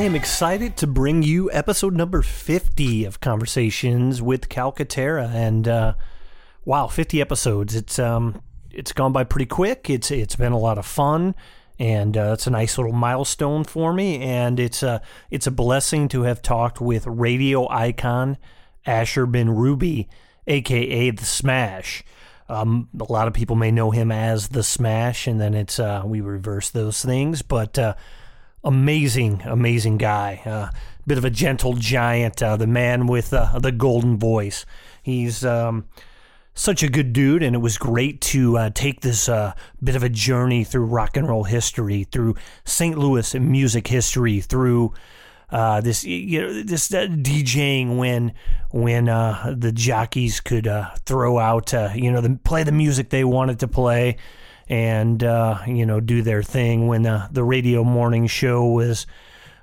I am excited to bring you episode number 50 of Conversations with Calcaterra. And uh, wow, 50 episodes. It's um, it's gone by pretty quick. It's it's been a lot of fun, and uh, it's a nice little milestone for me. And it's a it's a blessing to have talked with radio icon Asher Ben Ruby, aka the Smash. Um, a lot of people may know him as the Smash, and then it's uh, we reverse those things, but. Amazing, amazing guy. Uh, bit of a gentle giant, uh, the man with uh, the golden voice. He's um, such a good dude, and it was great to uh, take this uh, bit of a journey through rock and roll history, through St. Louis music history, through. Uh, this you know this DJing when when the jockeys could throw out you know the, play the music they wanted to play and uh, you know do their thing when the the radio morning show was.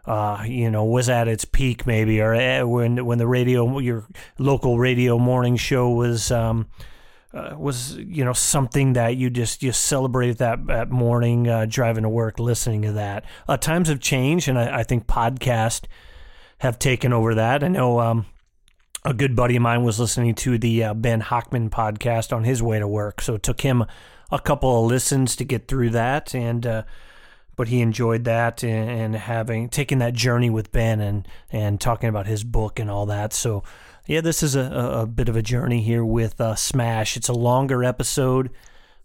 Uh, you know, was at its peak, maybe, or uh, when when the radio, your local radio morning show was um, uh, was you know something that you just just celebrated that that morning, uh, driving to work, listening to that. Uh, times have changed, and I, I, think podcast have taken over that. I know um, a good buddy of mine was listening to the uh, Ben Hochman podcast on his way to work, so it took him a couple of listens to get through that, and uh, but he enjoyed that and, and, having taken that journey with Ben and and talking about his book and all that. So yeah, this is a, a bit of a journey here with uh, Smash. It's a longer episode,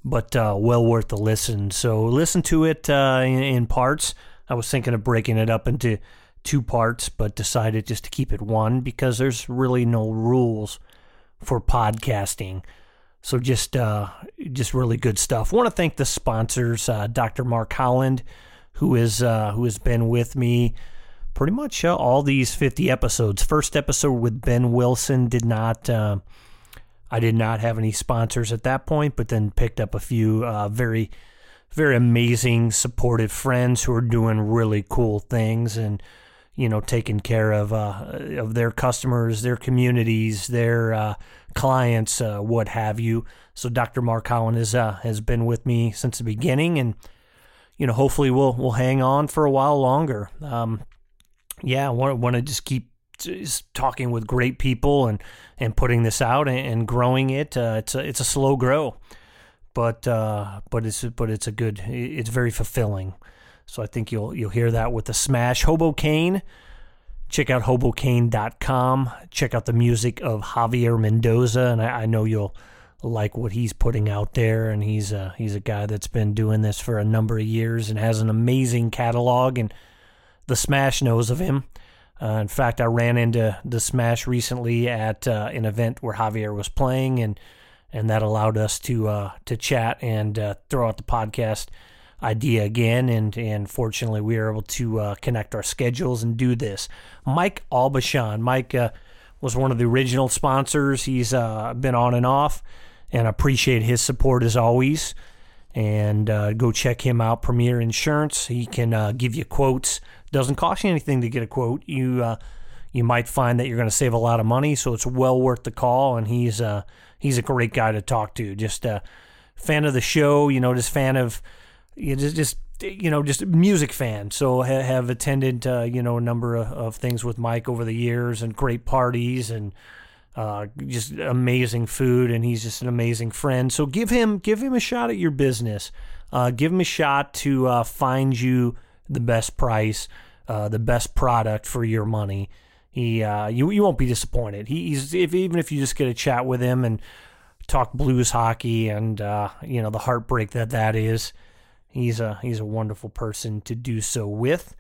but uh, well worth the listen. So listen to it uh, in, in parts. I was thinking of breaking it up into two parts, but decided just to keep it one because there's really no rules for podcasting. So just uh, just really good stuff. Want to thank the sponsors, uh, Dr. Mark Holland, who is uh, who has been with me pretty much uh, all these 50 episodes. First episode with Ben Wilson did not. Uh, I did not have any sponsors at that point, but then picked up a few uh, very, very amazing, supportive friends who are doing really cool things and you know taking care of uh, of their customers, their communities, their uh, clients, uh, what have you. So Dr. Mark Holland has uh, has been with me since the beginning, and you know hopefully we'll we'll hang on for a while longer. Um, yeah, I want want to just keep just talking with great people and and putting this out and, and growing it. Uh, it's a it's a slow grow, but uh, but it's but it's a good. It's very fulfilling. So I think you'll you'll hear that with the smash. Hoboken. Check out Hoboken.com. Check out the music of Javier Mendoza, and I, I know you'll like what he's putting out there. And he's a, he's a guy that's been doing this for a number of years and has an amazing catalog. And the Smash knows of him. Uh, in fact, I ran into the Smash recently at uh, an event where Javier was playing, and and that allowed us to uh, to chat and uh, throw out the podcast idea again, and and fortunately we were able to uh, connect our schedules and do this. Mike Albashan, Mike uh, was one of the original sponsors. He's uh, been on and off, and appreciate his support as always. And uh, go check him out, Premier Insurance. He can uh, give you quotes. Doesn't cost you anything to get a quote. You uh, you might find that you're going to save a lot of money, so it's well worth the call. And he's he's a great guy to talk to. Just a fan of the show, you know, just fan of you just just you know just music fan so ha- have attended uh, you know a number of, of, things with mike over the years and great parties and uh, just amazing food. And he's just an amazing friend. So give him give him a shot at your business. Uh, give him a shot to uh, find you the best price uh, the best product for your money. He uh, you, you won't be disappointed. He, he's if even if you just get a chat with him and talk blues hockey and you know the heartbreak that that is He's a he's a wonderful person to do so with.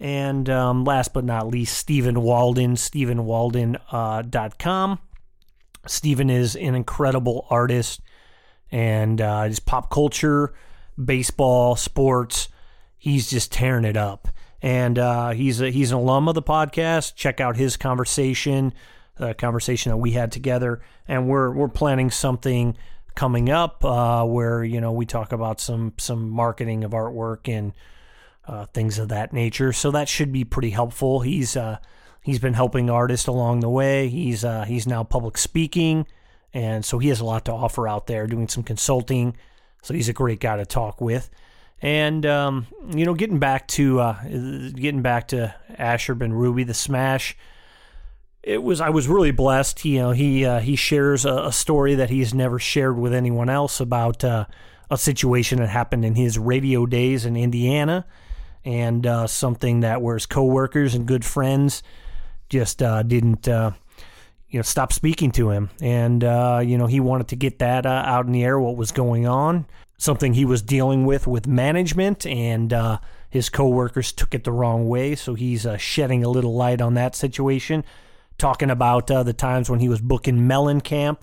And um, last but not least, Stephen Walden, StephenWalden.com. Uh, Stephen is an incredible artist and uh, just pop culture, baseball, sports. He's just tearing it up. And uh, he's a, he's an alum of the podcast. Check out his conversation, the conversation that we had together. And we're we're planning something coming up uh, where you know we talk about some some marketing of artwork and uh, things of that nature. So that should be pretty helpful. He's uh, he's been helping artists along the way. He's uh, he's now public speaking, and so he has a lot to offer out there, doing some consulting. So he's a great guy to talk with. And um, you know, getting back to uh, getting back to Asher Ben Ruby, the Smash. It was I was really blessed. You know, he uh, he shares a, a, story that he's never shared with anyone else about uh, a situation that happened in his radio days in Indiana, and uh, something that where his coworkers and good friends just uh, didn't uh, you know stop speaking to him, and you know he wanted to get that out in the air what was going on something he was dealing with with management, and uh, his coworkers took it the wrong way. So he's uh, shedding a little light on that situation, talking about uh, the times when he was booking Mellencamp,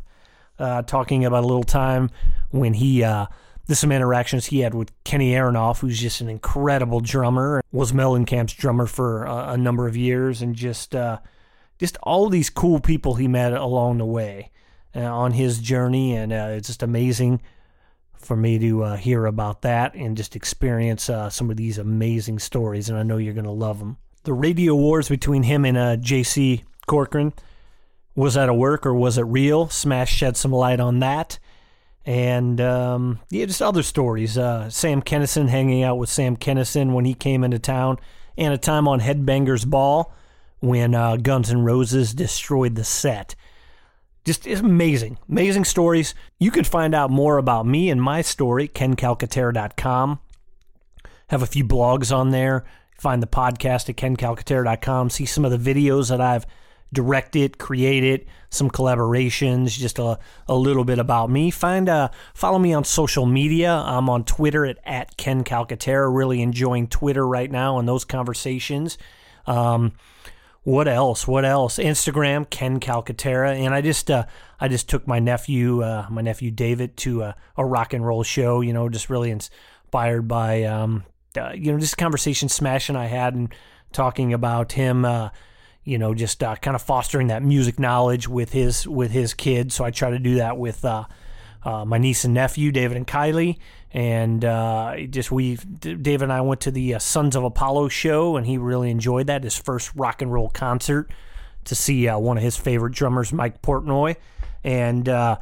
uh, talking about a little time when he. Uh, some interactions he had with Kenny Aronoff, who's just an incredible drummer, was Mellencamp's drummer for a number of years, and just uh, just all these cool people he met along the way on his journey, and it's just amazing for me to uh, hear about that and just experience uh, some of these amazing stories. And I know you're going to love them. The radio wars between him and uh, J.C. Corcoran was that a work or was it real? Smash shed some light on that. And um, yeah, just other stories. Uh, Sam Kinison hanging out with Sam Kinison when he came into town, and a time on Headbangers Ball when uh, Guns N' Roses destroyed the set. Just it's amazing, amazing stories. You can find out more about me and my story, kencalcaterra.com. Have a few blogs on there. Find the podcast at kencalcaterra.com. See some of the videos that I've directed, it, some collaborations, just a, a little bit about me. Find uh, follow me on social media. I'm on Twitter at, at Ken Calcaterra. Really enjoying Twitter right now and those conversations. Um, what else? What else? Instagram, Ken Calcaterra, and I just uh, I just took my nephew, uh, my nephew David, to a, a, rock and roll show. You know, just really inspired by um, uh, you know just conversation Smash and I had and talking about him. Uh, you know, just uh, kind of fostering that music knowledge with his with his kids. So I try to do that with uh, my niece and nephew, David and Kylie and uh, just we David and I went to the uh, Sons of Apollo show, and he really enjoyed that. His first rock and roll concert to see uh, one of his favorite drummers, Mike Portnoy, and uh,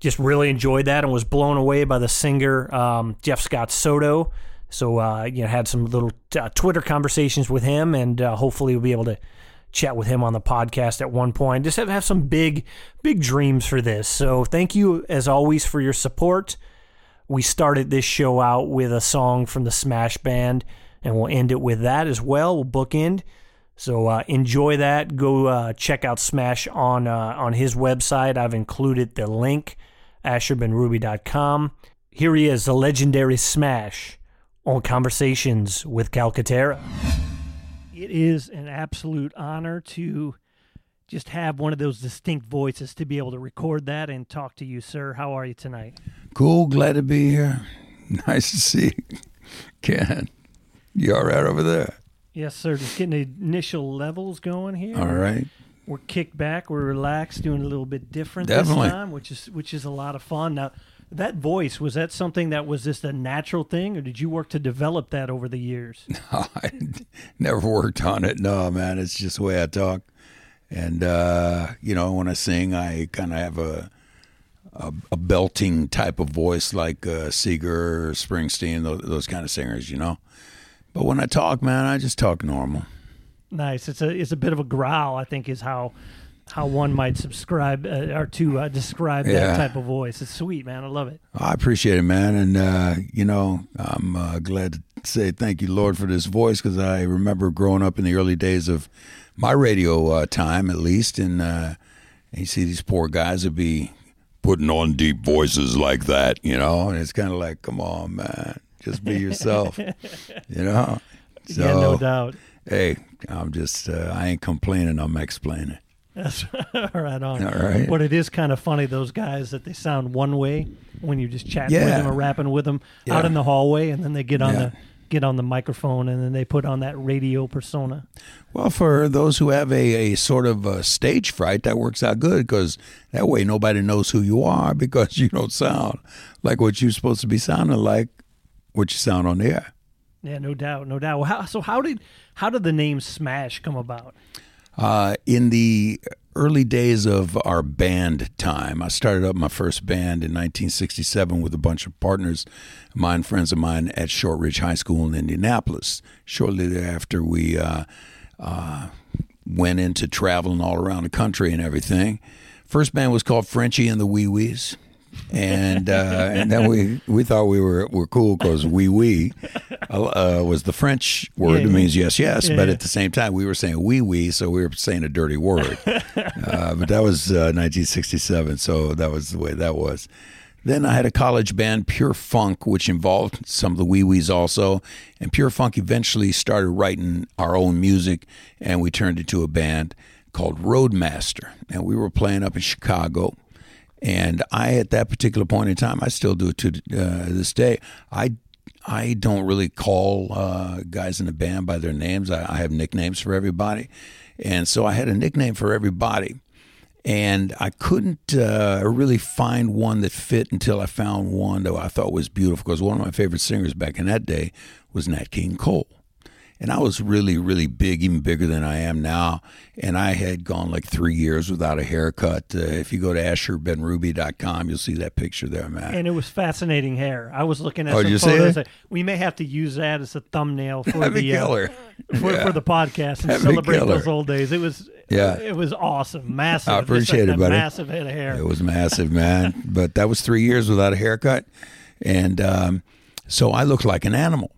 just really enjoyed that and was blown away by the singer um, Jeff Scott Soto. So uh, you know, had some little uh, Twitter conversations with him, and hopefully we'll be able to chat with him on the podcast at one point. Just have, have some big, big dreams for this. So thank you as always for your support we started this show out with a song from the Smash Band, and we'll end it with that as well. We'll bookend. So uh, enjoy that. Go uh, check out Smash on uh, on his website. I've included the link, AsherbenRuby.com. Here he is, the legendary Smash on Conversations with Calcaterra. It is an absolute honor to just have one of those distinct voices to be able to record that and talk to you, sir. How are you tonight? Cool. Glad to be here. Nice to see you, Ken. You all right over there? Yes, sir. Just getting the initial levels going here. All right. We're kicked back. We're relaxed, doing a little bit different Definitely. this time, which is which is a lot of fun. Now, that voice was that something that was just a natural thing, or did you work to develop that over the years? No, I never worked on it. No, man, it's just the way I talk. And uh, you know, when I sing, I kind of have a, a, a belting type of voice, like uh, Seger, or Springsteen, those, those kind of singers, you know. But when I talk, man, I just talk normal. Nice. It's a it's a bit of a growl. I think is how how one might subscribe uh, or to uh, describe yeah. that type of voice. It's sweet, man. I love it. I appreciate it, man. And uh, you know, I'm uh, glad to say thank you, Lord, for this voice because I remember growing up in the early days of my radio uh, time, at least, and, uh, and you see these poor guys would be putting on deep voices like that, you know, and it's kind of like, come on, man, just be yourself, you know. So, yeah, no doubt. Hey, I'm just, uh, I ain't complaining. I'm explaining. That's right on. All right. But it is kind of funny those guys that they sound one way when you just chatting yeah. with them or rapping with them yeah. out in the hallway, and then they get on yeah. the get on the microphone and then they put on that radio persona. Well, for those who have a, a sort of a stage fright, that works out good because that way nobody knows who you are because you don't sound like what you're supposed to be sounding like, what you sound on the air. Yeah, no doubt, no doubt. Well, how, so how did how did the name Smash come about? Uh, in the early days of our band time. I started up my first band in 1967 with a bunch of partners, mine, friends of mine at Shortridge High School in Indianapolis. Shortly thereafter, we uh, uh, went into traveling all around the country and everything. First band was called Frenchie and the Wee Wees and uh, and then we we thought we were were cool because we we uh, was the French word. Yeah, it means yes, yes. Yeah, but yeah. at the same time, we were saying wee wee, so we were saying a dirty word. uh, but that was uh, 1967, so that was the way that was. Then I had a college band, Pure Funk, which involved some of the wee wees also. And Pure Funk eventually started writing our own music, and we turned into a band called Roadmaster. And we were playing up in Chicago. And I, at that particular point in time, I still do it to uh, this day. I I don't really call uh, guys in the band by their names. I, I have nicknames for everybody, and so I had a nickname for everybody, and I couldn't uh, really find one that fit until I found one that I thought was beautiful. Because one of my favorite singers back in that day was Nat King Cole. And I was really, really big, even bigger than I am now. And I had gone like three years without a haircut. Uh, if you go to AsherBenruby.com, you'll see that picture there, man. And it was fascinating hair. I was looking at Oh, some photos. it? We may have to use that as a thumbnail for That'd the uh, for, Yeah. for the podcast and That'd celebrate those old days. It was Yeah. it was awesome, massive. I appreciate like it, buddy. Massive head of hair. It was massive, man. but that was three years without a haircut. And um, so I looked like an animal.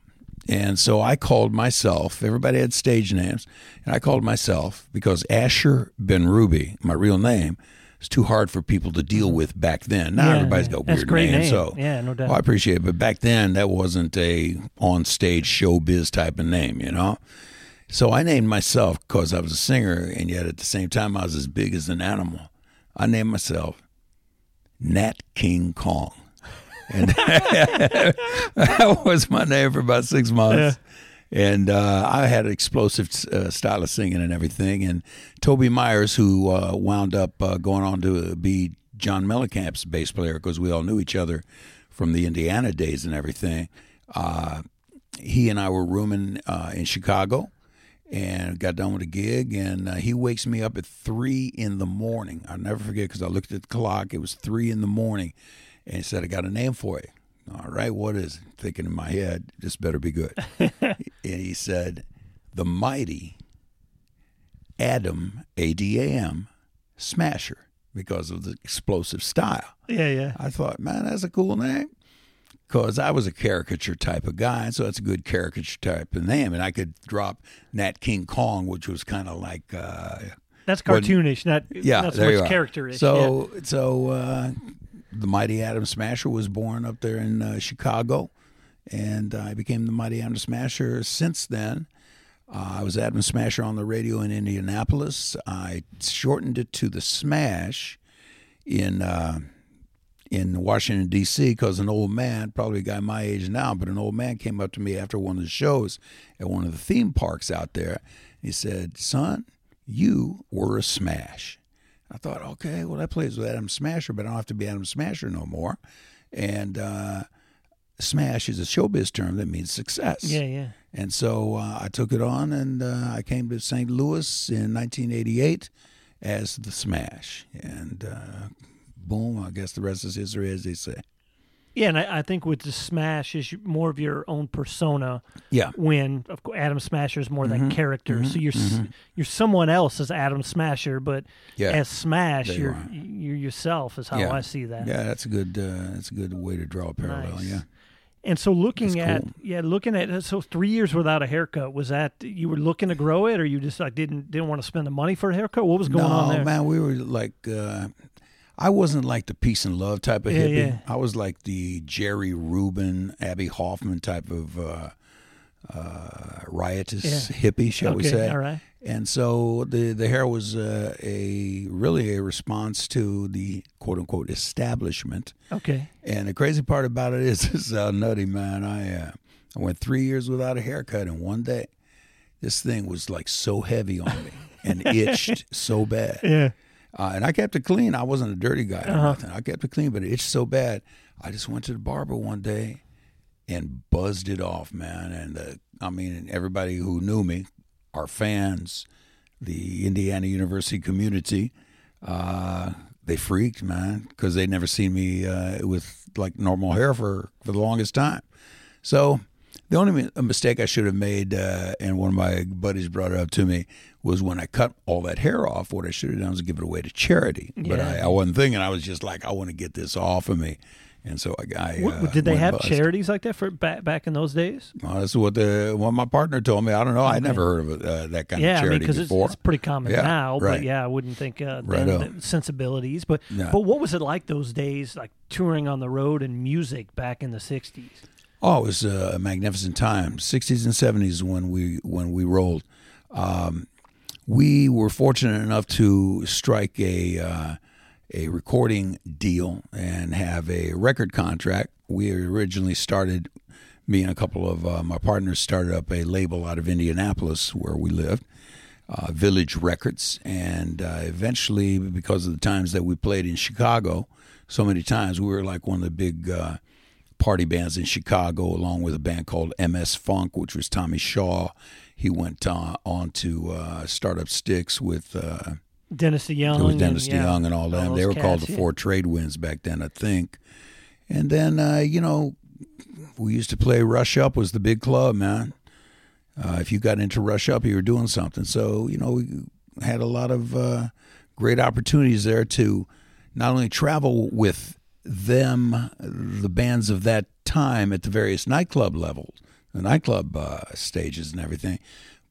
And so I called myself, everybody had stage names, and I called myself because Asher Ben Ruby, my real name, is too hard for people to deal mm-hmm. with back then. Now Yeah, everybody's got weird names. name. So Yeah, no doubt. Oh, I appreciate it. But back then, that wasn't a on stage showbiz type of name, you know? So I named myself because I was a singer, and yet at the same time, I was as big as an animal. I named myself Nat King Kong. And that was my name for about six months. And uh, I had an explosive uh, style of singing and everything. And Toby Myers, who uh, wound up uh, going on to be John Mellencamp's bass player because we all knew each other from the Indiana days and everything, uh, he and I were rooming uh, in Chicago and got done with a gig. And uh, he wakes me up at three in the morning. I'll never forget because I looked at the clock. It was three in the morning. And he said, I got a name for you. All right, what is it? Thinking in my head, this better be good. and he said, The Mighty Adam, A D A M, Smasher, because of the explosive style. yeah, yeah. I thought, man, that's a cool name. Because I was a caricature type of guy, so it's a good caricature type of name. And I could drop Nat King Kong, which was kind of like, uh, That's cartoonish, not yeah, not so much are. character-ish. So, so uh, the Mighty Adam Smasher was born up there in uh, Chicago, and I became the Mighty Adam Smasher. Since then, uh, I was Adam Smasher on the radio in Indianapolis. I shortened it to the Smash in uh, in Washington D.C. because an old man, probably a guy my age now, but an old man came up to me after one of the shows at one of the theme parks out there. He said, "Son, you were a smash." I thought, okay, well that plays with Adam Smasher, but I don't have to be Adam Smasher no more. And uh, smash is a showbiz term that means success. yeah, yeah. And so uh, I took it on, and uh, I came to St. Louis in 1988 as the Smash, and uh, boom, I guess the rest is history, as they say. Yeah, and I, I think with the Smash is more of your own persona. Yeah, When of course Adam Smasher is more Mm-hmm. that character, so you're s you're someone else as Adam Smasher, but Yeah. as Smash, There you you're are. you're yourself. Is how Yeah. I see that. yeah, that's a good, uh, that's a good way to draw a parallel. Nice. Yeah. And so looking That's at cool. yeah, looking at so three years without a haircut was that you were looking to grow it, or you just like didn't didn't want to spend the money for a haircut? What was going no, on there? man, we were like, uh, I wasn't like the peace and love type of Yeah, hippie. yeah. I was like the Jerry Rubin, Abbie Hoffman type of uh, uh, riotous Yeah. hippie, shall we say? all right. And so the the hair was uh, a really a response to the quote unquote establishment. Okay. And the crazy part about it is, this is how nutty, man. I uh, I went three years without a haircut in one day. This thing was like so heavy on me and itched so bad. Yeah. Uh, and I kept it clean. I wasn't a dirty guy or Uh-huh. nothing. I kept it clean, but it itched so bad. I just went to the barber one day and buzzed it off, man. And uh, I mean, everybody who knew me, our fans, the Indiana University community, uh, they freaked, man, because they'd never seen me uh, with like normal hair for, for the longest time. So the only mi- mistake I should have made, uh, and one of my buddies brought it up to me, was when I cut all that hair off. What I should have done was give it away to charity. But I, I wasn't thinking. I was just like, I want to get this off of me. And so I, I What- uh, did they have bust. charities like that for back back in those days? Well, that's what the what my partner told me. I don't know. I never heard of uh, that kind yeah, of I mean, charity because it's, before. it's pretty common Yeah, now. But yeah, I wouldn't think uh, Right then sensibilities. But Yeah. but what was it like those days, like touring on the road and music back in the '60s? Oh, it was a magnificent time. 60s and 70s when we when we rolled. Um, we were fortunate enough to strike a uh, a recording deal and have a record contract. We originally started. Me and a couple of uh, my partners started up a label out of Indianapolis where we lived, uh, Village Records, and uh, eventually, because of the times that we played in Chicago, so many times we were like one of the big uh, party bands in Chicago, along with a band called MS Funk, which was Tommy Shaw. He went uh, on to uh, start up Styx with uh, Dennis DeYoung. it was and, Dennis yeah, and all them. they were called the yeah. Four Trade Winds back then, I think. And then uh, you know, we used to play Rush Up was the big club, man. Uh, if you got into Rush Up, you were doing something. So you know, we had a lot of uh, great opportunities there to not only travel with them, the bands of that time at the various nightclub levels, the nightclub uh, stages and everything.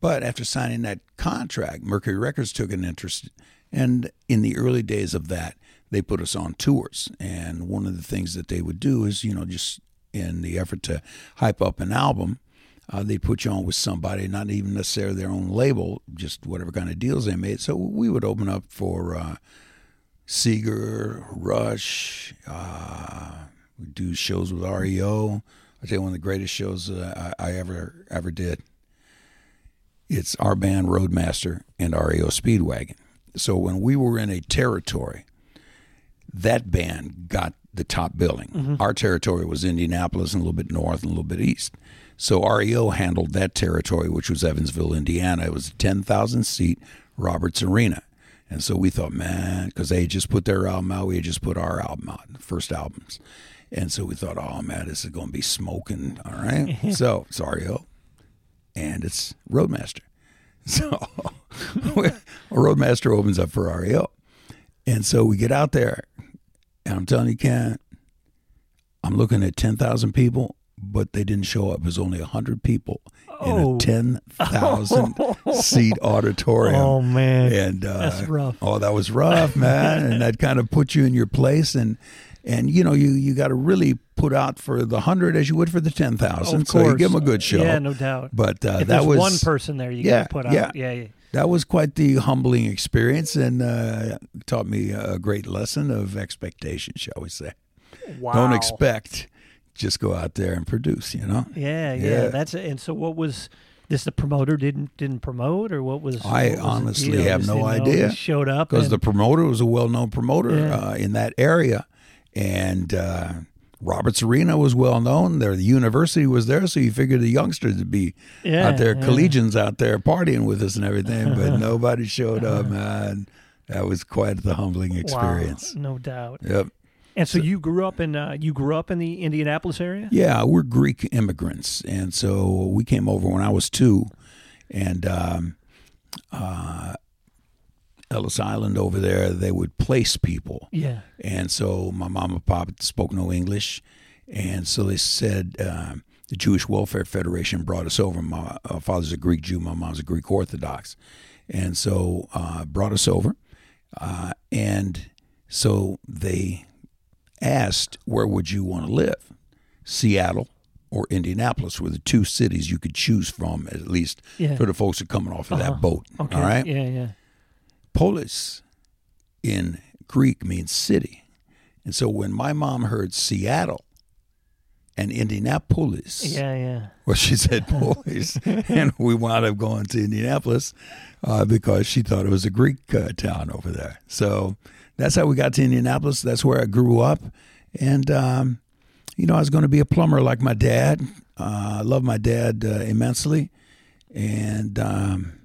But after signing that contract, Mercury Records took an interest. And in the early days of that, they put us on tours. And one of the things that they would do is, you know, just in the effort to hype up an album, uh, they'd put you on with somebody, not even necessarily their own label, just whatever kind of deals they made. So we would open up for uh, Seger, Rush, uh, we do shows with REO. I tell you, one of the greatest shows uh, I, I ever ever did. It's our band Roadmaster and REO Speedwagon. So when we were in a territory, that band got the top billing. Our territory was Indianapolis and a little bit north and a little bit east. So REO handled that territory, which was Evansville, Indiana. It was a 10,000 seat Roberts Arena. And so we thought, man, because they just put their album out, we had just put our album out, the first albums. And so we thought, oh man, this is going to be smoking. All right. so it's REO and it's Roadmaster. So Roadmaster opens up for REO. And so we get out there, and I'm telling you, Ken, I'm looking at 10,000 people, but they didn't show up. It was only 100 people in Oh. a 10,000 seat auditorium. Oh man, and uh, that's rough. Oh, that was rough, man. and that kind of put you in your place, and and you know you you got to really put out for the hundred as you would for the ten thousand. Of So you give them a good show. Yeah, no doubt. But uh, if that there's was one person there, you Yeah, gotta put yeah. out. Yeah, yeah. that was quite the humbling experience, and uh, taught me a great lesson of expectation, shall we say? Wow. Don't expect, just go out there and produce. You know. Yeah, yeah, Yeah. That's. And so, what was this? The promoter didn't didn't promote, or what was? I what was honestly have no idea. He showed up because the promoter was a well-known promoter Yeah. uh, in that area, and uh, Roberts Arena was well known. There, the university was there, so you figured the youngsters would be Yeah, out there, collegians out there partying with us and everything, but nobody showed up, man. That was quite the humbling experience. Wow, no doubt. Yep. And so, you grew up in uh, you grew up in the Indianapolis area. Yeah, we're Greek immigrants, and so we came over when I was two, and um, uh, Ellis Island over there, they would place people. Yeah. And so my mom and pop spoke no English. And so they said um, the Jewish Welfare Federation brought us over. My uh, father's a Greek Jew, my mom's a Greek Orthodox. And so uh, brought us over. Uh, and so they asked, where would you want to live? Seattle or Indianapolis were the two cities you could choose from, at least Yeah. for the folks who are coming off of Uh-huh. that boat. Okay. All right? Yeah, yeah. Polis in Greek means city. And so when my mom heard Seattle and Indianapolis, Yeah, yeah. well, she said Polis. and we wound up going to Indianapolis uh, because she thought it was a Greek uh, town over there. So that's how we got to Indianapolis. That's where I grew up. And, um, you know, I was going to be a plumber like my dad. Uh, I love my dad uh, immensely. And, um,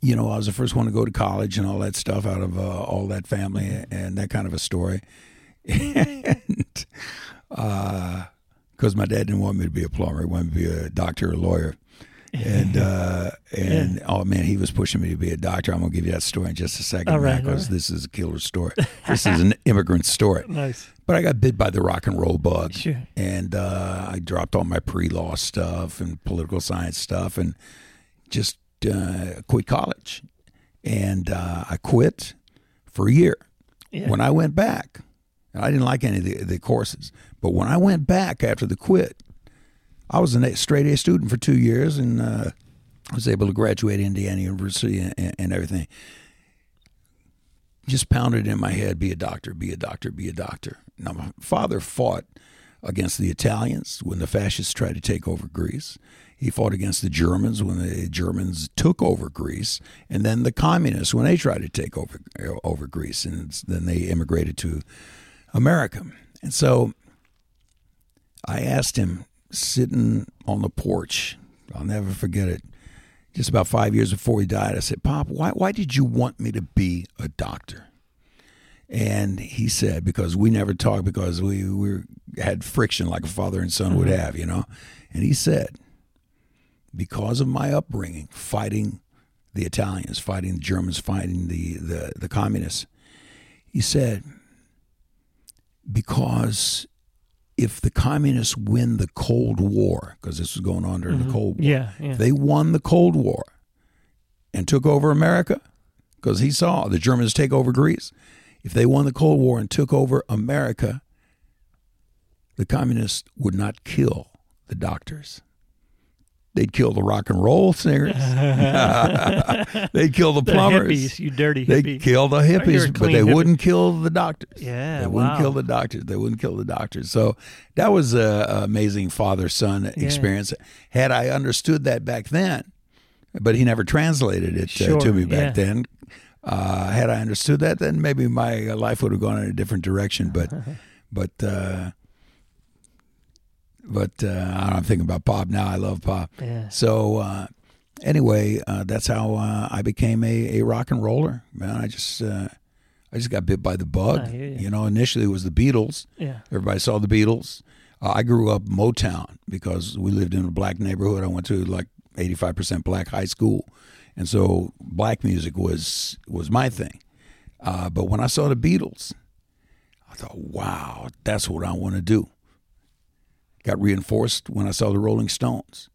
you know, I was the first one to go to college and all that stuff out of uh, all that family and that kind of a story. and because my dad didn't want me to be a plumber, he wanted me to be a doctor or a lawyer. And uh, and oh man, he was pushing me to be a doctor. I'm gonna give you that story in just a second, All right, because right. this is a killer story. this is an immigrant story. Nice. But I got bit by the rock and roll bug, Sure. and uh, I dropped all my pre-law stuff and political science stuff, and just uh, quit college. And uh, I quit for a year. Yeah. When I went back, I didn't like any of the, the courses, but when I went back after the quit, I was a straight A student for two years, and uh, I was able to graduate Indiana University and, and everything. Just pounded in my head: be a doctor, be a doctor, be a doctor. Now, my father fought against the Italians when the fascists tried to take over Greece. He fought against the Germans when the Germans took over Greece, and then the communists when they tried to take over over Greece, and then they immigrated to America. And so, I asked him, sitting on the porch, I'll never forget it. Just about five years before he died, I said, "Pop, why why did you want me to be a doctor?" And he said, because we never talked because we, we had friction like a father and son would mm-hmm. have, you know. And he said, because of my upbringing, fighting the Italians, fighting the Germans, fighting the, the, the communists, he said, because if the communists win the Cold War, because this was going on during the mm-hmm. Cold War, Yeah. Yeah. if they won the Cold War and took over America, because he saw the Germans take over Greece. If they won the Cold War and took over America, the communists would not kill the doctors. They'd kill the rock and roll singers. They'd kill the The plumbers. hippies, you dirty They'd kill the hippies, but they hippie. wouldn't kill the doctors. Yeah, They wouldn't wow. kill the doctors. They wouldn't kill the doctors. So that was a, a amazing father son experience. Had I understood that back then, but he never translated it uh, to me back yeah. then. Uh, had I understood that, then maybe my life would have gone in a different direction. But, but, uh, but uh, I'm thinking about Pop now. I love Pop. Yeah. So uh, anyway, uh, that's how uh, I became a, a rock and roller. Man, I just uh, I just got bit by the bug. You. You know, initially it was the Beatles. Yeah. Everybody saw the Beatles. Uh, I grew up Motown because we lived in a black neighborhood. I went to like 85% black high school, and so black music was was my thing. Uh, but when I saw the Beatles, I thought, wow, that's what I want to do. Got reinforced when I saw the Rolling Stones.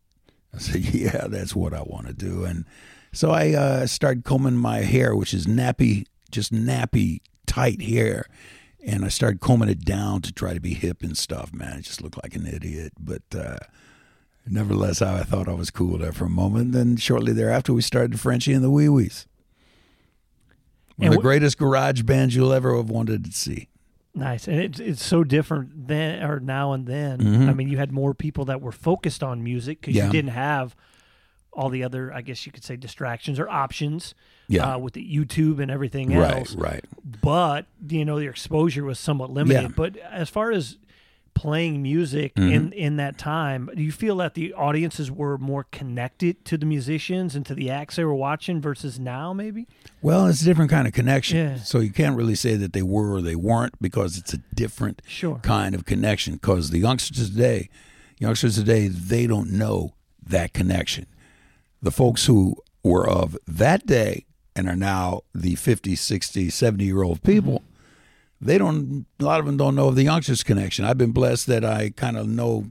I said, yeah, that's what I want to do. And so I uh, started combing my hair, which is nappy, just nappy, tight hair. And I started combing it down to try to be hip and stuff, man. I just looked like an idiot. But uh, nevertheless, I thought I was cool there for a moment. Then shortly thereafter, we started the Frenchie and the Wee Wees. One And of the wh- greatest garage bands you'll ever have wanted to see. Nice, and it's it's so different then or now and then. Mhm. I mean, you had more people that were focused on music because Yeah. you didn't have all the other, I guess you could say, distractions or options. Yeah. uh, with the YouTube and everything Right, else. right. But you know, your exposure was somewhat limited. Yeah. But as far as playing music Mm-hmm. in in that time, do you feel that the audiences were more connected to the musicians and to the acts they were watching versus now? Maybe. Well, it's a different kind of connection. Yeah. So you can't really say that they were or they weren't because it's a different Sure. kind of connection. Because the youngsters today, youngsters today, they don't know that connection. The folks who were of that day and are now the 50, 60, 70 year old people, they don't, a lot of them don't know of the youngsters connection. I've been blessed that I kind of know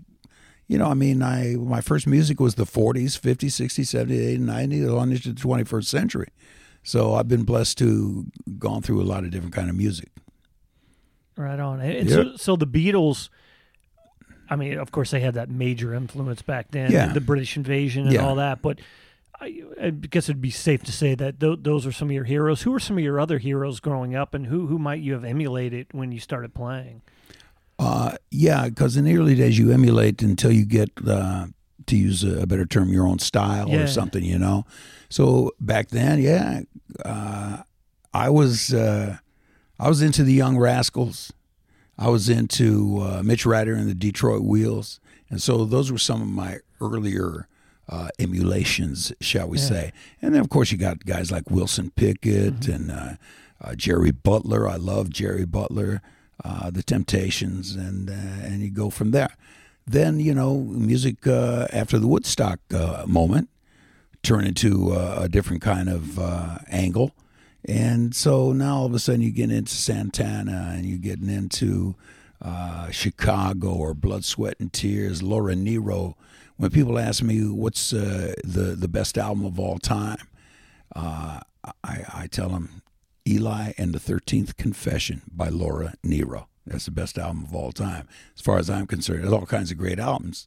you know, I mean, I my first music was the 40s, 50s, 60s, 70s, 80s, 90s, on into the 21st century. So I've been blessed to gone through a lot of different kind of music. Right on. And Yeah. so, so the Beatles. I mean, of course, they had that major influence back then, Yeah. the British invasion and Yeah. all that. But I, I guess it'd be safe to say that th- those are some of your heroes. Who were some of your other heroes growing up, and who who might you have emulated when you started playing? Uh, yeah, because in the early days you emulate until you get, uh, to use a, a better term, your own style Yeah. or something, you know. So back then, yeah, uh, I was uh, I was into the Young Rascals. I was into uh, Mitch Ryder and the Detroit Wheels, and so those were some of my earlier uh, emulations, shall we say? And then of course you got guys like Wilson Pickett and uh, uh, Jerry Butler. I love Jerry Butler, uh, the Temptations, and uh, and you go from there. Then you know music uh, after the Woodstock uh, moment turned into uh, a different kind of uh, angle, and so now all of a sudden you get into Santana and you're getting into uh, Chicago or Blood, Sweat and Tears, Laura Nyro. When people ask me what's uh, the the best album of all time, uh, I, I tell them Eli and the Thirteenth Confession by Laura Nyro. That's the best album of all time, as far as I'm concerned. There's all kinds of great albums.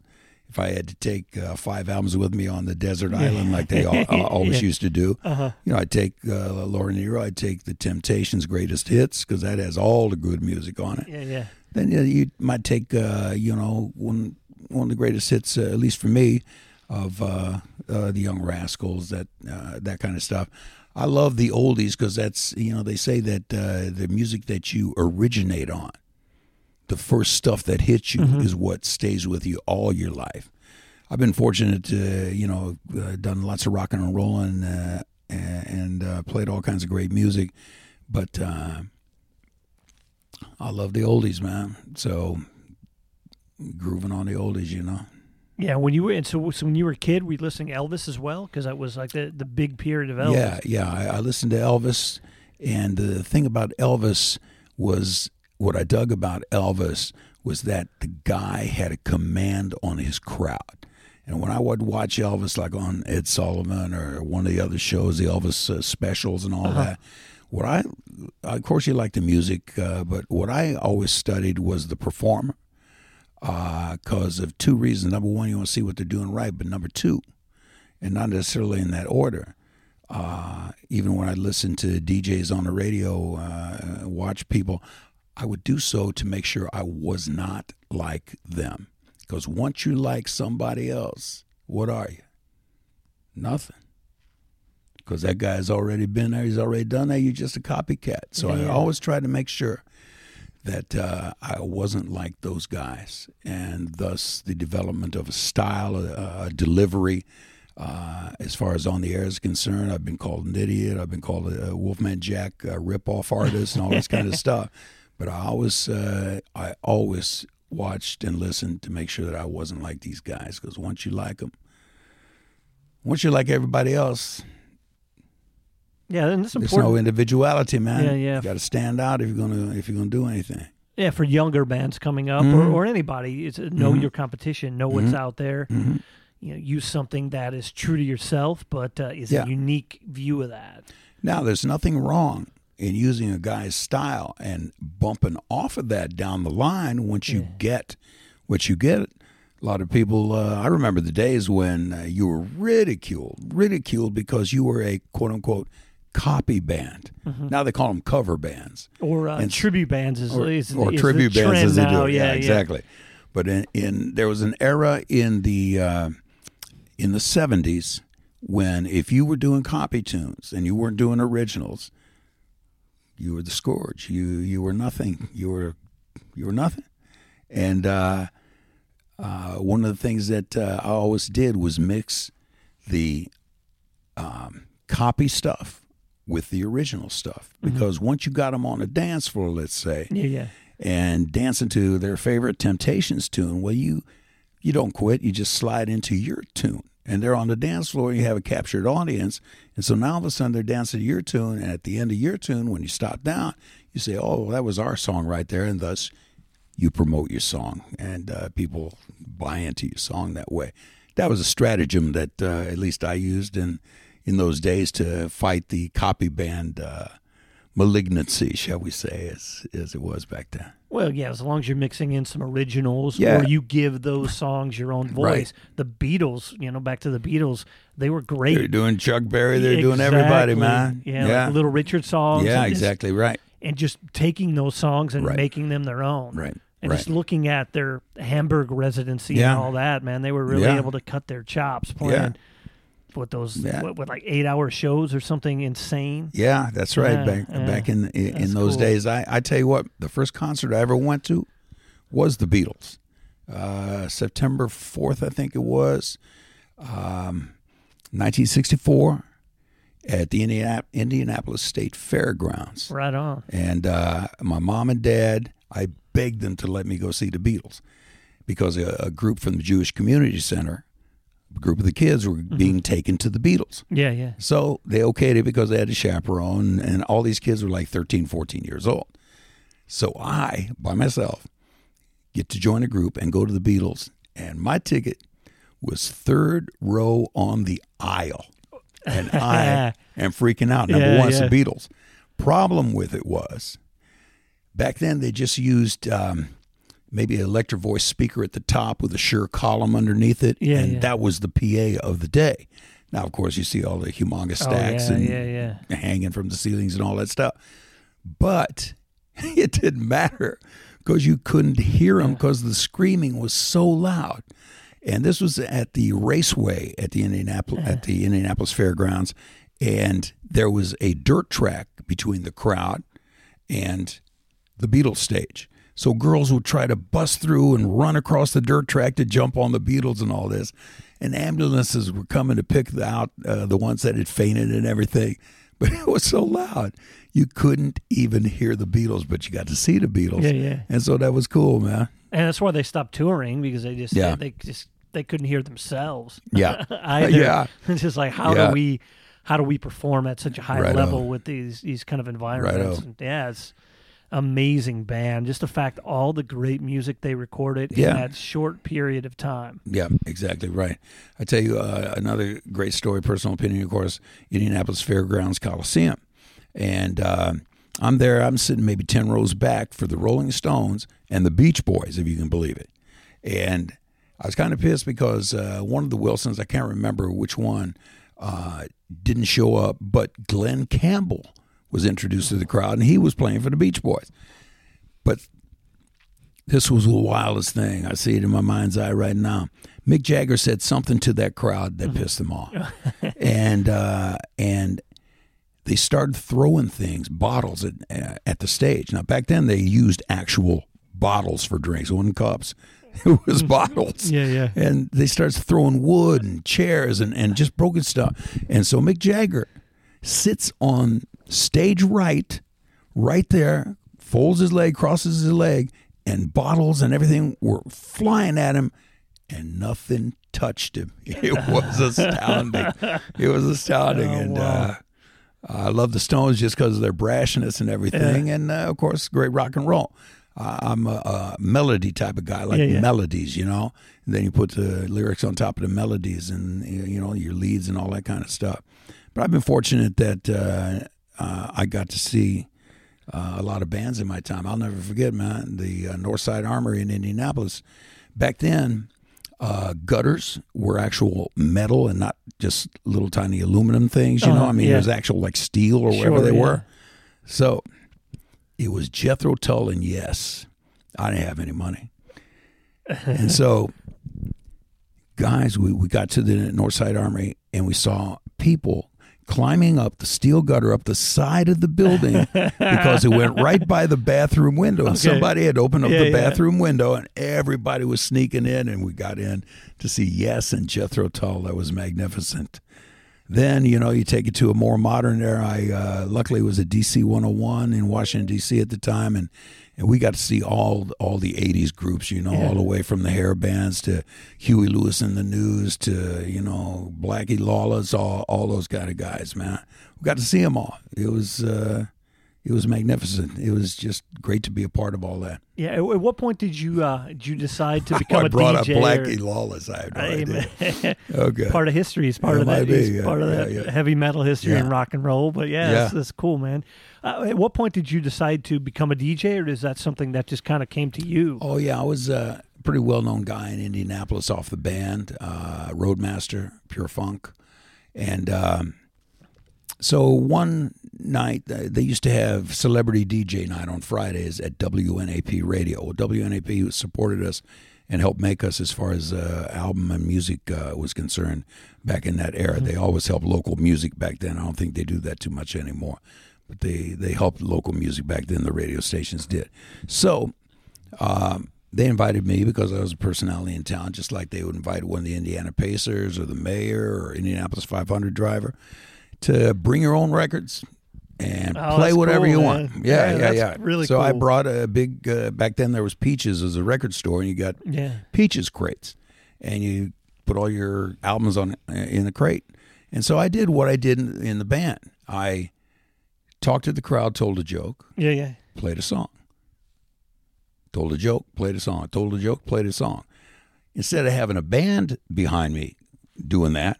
If I had to take uh, five albums with me on the desert island, like they all, always used to do, Uh-huh. you know, I'd take uh, Laura Nyro. I'd take the Temptations' greatest hits because that has all the good music on it. Yeah, yeah. Then you, know, you might take, uh, you know, one one of the greatest hits, uh, at least for me, of uh, uh, the Young Rascals, that uh, that kind of stuff. I love the oldies because that's you know they say that uh, the music that you originate on, the first stuff that hits you is what stays with you all your life. I've been fortunate to you know uh, done lots of rock and roll and uh, and uh, played all kinds of great music, but. Uh, I love the oldies, man. So grooving on the oldies, you know. Yeah, when you were and so, so when you were a kid, were you listening to Elvis as well? Because that was like the, the big period of Elvis. Yeah, yeah. I, I listened to Elvis, and the thing about Elvis was what I dug about Elvis was that the guy had a command on his crowd. And when I would watch Elvis, like on Ed Sullivan or one of the other shows, the Elvis uh, specials and all that, what I, of course, you like the music, uh, but what I always studied was the performer because of two reasons. Number one, you want to see what they're doing right, but number two, and not necessarily in that order. Uh, even when I listen to DJs on the radio, uh, watch people, I would do so to make sure I was not like them. Because once you like somebody else, what are you? Nothing. Because that guy's already been there, he's already done that. You're just a copycat. So I always try to make sure that uh, I wasn't like those guys, and thus the development of a style, a, a delivery. Uh, as far as on the air is concerned, I've been called an idiot. I've been called a Wolfman Jack a rip-off artist and all this kind of stuff. But I always, uh, I always watched and listened to make sure that I wasn't like these guys. Because once you like them, once you're like everybody else, yeah, and that's there's no individuality, man. Yeah, yeah. You got to stand out if you're gonna if you're gonna do anything. yeah, for younger bands coming up Mhm. or, or anybody, it's know your competition, know what's out there. Mm-hmm. You know, use something that is true to yourself, but uh, is Yeah. a unique view of that. Now, there's nothing wrong in using a guy's style and bumping off of that down the line once you get what you get. A lot of people, uh, I remember the days when uh, you were ridiculed, ridiculed because you were a quote unquote copy band. Now they call them cover bands. Or uh, And- tribute bands is, or, is, or is tribute bands as they now. do. Yeah, yeah, exactly. But in, in there was an era in the uh, in the seventies when if you were doing copy tunes and you weren't doing originals, you were the scourge. You you were nothing. You were you were nothing. And uh, uh, one of the things that uh, I always did was mix the um, copy stuff with the original stuff because once you got them on a dance floor, let's say, Yeah, yeah. and dancing to their favorite Temptations tune, well, you you don't quit. You just slide into your tune, and they're on the dance floor. And you have a captured audience, and so now all of a sudden they're dancing to your tune. And at the end of your tune, when you stop down, you say, "Oh, that was our song right there," and thus you promote your song, and uh, people buy into your song that way. That was a stratagem that uh, at least I used in in those days to fight the copy band uh, malignancy, shall we say, as as it was back then. Well, yeah, as long as you're mixing in some originals Yeah. or you give those songs your own voice. Right. The Beatles, you know, back to the Beatles, they were great. They're doing Chuck Berry. They're doing everybody, man. Yeah, yeah, like Little Richard songs. yeah, and just- exactly right, and just taking those songs and Right. making them their own. right, And right. just looking at their Hamburg residency Yeah. and all that, man, they were really able to cut their chops playing with those Yeah. what, what, like eight hour shows or something insane. Yeah, that's right. Yeah, back yeah. back in in, in those cool. days, I I tell you what, the first concert I ever went to was the Beatles. Uh, September fourth, I think it was. um, 1964 at the Indianap- Indianapolis State Fairgrounds. Right on. And uh, my mom and dad, I begged them to let me go see the Beatles because a, a group from the Jewish Community Center, group of the kids were being taken to the Beatles. Yeah, yeah. So they okayed it because they had a chaperone, and all these kids were like 13, 14 years old. So I, by myself, get to join a group and go to the Beatles, and my ticket was third row on the aisle. And I am freaking out. Number Yeah, one, it's yeah. the Beatles. Problem with it was back then they just used um, maybe an Electro-Voice speaker at the top with a Shure column underneath it, Yeah, and yeah. that was the PA of the day. Now, of course, you see all the humongous Oh, stacks yeah, and yeah. hanging from the ceilings and all that stuff. But it didn't matter because you couldn't hear them because the screaming was so loud. And this was at the raceway at the Indianapolis at the Indianapolis Fairgrounds, and there was a dirt track between the crowd and the Beatles stage. So girls would try to bust through and run across the dirt track to jump on the Beatles and all this. And ambulances were coming to pick out uh, the ones that had fainted and everything. But it was so loud. You couldn't even hear the Beatles, but you got to see the Beatles. Yeah, yeah. And so that was cool, man. And that's why they stopped touring because they just Yeah. they just they couldn't hear themselves. Yeah. Yeah. It's just like how Yeah. do we how do we perform at such a high Righto. level with these these kind of environments? Righto. And yeah, it's amazing band. Just the fact all the great music they recorded Yeah. in that short period of time. Yeah, exactly right. I tell you uh, another great story, personal opinion, of course, Indianapolis Fairgrounds Coliseum. And uh, I'm there, I'm sitting maybe 10 rows back for the Rolling Stones and the Beach Boys, if you can believe it. And I was kind of pissed because uh, one of the Wilsons, I can't remember which one, uh, didn't show up, but Glen Campbell was introduced to the crowd and he was playing for the Beach Boys. But this was the wildest thing. I see it in my mind's eye right now. Mick Jagger said something to that crowd that mm-hmm. pissed them off, and uh, and they started throwing things, bottles at uh, at the stage. Now back then they used actual bottles for drinks, it wasn't cups. It was mm-hmm. bottles. Yeah, yeah. And they started throwing wood and chairs and, and just broken stuff. And so Mick Jagger sits on stage right, right there, folds his leg, crosses his leg, and bottles and everything were flying at him, and nothing touched him. It was astounding. it was astounding. Oh, and wow. uh, I love the Stones just because of their brashness and everything, and uh, of course, great rock and roll. Uh, I'm a, a melody type of guy, I like Yeah, yeah. melodies, you know. And then you put the lyrics on top of the melodies, and you know your leads and all that kind of stuff. But I've been fortunate that uh, I got to see uh, a lot of bands in my time. I'll never forget, man, the uh, Northside Armory in Indianapolis. Back then, uh, gutters were actual metal and not just little tiny aluminum things. You know, Uh-huh, I mean, yeah. it was actual like steel or whatever Sure, they yeah. were. So it was Jethro Tull and Yes. I didn't have any money, and so guys, we, we got to the Northside Armory and we saw people climbing up the steel gutter up the side of the building because it went right by the bathroom window. And Okay. somebody had opened up Yeah, the yeah. bathroom window and everybody was sneaking in and we got in to see Yes and Jethro Tull. That was magnificent. Then, you know, you take it to a more modern era. I uh, luckily was at DC 101 in Washington, D.C. at the time, and, and we got to see all all the 80s groups, you know, Yeah. all the way from the hair bands to Huey Lewis and the News to, you know, Blackie Lawless, all, all those kind of guys, man. We got to see them all. It was, uh, it was magnificent. It was just great to be a part of all that. Yeah. At, at what point did you uh, did you decide to I become a brought DJ? up or- Blackie Lawless. I have no idea. I- Okay. part of history. is part Yeah, of that. be, yeah, part of yeah, that heavy metal history and rock and roll. But yeah, Yeah. That's, that's cool, man. Uh, at what point did you decide to become a DJ, or is that something that just kind of came to you? Oh yeah, I was a pretty well known guy in Indianapolis off the band, uh, Roadmaster, Pure Funk, and um, so one night they used to have celebrity DJ night on Fridays at WNAP Radio. Well, WNAP supported us and helped make us as far as uh, album and music uh, was concerned back in that era. They always helped local music back then. I don't think they do that too much anymore, but they they helped local music back then. The radio stations did. So um, they invited me because I was a personality in town, just like they would invite one of the Indiana Pacers or the mayor or Indianapolis 500 driver to bring your own records and Oh, play whatever cool, you man. want. Yeah, Yeah, yeah, yeah. really so I brought a big. Uh, back then there was Peaches as a record store, and you got Yeah. Peaches crates, and you put all your albums on uh, in the crate. And so I did what I did in, in the band. I talked to the crowd, told a joke, Yeah, yeah. played a song. Told a joke, played a song. Told a joke, played a song. Instead of having a band behind me doing that,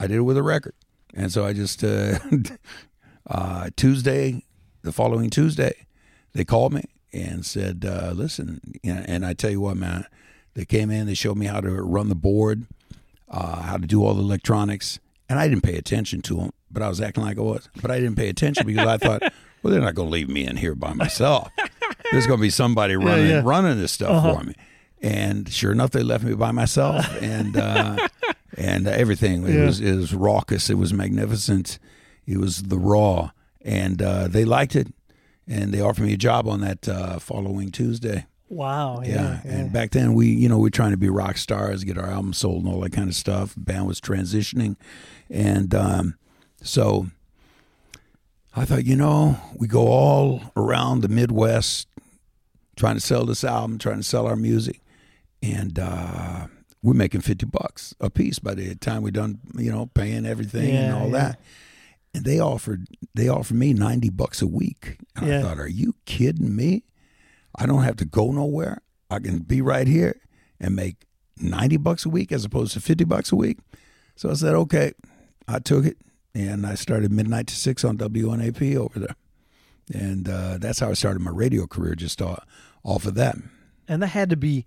I did it with a record. And so I just uh, uh, Tuesday, the following Tuesday, they called me and said, uh, "Listen," and I tell you what, man, they came in, they showed me how to run the board, uh, how to do all the electronics, and I didn't pay attention to them, but I was acting like I was. But I didn't pay attention because I thought, well, they're not going to leave me in here by myself. There's going to be somebody running yeah. running this stuff for me. And sure enough, they left me by myself, and uh, and everything it Yeah. was it was raucous. It was magnificent. It was the raw, and uh, they liked it, and they offered me a job on that uh, following Tuesday. Wow. Yeah, Yeah. yeah. and back then we, you know, we are trying to be rock stars, get our album sold, and all that kind of stuff. band was transitioning, and um, so I thought, you know, we go all around the Midwest trying to sell this album, trying to sell our music, and uh, we're making fifty bucks a piece by the time we're done, you know, paying everything and all yeah. that. And they offered they offered me ninety bucks a week. And Yeah. I thought, are you kidding me? I don't have to go nowhere. I can be right here and make 90 bucks a week as opposed to 50 bucks a week. So I said, okay. I took it and I started midnight to six on WNAP over there. And uh, that's how I started my radio career, just off, off of that. and that had to be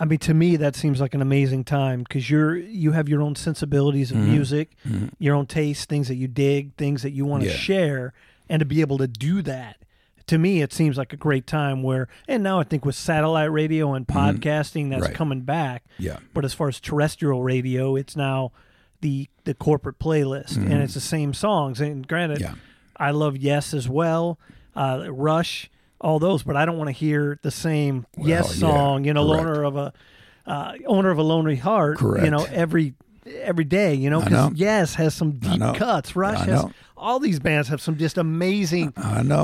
i mean to me that seems like an amazing time because you're you have your own sensibilities of Mm-hmm. music your own taste things that you dig things that you want to Yeah. share and to be able to do that to me it seems like a great time where and now i think with satellite radio and podcasting that's Mm-hmm. Right. coming back Yeah. but as far as terrestrial radio it's now the the corporate playlist and it's the same songs and granted Mm-hmm. Yeah. i love yes as well uh, rush all those but i don't want to hear the same yes yeah, song you know correct. loner of a uh, owner of a lonely heart correct. you know every every day you know because yes has some deep cuts rush has all these bands have some just amazing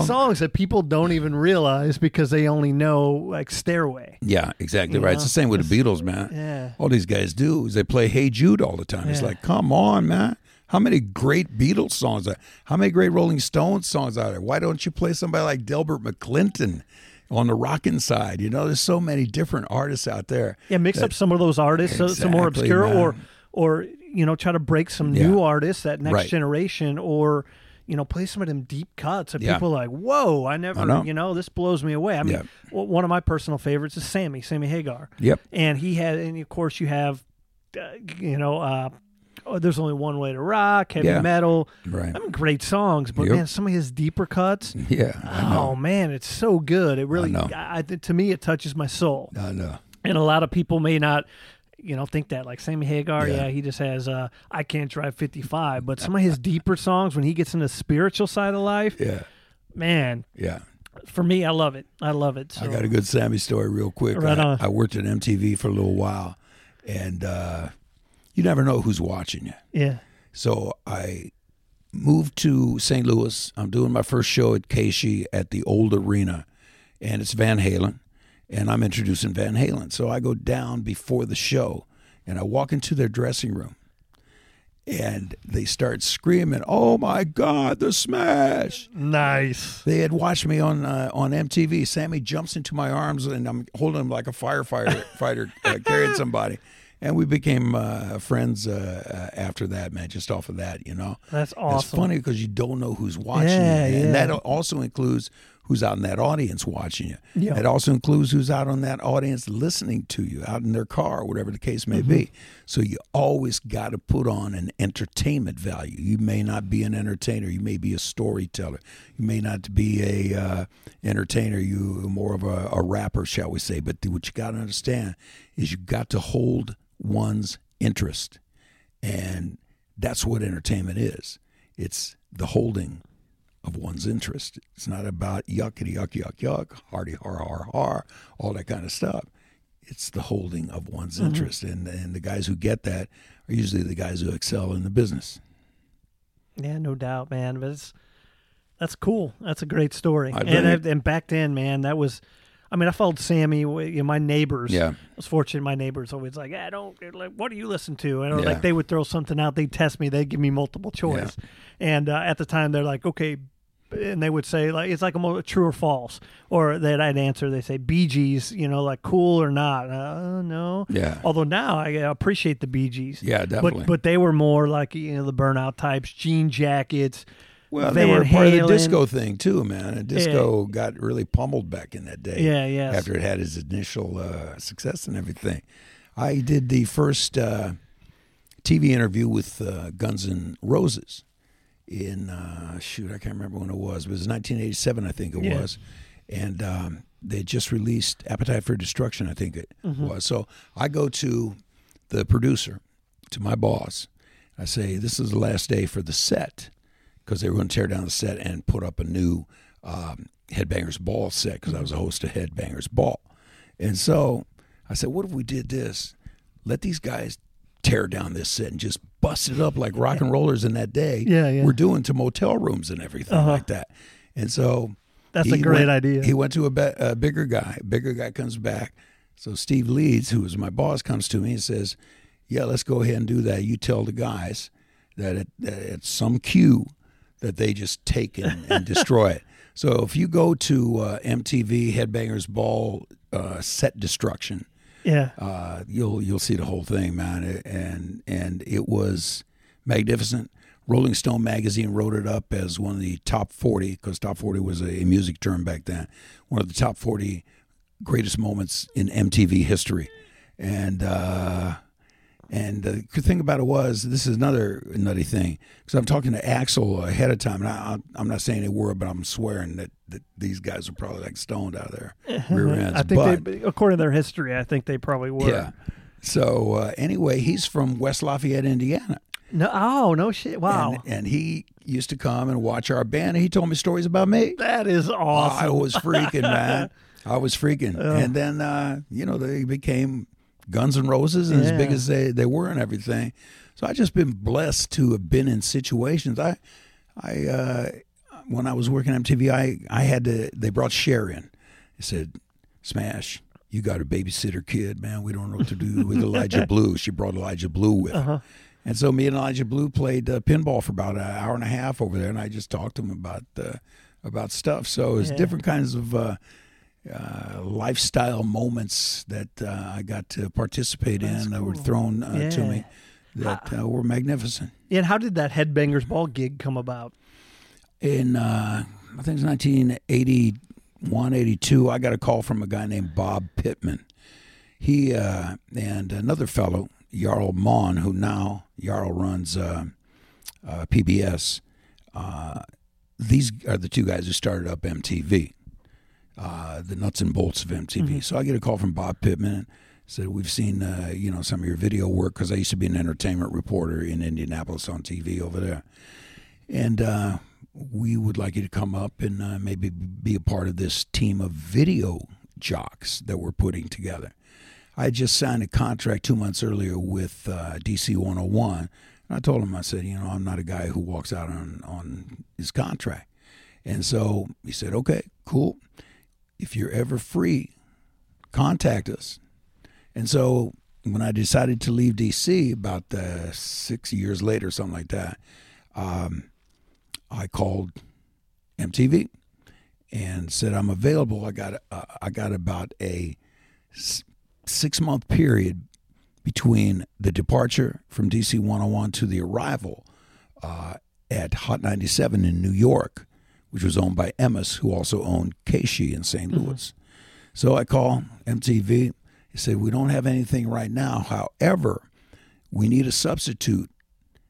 songs that people don't even realize because they only know like stairway Yeah, exactly You right. know, It's the same with the Beatles, man. yeah All these guys do is they play Hey Jude all the time. It's like, come on, man. How many great Beatles songs are there? How many great Rolling Stones songs are there? Why don't you play somebody like Delbert McClinton on the rockin' side? You know, there's so many different artists out there. Yeah, mix up some of those artists, so some more obscure, man. or or you know, try to break some Yeah. new artists that next Right. generation, or you know, play some of them deep cuts that Yeah. people are like, whoa, I never, I know. you know, this blows me away. I mean, Yeah. one of my personal favorites is Sammy, Sammy Hagar. Yep. and he had, and of course, you have, uh, you know, uh, oh, there's only one way to rock, heavy Yeah. metal. Right. I mean, great songs, but Yep. man, some of his deeper cuts. Yeah. Oh man, it's so good. It really. I, I, to me, it touches my soul I know. and a lot of people may not you know think that like sammy hagar yeah, Yeah. he just has uh i can't drive 55 but some of his deeper songs when he gets into the spiritual side of life Yeah, man yeah. for me i love it i love it so I got a good Sammy story real quick. Right I, on. I worked at MTV for a little while, and uh, you never know who's watching you. yeah So I moved to St. Louis. I'm doing my first show at KSHE at the old arena, and it's Van Halen, and I'm introducing Van Halen. So I go down before the show, and I walk into their dressing room, and they start screaming, "Oh my God, the Smash!" nice They had watched me on uh, on MTV. Sammy jumps into my arms, and I'm holding him like a firefighter fighter uh, carrying somebody. And we became uh, friends uh, uh, after that, man. Just off of that, you know. that's awesome. It's funny because you don't know who's watching Yeah, and yeah. that also includes who's out in that audience watching you. Yeah. It also includes who's out on that audience listening to you, out in their car, whatever the case may be. Mm-hmm. So you always got to put on an entertainment value. You may not be an entertainer. You may be a storyteller. You may not be a uh, entertainer. You more of a, a rapper, shall we say? But what you got to understand is you got to hold one's interest. And that's what entertainment is. It's the holding of one's interest. It's not about yuckity yuck yuck yuck, hardy har har har, all that kind of stuff. It's the holding of one's interest, and and the guys who get that are usually the guys who excel in the business. Yeah, no doubt, man. But it's that's cool. That's a great story. And. And back then, man, that was. I mean, I followed Sammy. You know, my neighbors. Yeah. I was fortunate. My neighbors always like, "I don't like. What do you listen to?" And Yeah. like they would throw something out. They'd test me. They'd give me multiple choice. And uh, at the time, they're like, "Okay." And they would say like it's like a true or false, or that I'd answer. They say Bee Gees, you know, like cool or not. Uh, no. Yeah. Although now I appreciate the Bee Gees. Yeah, definitely. But but they were more like you know the burnout types, jean jackets. Well, Van they were part of the disco thing too, man. And disco got really pummeled back in that day. Yeah, yes. After it had its initial uh, success and everything, I did the first uh, TV interview with uh, Guns N' Roses in uh, shoot, I can't remember when it was. It was 1987, I think it Yeah. was, and um, they just released Appetite for Destruction, I think it Mm-hmm. was. So I go to the producer, to my boss. I say, "This is the last day for the set." because they were going to tear down the set and put up a new um, Headbangers Ball set because I was a host of Headbangers Ball. And so I said, what if we did this? Let these guys tear down this set and just bust it up like rock and rollers in that day Yeah, yeah. we're doing to motel rooms and everything Uh-huh. like that. And so That's a great went- idea. He went to a, be- a bigger guy. Bigger guy comes back. So Steve Leeds, who was my boss, comes to me and says, "Yeah, let's go ahead and do that. You tell the guys that, it, that it's some cue that they just take and, and destroy it." So if you go to uh, MTV Headbangers Ball uh, set destruction, Yeah. uh, you'll you'll see the whole thing, man. And and it was magnificent. Rolling Stone magazine wrote it up as one of the top 40 because top 40 was a music term back then. One of the top 40 greatest moments in MTV history. And uh, and the good thing about it was this is another nutty thing because I'm talking to Axl ahead of time, and I, I'm not saying they were, but I'm swearing that, that these guys were probably like stoned out of their rear ends. I think but, they, according to their history, I think they probably were. yeah. So uh, anyway, he's from West Lafayette, Indiana, No. Oh no shit! Wow. and, and he used to come and watch our band. And he told me stories about me. that is awesome. I was freaking, man. I was freaking. And then, uh, you know, they became Guns N' Roses and as big as they, they were and everything. So I just been blessed to have been in situations. I, I, uh, when I was working at MTV, I, I had to, they brought Cher in. They said, Smash, you got a babysitter kid, man. We don't know what to do with Elijah Blue. She brought Elijah Blue with her. And so me and Elijah Blue played uh, pinball for about an hour and a half over there, and I just talked to him about uh, about stuff. So it's Yeah. different kinds of uh, lifestyle moments that uh, I got to participate in that were thrown uh, to me that uh, were magnificent. and how did that Headbangers Ball gig come about? In uh, I think it's 1981, 82, I got a call from a guy named Bob Pittman. He uh, and another fellow, Jarl Mohn, who now Jarl runs uh, uh, PBS. Uh, these are the two guys who started up MTV, uh, the nuts and bolts of MTV. So I get a call from Bob Pittman. Said we've seen uh, you know some of your video work because I used to be an entertainment reporter in Indianapolis on TV over there, and uh, we would like you to come up and uh, maybe be a part of this team of video jocks that we're putting together. I had just signed a contract two months earlier with uh, DC 101. And I told him, I said, you know, I'm not a guy who walks out on, on his contract. And so he said, okay, cool. If you're ever free, contact us. And so when I decided to leave DC about uh, six years later, something like that, um, I called MTV and said I'm available. I got uh, I got about a six month period between the departure from DC 101 to the arrival uh, at Hot 97 in New York, which was owned by Emmis, who also owned KSHE in saint Louis. So I call MTV. He said, We don't have anything right now. However, we need a substitute.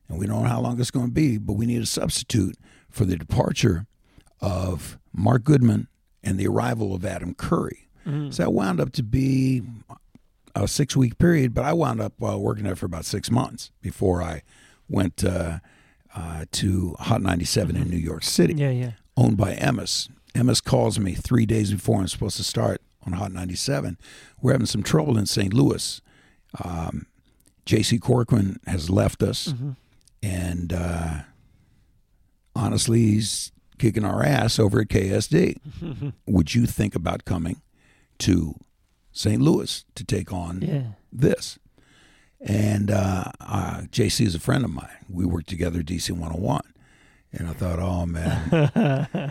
And we don't know how long it's going to be, but we need a substitute for the departure of Mark Goodman and the arrival of Adam Curry. So that wound up to be a six week period, but I wound up uh, working there for about six months before I went uh, uh, to Hot 97 in New York City Yeah, yeah. Owned by Emmis. Emmis calls me three days before I'm supposed to start on Hot 97. We're having some trouble in St. Louis. Um, J.C. Corcoran has left us, and uh, honestly, he's kicking our ass over at KSD. Would you think about coming to St. Louis to take on Yeah. this? And uh, uh, JC is a friend of mine. We worked together at DC 101. And I thought, oh, man.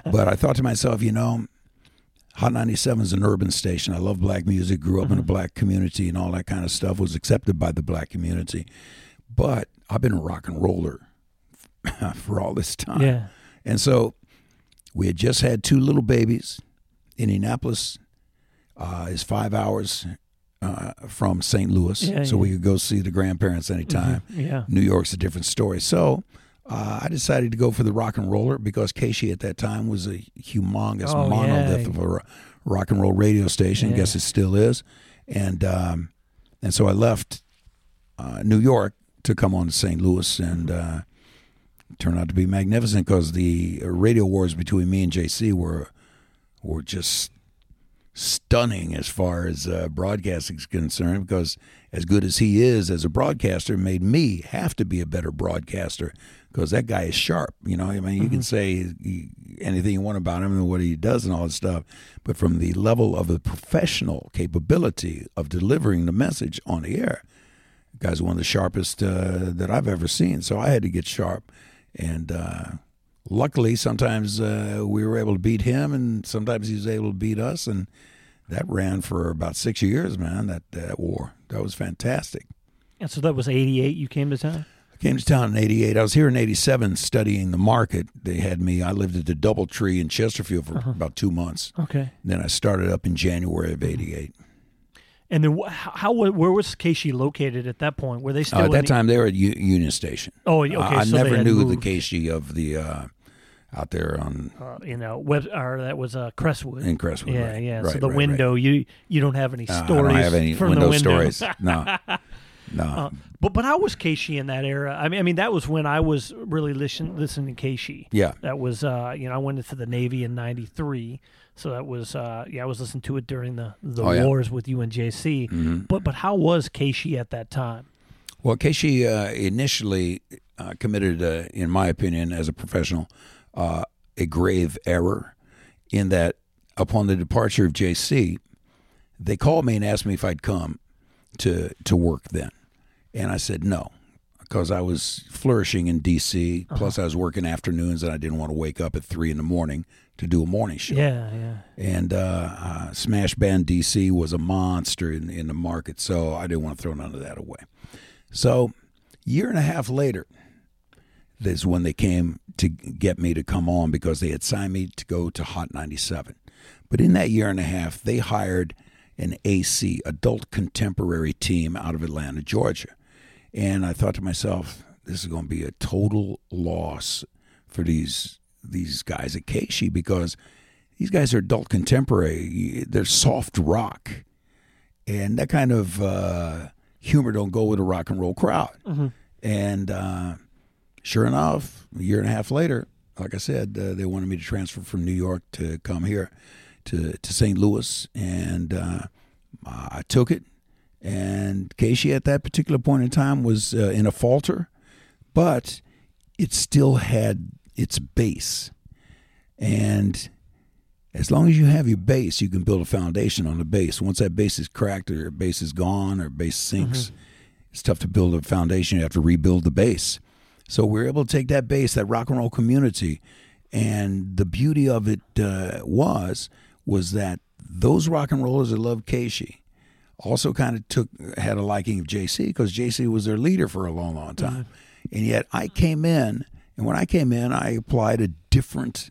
but I thought to myself, you know, Hot 97 is an urban station. I love black music, grew up in a black community and all that kind of stuff, was accepted by the black community. But I've been a rock and roller for all this time. Yeah. And so we had just had two little babies. Indianapolis uh, is five hours uh, from St. Louis, Yeah, so yeah. we could go see the grandparents anytime. Yeah. New York's a different story. So uh, I decided to go for the rock and roller because KSHE at that time was a humongous Oh, monolith yeah. of a rock and roll radio station. Yeah. Guess it still is. And um, and so I left uh, New York to come on to St. Louis and uh, turned out to be magnificent because the radio wars between me and JC were were just stunning as far as uh, broadcasting is concerned because as good as he is as a broadcaster made me have to be a better broadcaster because that guy is sharp you know? I mean you can say he- anything you want about him and what he does and all that stuff but from the level of the professional capability of delivering the message on the air the guy's one of the sharpest uh, that i've ever seen. So i had to get sharp and uh, luckily sometimes uh, we were able to beat him and sometimes he was able to beat us and that ran for about six years man that, that war. That was fantastic. And so that was 88 you came to town? Came to town in 88 i was here in 87 studying the market they had me i lived at the doubletree in chesterfield for about two months Okay. then i started up in january of 88 And then how where was KSHE located at that point? Were they still uh, at that the- time they were at U- union station Oh, okay. I, I so never knew the moved, KSHE of the uh, out there on uh, you know, web or that was uh, Crestwood. in Crestwood. yeah, right, yeah. Right, so the right, window, you you don't have any Uh, stories I don't have any from window the window. stories. No, no. Uh, but but how was KSHE in that era? I mean, I mean that was when I was really listen, listening to KSHE. yeah, That was uh, you know I went into the Navy in '93, so that was uh, yeah I was listening to it during the the Oh, yeah. wars with you and JC. Mhm. But but how was KSHE at that time? Well, KSHE uh, initially uh, committed, uh, in my opinion, as a professional, uh, a grave error in that upon the departure of JC, they called me and asked me if I'd come to to work then, and I said no because I was flourishing in D.C. Plus, I was working afternoons and I didn't want to wake up at three in the morning to do a morning show. Yeah, yeah. and uh, uh, Smash Band DC was a monster in, in the market, so I didn't want to throw none of that away. So, year and a half later, is when they came to get me to come on because they had signed me to go to Hot 97. But in that year and a half, they hired an AC, adult contemporary team out of Atlanta, Georgia. And I thought to myself, this is going to be a total loss for these these guys at KSHE because these guys are adult contemporary. They're soft rock, and that kind of uh, humor don't go with a rock and roll crowd. And uh, sure enough, a year and a half later, like I said, uh, they wanted me to transfer from New York to come here to to St. Louis, and uh, I took it. And KSHE at that particular point in time was uh, in a falter, but it still had its base. And as long as you have your base, you can build a foundation on the base. Once that base is cracked or base is gone or base sinks, it's tough to build a foundation. You have to rebuild the base. So we are able to take that base, that rock and roll community, and the beauty of it uh, was was that those rock and rollers that loved KSHE also kind of took had a liking of JC because JC was their leader for a long, long time. And yet I came in, and when I came in, I applied a different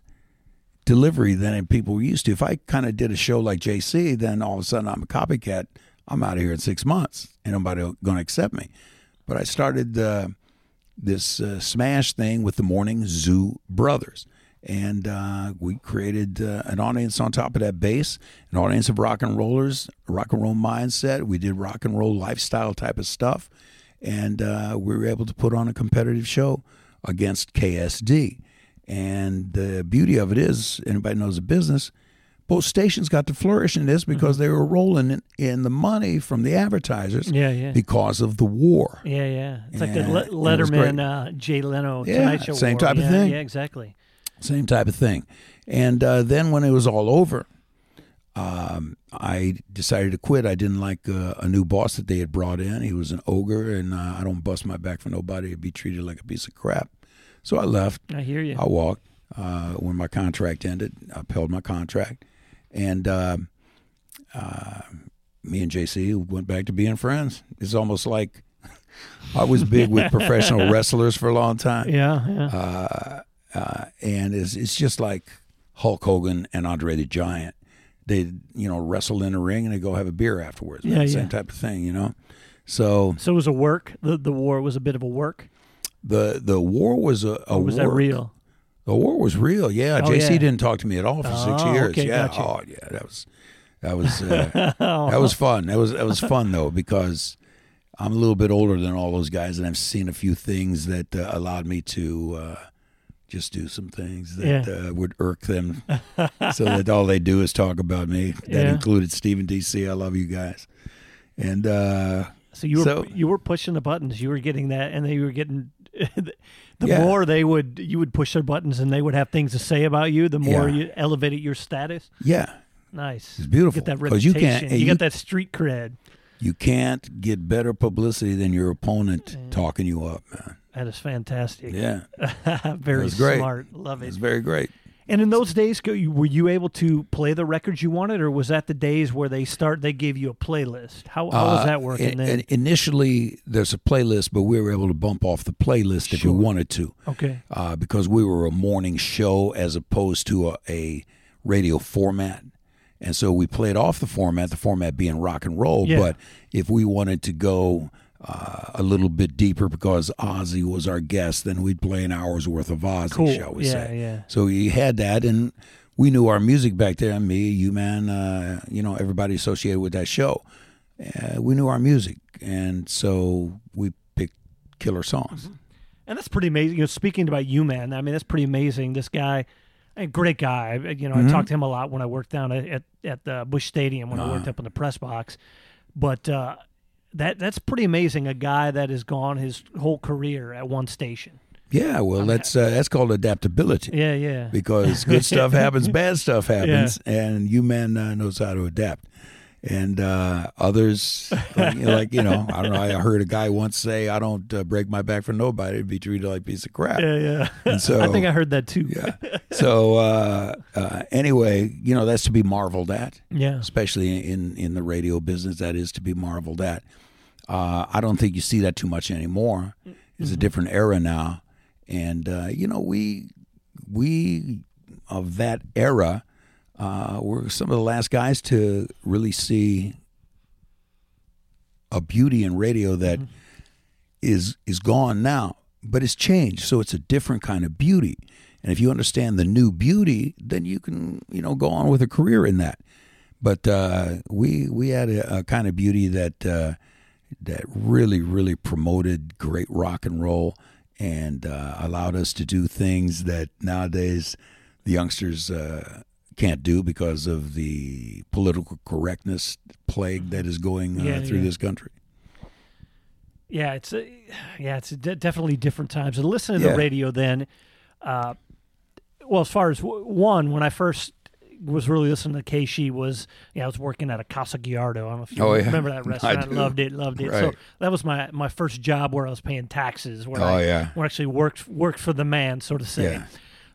delivery than people were used to. If I kind of did a show like JC, then all of a sudden I'm a copycat. I'm out of here in six months, and nobody going to accept me. But I started uh, this uh, smash thing with the Morning Zoo Brothers. And uh, we created uh, an audience on top of that base, an audience of rock and rollers, rock and roll mindset. We did rock and roll lifestyle type of stuff. And uh, we were able to put on a competitive show against KSD. And the beauty of it is, anybody knows the business, both stations got to flourish in this because they were rolling in, in the money from the advertisers Yeah, yeah. because of the war. Yeah, yeah. It's like the Le- and it was Letterman, uh, Jay Leno, Yeah, Tonight Show. same war. type of Yeah, thing. Yeah, exactly. Same type of thing. And uh, then when it was all over, um, I decided to quit. I didn't like uh, a new boss that they had brought in. He was an ogre, and uh, I don't bust my back for nobody to be treated like a piece of crap. So I left. I hear you. I walked uh, when my contract ended. I upheld my contract, and uh, uh, me and JC went back to being friends. It's almost like I was big with professional wrestlers for a long time, Yeah, yeah. Uh, and it's it's just like Hulk Hogan and Andre the Giant. They you know wrestle in a ring and they go have a beer afterwards. Yeah, Same type of thing, you know. So so it was a work. The the war was a bit of a work. the the war was a, a Or was that real? The war was real. Yeah, Oh, JC yeah. didn't talk to me at all for six Oh, years. okay, yeah. gotcha. Oh, yeah. That was that was uh, that was fun. That was that was fun though because I'm a little bit older than all those guys, and I've seen a few things that uh, allowed me to uh, just do some things that Yeah. uh, would irk them, so that all they do is talk about me. That Yeah. included Stephen DC. I love you guys, and uh, So you were So- you were pushing the buttons. You were getting that, and then you were getting. the Yeah. more they would, you would push their buttons, and they would have things to say about you. The more you elevated your status. yeah, Nice. It's beautiful, Get that 'cause you reputation. can't- You, you- got that street cred. you can't get better publicity than your opponent talking you up, man. That is fantastic. Yeah, Very smart. Love it. it's very great. And in those days, were you able to play the records you wanted, or was that the days where they start? They gave you a playlist. How, how was Uh, that working then? and initially, there's a playlist, but we were able to bump off the playlist if Sure. we wanted to, okay. uh, because we were a morning show as opposed to a, a radio format. And so we played off the format, the format being rock and roll. Yeah. But if we wanted to go uh, a little bit deeper because Ozzy was our guest, then we'd play an hour's worth of Ozzy, Cool. shall we Yeah, say. yeah. So we had that, and we knew our music back there. Me, you, man, uh, you know, everybody associated with that show. Uh, we knew our music, and so we picked killer songs. And that's pretty amazing. You know, speaking about you, man, I mean, that's pretty amazing. This guy, a great guy. You know, I talked to him a lot when I worked down at at, the Busch Stadium when I worked up in the press box. But uh, that that's pretty amazing. A guy that has gone his whole career at one station. Yeah, well, that's uh, that's called adaptability. Yeah, yeah. because good stuff happens, bad stuff happens, and U-Man uh, knows how to adapt. And uh, others, like, you know, like you know, I don't know. I heard a guy once say, "I don't uh, break my back for nobody to be treated like a piece of crap." yeah, yeah. And so, I think I heard that too. yeah. So uh, uh, anyway, you know, that's to be marveled at, Yeah. especially in in the radio business. That is to be marveled at. Uh, I don't think you see that too much anymore. It's a different era now, and uh, you know, we we of that era uh, were some of the last guys to really see a beauty in radio that is is gone now, but it's changed. So it's a different kind of beauty. And if you understand the new beauty, then you can you know go on with a career in that. But uh, we we had a, a kind of beauty that uh, that really really promoted great rock and roll and uh, allowed us to do things that nowadays the youngsters uh, can't do because of the political correctness plague that is going uh, Yeah, through yeah. this country. Yeah, it's a, yeah, it's de- definitely different times. And listening to Yeah. the radio then, uh, well, as far as w- one, when I first was really listening to KSHE was, yeah, I was working at a Casa Gallardo. I don't know if you Oh, yeah. remember that I restaurant. do. Loved it, loved it. So that was my, my first job where I was paying taxes. Where Oh, I, yeah. where I actually worked worked for the man, so to say. Yeah.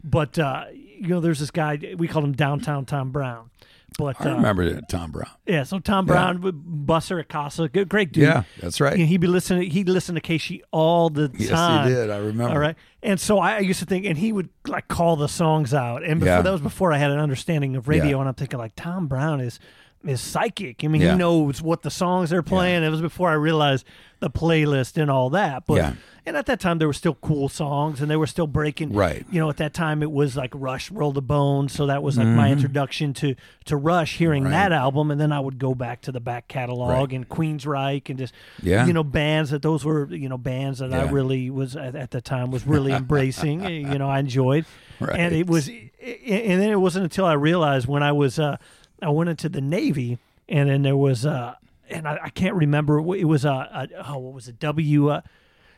But uh, you know, there's this guy we called him Downtown Tom Brown. But I uh, remember that, Tom Brown. yeah, so Tom Yeah. Brown, w- busser at Casa, good, great dude. Yeah, that's right. Know, he'd be listening. He'd listen to KSHE all the Yes, time. Yes, he did. I remember. All right, and so I used to think, and he would like call the songs out, and before Yeah. that was before I had an understanding of radio, Yeah. and I'm thinking like Tom Brown is, is psychic. I mean, Yeah. he knows what the songs they're playing. It was before I realized the playlist and all that. But Yeah. and at that time there were still cool songs and they were still breaking. Right. You know, at that time it was like Rush, Roll the Bones. So that was like my introduction to to Rush. Hearing Mm-hmm. Right. that album, and then I would go back to the back catalog Right. and Queensryche and just Yeah. you know bands that those were you know bands that I really was at, at the time was really embracing. you know, I enjoyed, Right. and it was, and then it wasn't until I realized when I was uh, I went into the Navy, and then there was uh, and I, I can't remember it was a, a oh what was it W. Uh,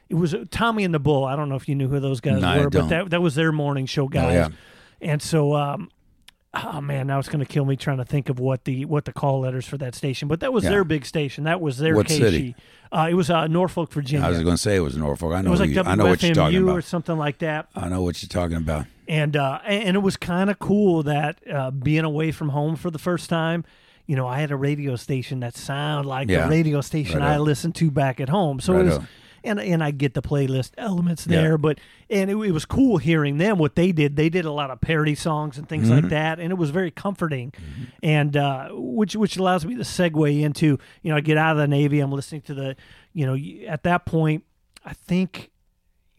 it was Tommy and the Bull. I don't know if you knew who those guys No, were, but that that was their morning show guys. yeah. And so, um, oh man, now it's going to kill me trying to think of what the what the call letters for that station. But that was Yeah. their big station. That was their What KC. city? Uh, it was uh, Norfolk, Virginia. I was going to say it was Norfolk. I know. it was like you- I know what you're talking WFMU or something like that. I know what you're talking about. And uh, and it was kind of cool that uh, being away from home for the first time. You know, I had a radio station that sounded like Yeah. the radio station Right I listened to back at home. So it was, and and I get the playlist elements Yeah. there, but and it, it was cool hearing them what they did. They did a lot of parody songs and things Mm-hmm. like that, and it was very comforting, and uh, which which allows me to segue into you know I get out of the Navy, I'm listening to the you know at that point I think.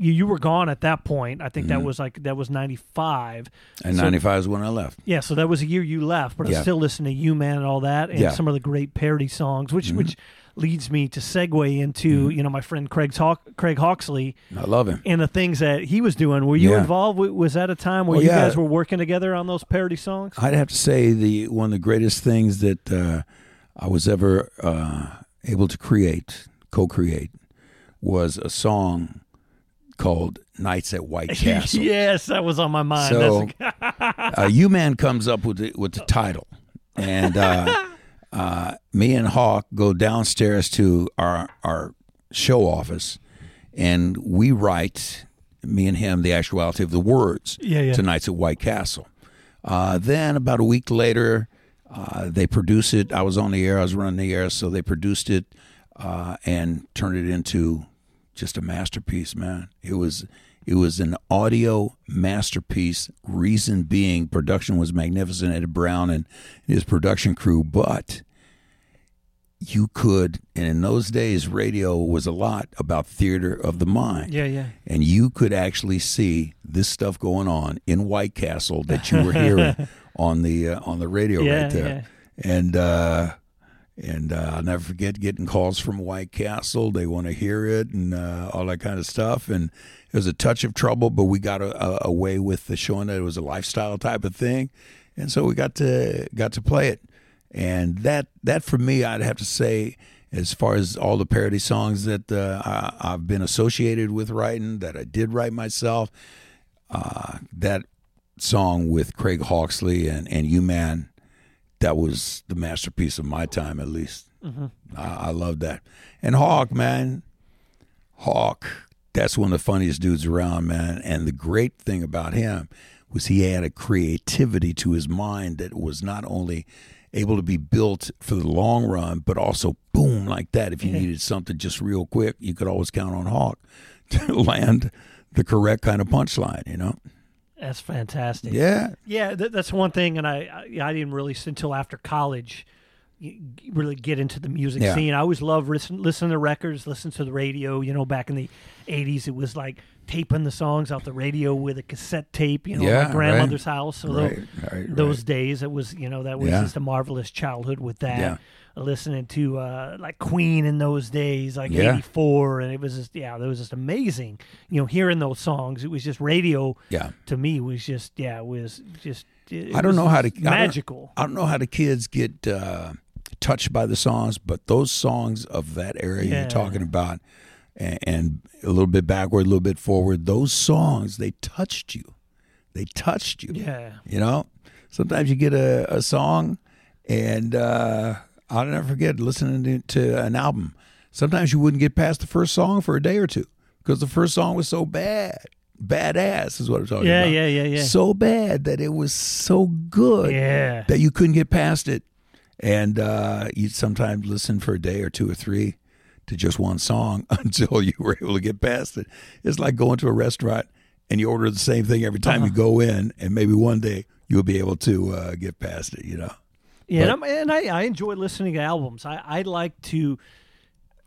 You, you were gone at that point. I think Mm-hmm. that was like that was ninety five. And So- 95 is when I left. Yeah, so that was a year you left, but I still listen to you, man, and all that, and Yeah. Mm-hmm. some of the great parody songs, which which leads me to segue into you know my friend Craig Hawk, Craig Hawksley I love him. and the things that he was doing. Were you Yeah. involved? Was that a time where Oh, you yeah. guys were working together on those parody songs? I'd have to say the one of the greatest things that uh, I was ever uh, able to create, co-create, was a song called "Nights at White Castle." yes, that was on my mind. So, uh, U-Man comes up with the, with the title, and uh, uh, me and Hawk go downstairs to our our show office, and we write me and him the actuality of the words Yeah, yeah. to Nights at White Castle. Uh, then about a week later, uh, they produce it. I was on the air. I was running the air, so they produced it uh, and turned it into just a masterpiece. Man, it was it was an audio masterpiece. Reason being, production was magnificent. Ed Brown and his production crew, but you could, and in those days, radio was a lot about theater of the mind yeah, yeah. and you could actually see this stuff going on in White Castle that you were hearing on the uh, on the radio Yeah, right there. And uh, and uh, I'll never forget getting calls from White Castle. They want to hear it and uh, all that kind of stuff. And it was a touch of trouble, but we got away with the showing that it was a lifestyle type of thing, and so we got to got to play it. And that that for me, I'd have to say, as far as all the parody songs that uh, I, I've been associated with writing, that I did write myself, uh, that song with Craig Hawksley and and U-Man, that was the masterpiece of my time, at least. Mm-hmm. I, I love that. And Hawk, man, Hawk, that's one of the funniest dudes around, man. And the great thing about him was he had a creativity to his mind that was not only able to be built for the long run, but also boom like that. If you needed something just real quick, you could always count on Hawk to land the correct kind of punchline. You know? That's fantastic. Yeah. Yeah, that, that's one thing, and I, I I didn't really until after college really get into the music Yeah. scene. I always loved listen listen to records, listen to the radio. You know, back in the '80s, it was like taping the songs off the radio with a cassette tape. You know, at Yeah, my grandmother's house. So Right, right, those right. days, it was you know that was just a marvelous childhood with that. Yeah. Listening to uh, like Queen in those days, like Yeah. '84, and it was just yeah, that was just amazing. You know, hearing those songs, it was just radio Yeah. to me was just yeah it was just it I don't know how to I don't- magical I don't, know how the kids get uh, touched by the songs, but those songs of that era Yeah. you're talking about, and, and a little bit backward, a little bit forward, those songs they touched you. They touched you. yeah You know, sometimes you get a, a song, and uh, I'll never forget listening to, to an album. Sometimes you wouldn't get past the first song for a day or two because the first song was so bad. Badass is what I'm talking Yeah, about. yeah, yeah, yeah. yeah. So bad that it was so good yeah that you couldn't get past it. And uh, you sometimes listen for a day or two or three to just one song until you were able to get past it. It's like going to a restaurant and you order the same thing every time you Uh-huh. go in, and maybe one day you'll be able to uh, get past it. You know? Yeah, But- and, I'm, and I, I enjoy listening to albums. I, I like to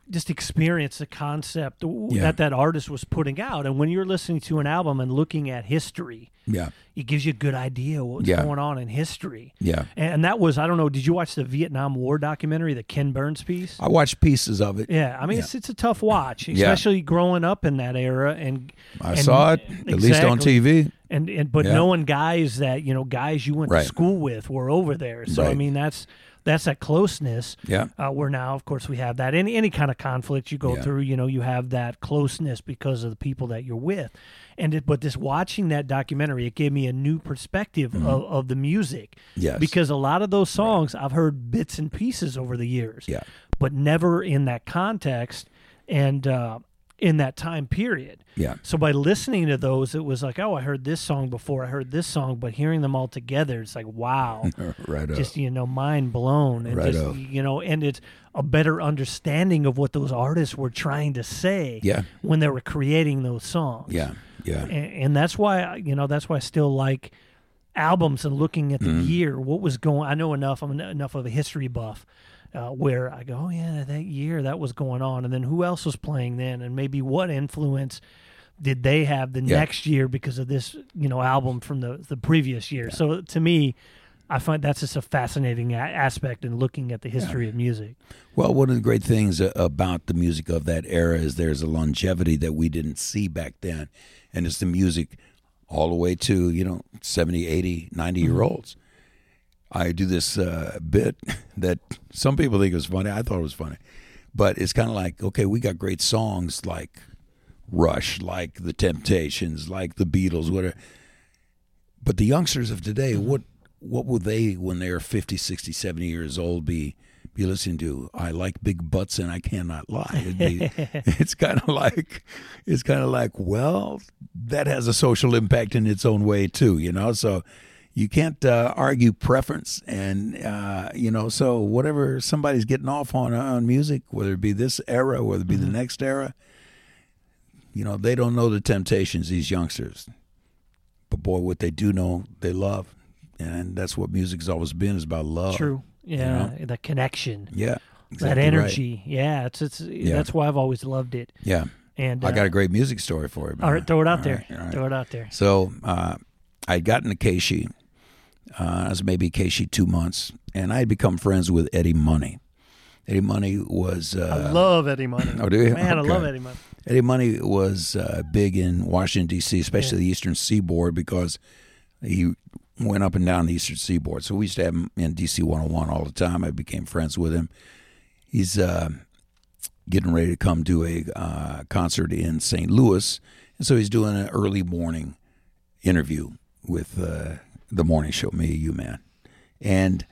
just experience the concept Yeah. that that artist was putting out. And when you're listening to an album and looking at history, Yeah, it gives you a good idea what's Yeah. going on in history. yeah. And that was I don't know. Did you watch the Vietnam War documentary, the Ken Burns piece? I watched pieces of it. Yeah, I mean Yeah. it's it's a tough watch, especially growing up in that era. And I and- saw it at least on. TV. and and but knowing guys that you know guys you went Right. to school with were over there. So I mean that's that's that closeness. Yeah, Uh, where now, of course, we have that. Any any kind of conflict you go Yeah. through, you know, you have that closeness because of the people that you're with. And it, but this watching that documentary, it gave me a new perspective of, of the music. Mm-hmm. Yes. Because a lot of those songs I've heard bits and pieces over the years. Yeah. But never in that context and uh, in that time period. yeah, So by listening to those, it was like, oh, I heard this song before, I heard this song, but hearing them all together, it's like, wow, right up. just you know, mind blown, and Right just up. you know, and it's a better understanding of what those artists were trying to say yeah, when they were creating those songs. yeah, yeah, and, and that's why you know that's why I still like albums and looking at the Mm-hmm. year, what was going. I know enough. I'm enough of a history buff. Uh, where I go, oh yeah, that year that was going on, and then who else was playing then, and maybe what influence did they have the Yeah. next year because of this, you know, album from the the previous year. So to me, I find that's just a fascinating a- aspect in looking at the history of music. Well, one of the great things about the music of that era is there's a longevity that we didn't see back then. And it's the music all the way to, you know, 70, 80, 90 year olds. I do this uh, bit that some people think is funny. I thought it was funny. But it's kind of like, okay, we got great songs like Rush, like The Temptations, like The Beatles, whatever. But the youngsters of today, what what will they when they're 50, 60, 70 years old be be listening to? I like big butts and I cannot lie. Be, it's kind of like it's kind of like, well, that has a social impact in its own way too, you know? So you can't uh, argue preference and uh, you know so whatever somebody's getting off on on music whether it be this era whether it be the next era you know they don't know the temptations these youngsters but boy what they do know they love and that's what music's always been is about love True, yeah, the connection, yeah that exactly right. energy, yeah, it's it's yeah. that's why I've always loved it. yeah And i uh, got a great music story for you all right, throw it out All there, right, right. throw it out there. So uh, I'd gotten to KSHE. Uh, I was maybe KSHE two months, and I had become friends with Eddie Money. Eddie Money was Uh, I love Eddie Money. Oh, do you? Man, I love Eddie Money. Eddie Money was uh, big in Washington D.C., especially the Eastern Seaboard, because he went up and down the Eastern Seaboard. So we used to have him in D.C. 101 all the time. I became friends with him. He's uh, getting ready to come do a uh, concert in St. Louis, and so he's doing an early morning interview with uh, the morning show, me, you, man, and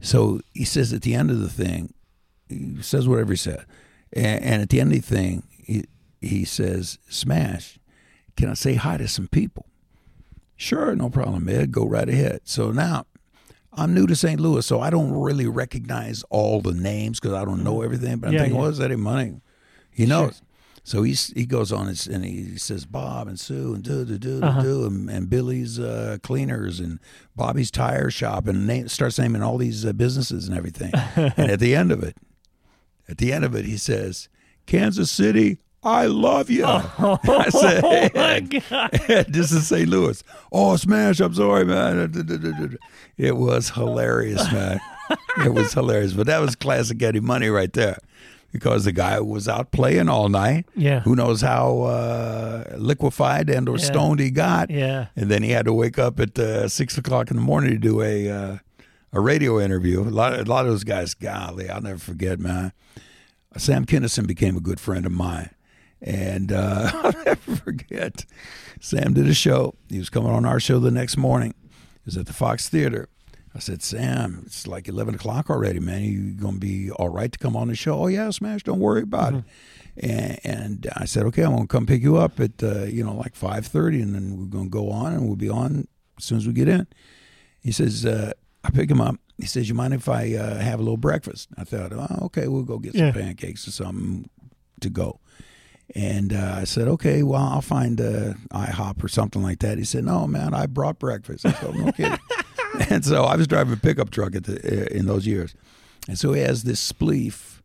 so he says at the end of the thing, he says whatever he said, and, and at the end of the thing, he he says, "Smash, can I say hi to some people?" Sure, no problem, Ed. Go right ahead. So now I'm new to St. Louis, so I don't really recognize all the names because I don't know mm-hmm. everything. But I'm Yeah, thinking, yeah. Eddie Money? He knows. So he's, he goes on and, and he says Bob and Sue and do do do do do and, and Billy's uh, Cleaners and Bobby's Tire Shop and name, starts naming all these uh, businesses and everything. and at the end of it, at the end of it, he says, "Kansas City, I love you." I said, Oh my god! This is St. Louis. Oh, Smash! I'm sorry, man. It was hilarious, man. it was hilarious. But that was classic Eddie Money right there, because the guy was out playing all night. Yeah. Who knows how uh, liquefied and or Yeah. stoned he got? Yeah. And then he had to wake up at uh, six o'clock in the morning to do a uh, a radio interview. A lot, a lot of those guys, golly, I'll never forget, man. Sam Kinison became a good friend of mine, and uh, I'll never forget. Sam did a show. He was coming on our show the next morning. He was at the Fox Theater. I said, Sam, it's like eleven o'clock already, man. You gonna be all right to come on the show? Oh yeah, Smash. Don't worry about it. And, and I said, okay, I'm gonna come pick you up at uh, you know like five thirty, and then we're gonna go on, and we'll be on as soon as we get in. He says, uh, I pick him up. He says, you mind if I uh, have a little breakfast? I thought, oh, okay, we'll go get Yeah. some pancakes or something to go. And uh, I said, okay, well, I'll find uh, IHOP or something like that. He said, no, man, I brought breakfast. I said, no kidding. and so I was driving a pickup truck at the uh, in those years, and so he has this spleef,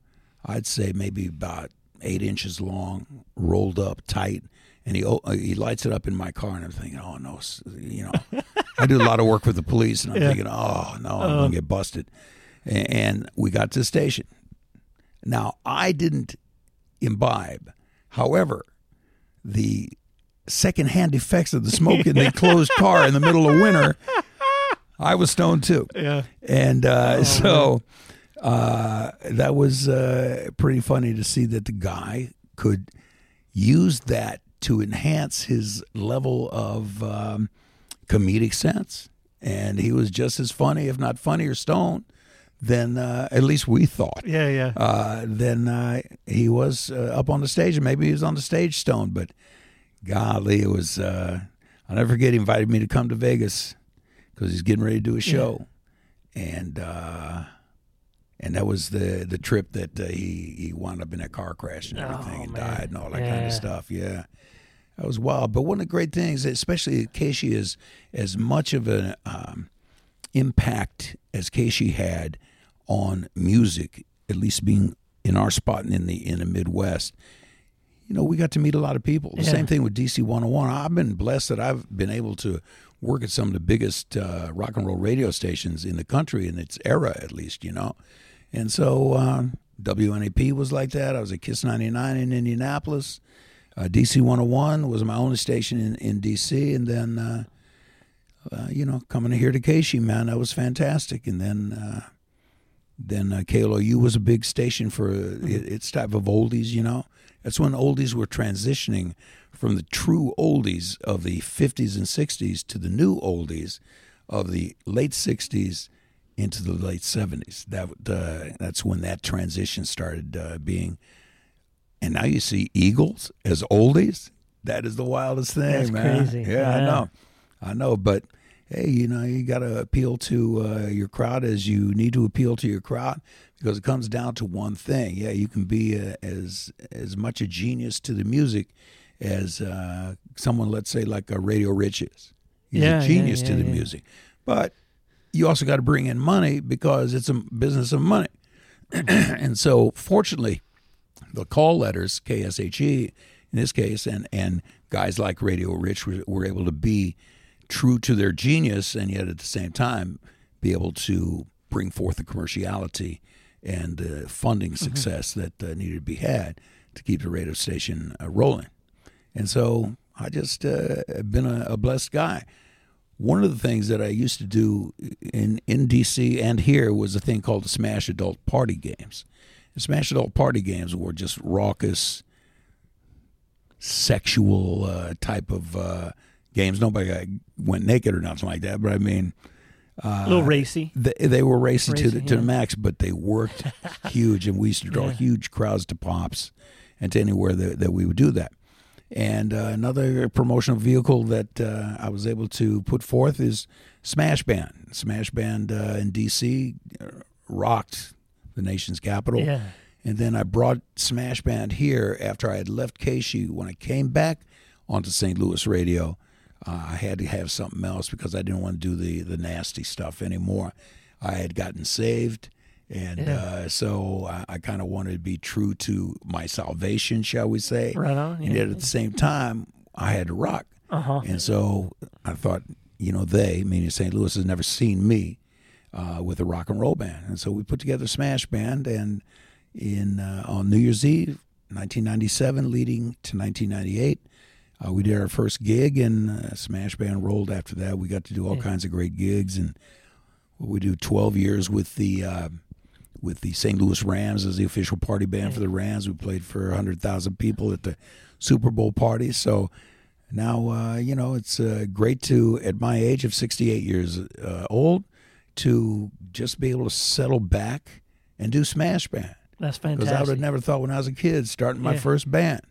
I'd say maybe about eight inches long, rolled up tight, and he uh, he lights it up in my car, and I'm thinking, oh no, you know, I do a lot of work with the police, and I'm Yeah. thinking, oh no, I'm gonna uh. get busted, A- and we got to the station. Now I didn't imbibe, however, the secondhand effects of the smoke in the closed car in the middle of winter. I was stoned too. Yeah. And uh, so uh, that was uh, pretty funny to see that the guy could use that to enhance his level of um, comedic sense. And he was just as funny, if not funnier, stoned than uh, at least we thought. Yeah, yeah. Uh, than uh, he was uh, up on the stage, and maybe he was on the stage stoned. But golly, it was. Uh, I'll never forget. He invited me to come to Vegas because he's getting ready to do a show, and uh, and that was the the trip that uh, he he wound up in that car crash and everything Oh, and man. died and all that kind of stuff. Yeah. That was wild, but one of the great things, especially KSHE, is as much of an um, impact as KSHE had on music, at least being in our spot and in the in the Midwest. You know, we got to meet a lot of people. The Yeah. same thing with DC 101. I've been blessed that I've been able to work at some of the biggest uh, rock and roll radio stations in the country in its era, at least. You know, and so um, WNAP was like that. I was at Kiss 99 in Indianapolis. Uh, DC 101 was my only station in, in DC, and then uh, uh, you know coming here to KSHE, man, that was fantastic. And then uh, then uh, KLOU was a big station for uh, it, its type of oldies. You know, that's when oldies were transitioning from the true oldies of the 50s and 60s to the new oldies of the late 60s into the late 70s. That uh, that's when that transition started uh, being. And now you see Eagles as oldies. That is the wildest thing, That's man. crazy. Yeah, I know, I know. But hey, you know, you got to appeal to uh, your crowd as you need to appeal to your crowd because it comes down to one thing. Yeah, you can be uh as as much a genius to the music as uh, someone, let's say, like a Radio Rich is. He's Yeah, a yeah, genius to the yeah. music, but you also got to bring in money because it's a business of money. and so, fortunately, the call letters, KSHE in this case, and, and guys like Radio Rich were, were able to be true to their genius and yet at the same time be able to bring forth the commerciality and the funding success that uh, needed to be had to keep the radio station uh, rolling. And so I just uh, have been a, a blessed guy. One of the things that I used to do in, in DC and here was a thing called the Smash Adult Party Games. The Smash Adult Party Games were just raucous, sexual uh, type of uh, games. Nobody went naked or nothing like that, but I mean, a little racy. they, they were racing to the, Racy, to the max, but they worked huge, and we used to draw Yeah. huge crowds to pops and to anywhere that, that we would do that. And uh, another promotional vehicle that uh, I was able to put forth is Smash Band. Smash Band uh, in DC uh, rocked the nation's capital. Yeah. And then I brought Smash Band here after I had left KSHE. When I came back onto St. Louis radio, uh, I had to have something else because I didn't want to do the, the nasty stuff anymore. I had gotten saved. And Yeah. uh, so I, I kind of wanted to be true to my salvation, shall we say. Right on. And yet at the same time, I had to rock. Uh huh. And so I thought, you know, they, meaning St. Louis, has never seen me uh, with a rock and roll band. And so we put together Smash Band, and in uh, on New Year's Eve, 1997, leading to 1998, uh, we did our first gig, and uh, Smash Band rolled after that. We got to do all kinds of great gigs, and we do 12 years with the. With the St. Louis Rams as the official party band for the Rams, we played for 100,000 people at the Super Bowl party. So now, uh, you know, it's uh, great to, at my age of 68 years uh, old, to just be able to settle back and do Smash Band. That's fantastic. Because. I would have never thought when I was a kid, starting my Yeah. first band,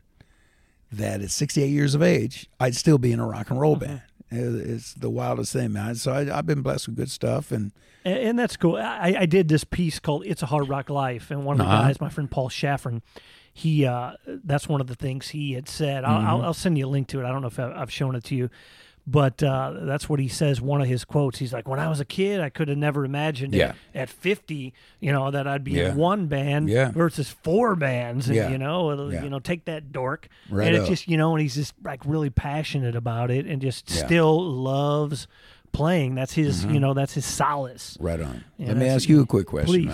that at 68 years of age, I'd still be in a rock and roll Uh-huh. band. It- It's the wildest thing, man. So I, I've been blessed with good stuff, and And, and that's cool. I, I did this piece called "It's a Hard Rock Life," and one of the Uh-huh. guys, my friend Paul Shaffron, he uh, that's one of the things he had said. I'll, Mm-hmm. I'll, I'll send you a link to it. I don't know if I've shown it to you, But uh, that's what he says. One of his quotes. He's like, "When I was a kid, I could have never imagined Yeah. at, 50, you know, that I'd be Yeah. in one band Yeah. versus four bands. And. You know, you know, take that dork. Right and it's up. just, you know, and he's just like really passionate about it, and just still loves playing. That's his, you know, that's his solace. Right on. Let me ask you a quick question.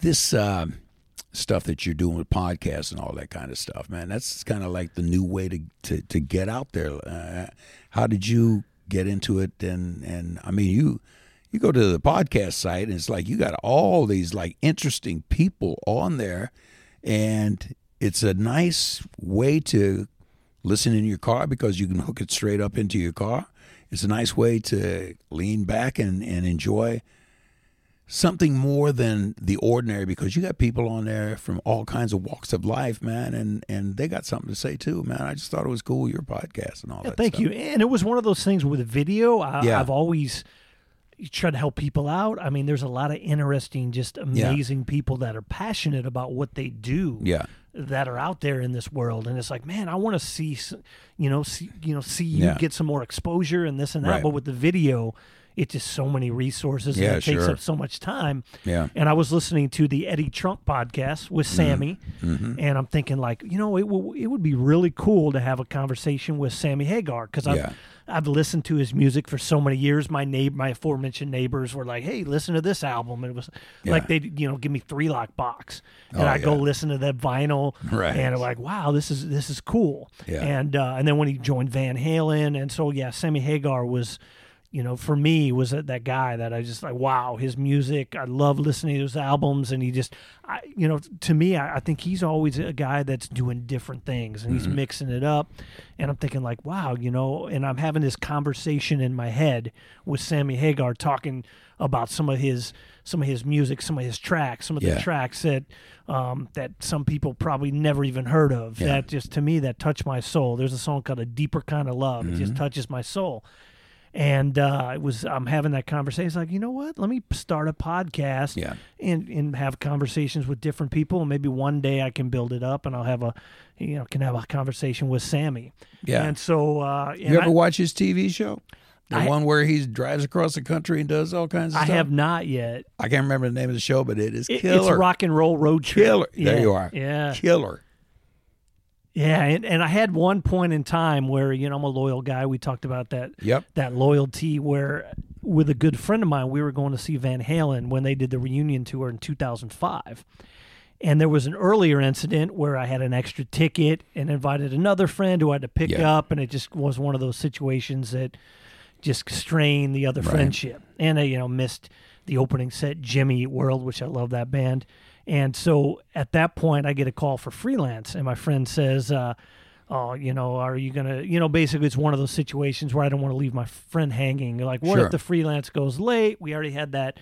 This um, stuff that you're doing with podcasts and all that kind of stuff, man, that's kind of like the new way to, to, to get out there. Uh, how did you get into it? And, and I mean, you you go to the podcast site and it's like you got all these like interesting people on there, and it's a nice way to listen in your car because you can hook it straight up into your car. It's a nice way to lean back and, and enjoy something more than the ordinary because you got people on there from all kinds of walks of life, man, and, and they got something to say too, man. I just thought it was cool, your podcast and all Yeah, that. thank stuff. you. And it was one of those things with video. I, Yeah. I've always tried to help people out. I mean, there's a lot of interesting, just amazing people that are passionate about what they do. Yeah. That are out there in this world, and it's like, man, I want to see, you know, see, you know, see you Yeah. get some more exposure and this and that. Right. But with the video, it's just so many resources, Yeah, and it takes up so much time. Yeah. And I was listening to the Eddie Trunk podcast with Sammy, Mm-hmm. and I'm thinking like, you know, it w- it would be really cool to have a conversation with Sammy Hagar because I've Yeah. I've listened to his music for so many years. My neighbor, my aforementioned neighbors were like, "Hey, listen to this album," and it was like Yeah. they, you know, give me three lock box, and Oh, I go listen to that vinyl, Right. and I'm like, "Wow, this is this is cool." Yeah. And uh, and then when he joined Van Halen, and so yeah, Sammy Hagar was you know, for me was that, that guy that I just like, wow, his music. I love listening to his albums, and he just, I, you know, to me, I, I think he's always a guy that's doing different things and he's mixing it up. And I'm thinking like, wow, you know, and I'm having this conversation in my head with Sammy Hagar talking about some of his some of his music, some of his tracks, some of Yeah. the tracks that um, that some people probably never even heard of. Yeah. That just to me that touched my soul. There's a song called "A Deeper Kind of Love." It Mm-hmm. just touches my soul and uh, it was I'm having that conversation. It's like, you know what? Let me start a podcast Yeah. and and have conversations with different people. And maybe one day I can build it up, and I'll have a you know can have a conversation with Sammy. Yeah. And so uh, and You ever I, watch his TV show? The I- one where he drives across the country and does all kinds of I stuff. I have not yet. I can't remember the name of the show, but it is killer. it's rock and roll road trip. Killer. There you are. Yeah. Killer. Yeah, and, and I had one point in time where you know I'm a loyal guy. We talked about that. Yep. That loyalty where with a good friend of mine, we were going to see Van Halen when they did the reunion tour in 2005. And there was an earlier incident where I had an extra ticket and invited another friend who I had to pick Yeah. up, and it just was one of those situations that just strained the other Right. friendship. And I, you know, missed the opening set, Jimmy Eat World, which I love that band. And so at that point, I get a call for freelance, and my friend says, uh, "Oh, you know, are you gonna, you know, basically it's one of those situations where I don't want to leave my friend hanging. Like, what Sure. if the freelance goes late? We already had that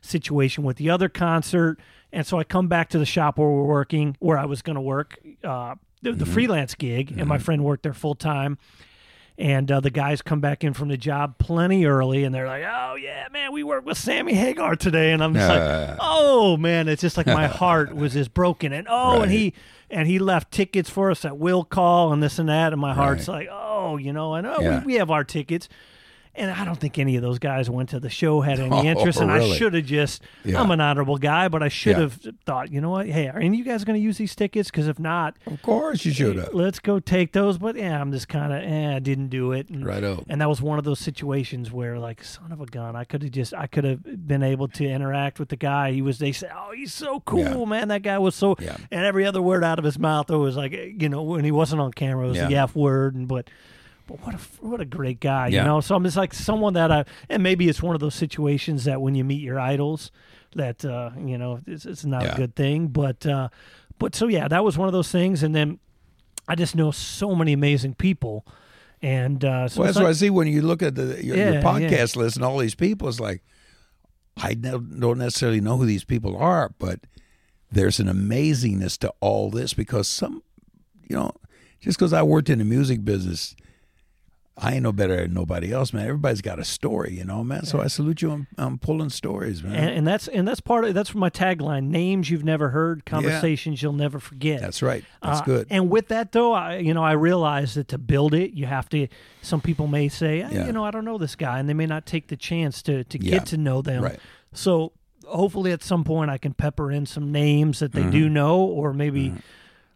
situation with the other concert, and so I come back to the shop where we're working, where I was going to work, uh, the, the freelance gig, and my friend worked there full time." And uh, the guys come back in from the job plenty early, and they're like, "Oh yeah, man, we worked with Sammy Hagar today." And I'm just Uh. like, "Oh man, it's just like my heart was just broken." And oh, and he and he left tickets for us at will call and this and that, and my heart's Right. like, "Oh, you know, I know Yeah. we, we have our tickets." And I don't think any of those guys went to the show had any Oh, interest, and I should have just. Yeah. I'm an honorable guy, but I should Yeah. have thought, you know what? Hey, are any of you guys going to use these tickets? Because if not, Of course you should have. let's go take those. But yeah, I'm just kind of, eh, I didn't do it. And, Righto. and that was one of those situations where, like, son of a gun, I could have just, I could have been able to interact with the guy. He was, they said, oh, he's so cool, Yeah. man. That guy was so, Yeah. and every other word out of his mouth, it was like, you know, when he wasn't on camera, it was the Yeah. F word. And, but, but what a what a great guy, Yeah. you know. So I'm just like someone that I, and maybe it's one of those situations that when you meet your idols, that uh, you know, it's, it's not Yeah. a good thing. But uh, but so yeah, that was one of those things. And then I just know so many amazing people, and uh, so Well, that's what I see when you look at the your, Yeah, your podcast list and all these people. It's like I don't necessarily know who these people are, but there's an amazingness to all this because some, you know, just because I worked in the music business, I ain't no better than nobody else, man. Everybody's got a story, you know, man. So I salute you. I'm, I'm pulling stories, man. And, and that's and that's part of that's my tagline: names you've never heard, conversations you'll never forget. That's right. That's Uh, good. And with that, though, I you know I realize that to build it, you have to. Some people may say, "Eh, Yeah. you know, I don't know this guy, and they may not take the chance to to Yeah. get to know them. Right. So hopefully, at some point, I can pepper in some names that they Mm-hmm. do know, or maybe.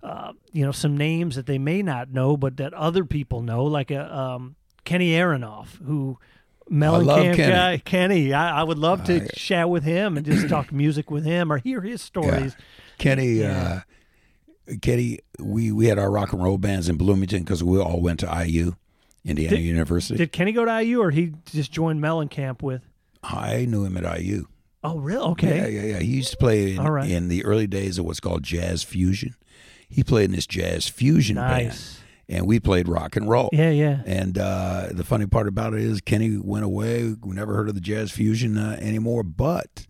Uh, you know some names that they may not know, but that other people know, like a um, Kenny Aronoff, who Mellencamp Kenny. guy. Kenny, I, I would love to I- chat with him and just talk music with him or hear his stories. Kenny, Yeah. uh, Kenny, we, we had our rock and roll bands in Bloomington because we all went to IU, Indiana Did- University. Did Kenny go to IU or he just joined Mellencamp with? I knew him at IU. Oh, really? Okay. Yeah, yeah, yeah. He used to play in, right. in the early days of what's called jazz fusion. He played in this jazz fusion band, and we played rock and roll. Yeah, yeah. And uh, the funny part about it is Kenny went away. We never heard of the jazz fusion uh, anymore. But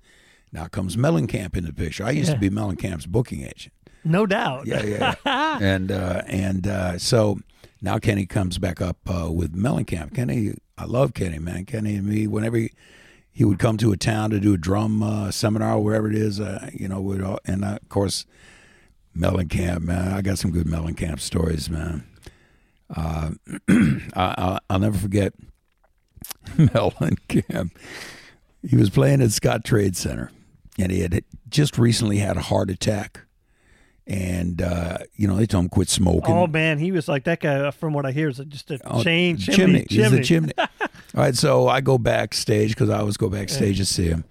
now comes Mellencamp in the picture. I used Yeah. to be Mellencamp's booking agent. No doubt. Yeah, yeah. yeah. and uh, and uh, so now Kenny comes back up uh, with Mellencamp. Kenny, I love Kenny, man. Kenny and me, whenever he, he would come to a town to do a drum uh, seminar or wherever it is, uh, you know, we'd all, and uh, of course, Mellencamp, man. I got some good Mellencamp stories, man. Uh, I, I'll, I'll never forget Mellencamp. He was playing at Scottrade Center, and he had just recently had a heart attack. And uh, you know they told him quit smoking. Oh man, he was like that guy. From what I hear, is just a Oh, chain chimney. He's a chimney. All right, so I go backstage because I always go backstage to see him.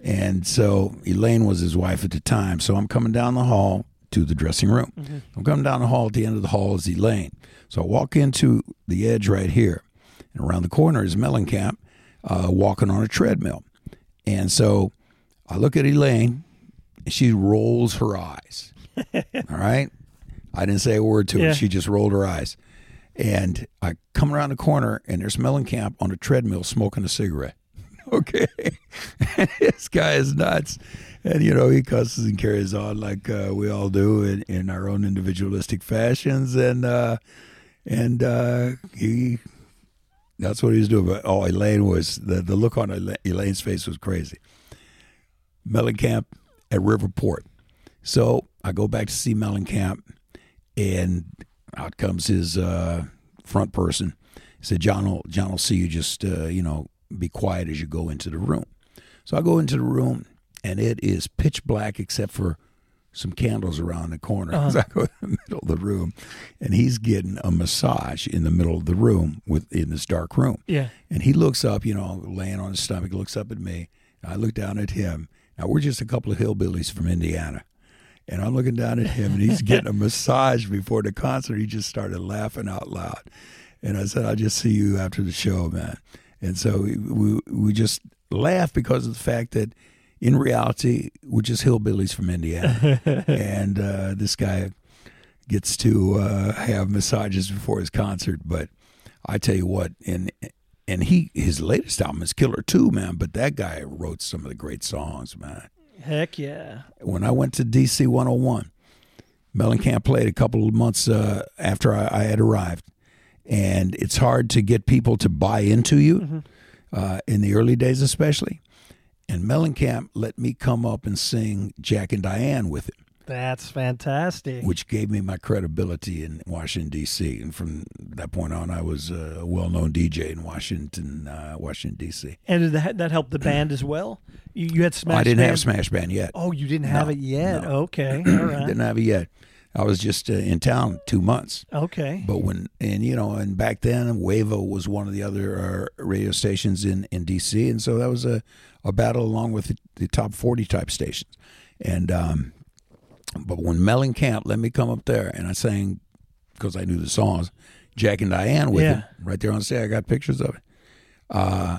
And so Elaine was his wife at the time. So I'm coming down the hall to the dressing room. I'm coming down the hall. At the end of the hall is Elaine. So I walk into the edge right here. And around the corner is Mellencamp uh, walking on a treadmill. And so I look at Elaine and she rolls her eyes. All right. I didn't say a word to her. She just rolled her eyes. And I come around the corner and there's Mellencamp on a treadmill smoking a cigarette. Okay. this guy is nuts. And, you know, he cusses and carries on like uh, we all do in, in our own individualistic fashions. And, uh, and uh, he, that's what he was doing. But, oh, Elaine was, the, the look on Ela- Elaine's face was crazy. Mellencamp at Riverport. So I go back to see Mellencamp, and out comes his uh, front person. He said, "John will John will see you. Just uh, you know, be quiet as you go into the room." So I go into the room, and it is pitch black except for some candles around the corner. Uh-huh. So I go in the middle of the room, and he's getting a massage in the middle of the room with in this dark room. Yeah. And he looks up, you know, laying on his stomach, looks up at me. I look down at him. Now we're just a couple of hillbillies from Indiana. And I'm looking down at him and he's getting a massage before the concert. He just started laughing out loud. And I said, I'll just see you after the show, man. And so we, we, we just laugh because of the fact that in reality, we're just hillbillies from Indiana. and uh, this guy gets to uh, have massages before his concert. But I tell you what, and and he his latest album is killer too, man. But that guy wrote some of the great songs, man. Heck yeah. When I went to DC 101, Mellencamp played a couple of months uh, after I, I had arrived, and it's hard to get people to buy into you uh, in the early days, especially. And Mellencamp let me come up and sing Jack and Diane with him That's fantastic. which gave me my credibility in Washington D.C. And from that point on, I was a well-known DJ in Washington, uh, Washington D.C. and did that, that help the band as well? You, you had Smash I didn't Band? have Smash Band yet. Oh, you didn't have No, it yet? no. Okay. All right. Didn't have it yet. I was just uh, in town two months. okay. But when and you know, and back then, Wavo was one of the other uh, radio stations in in D.C. And so that was a a battle along with the, the top forty type stations. And um, but when Mellencamp let me come up there and I sang because I knew the songs, Jack and Diane with Yeah. him right there on stage. I got pictures of it. Uh,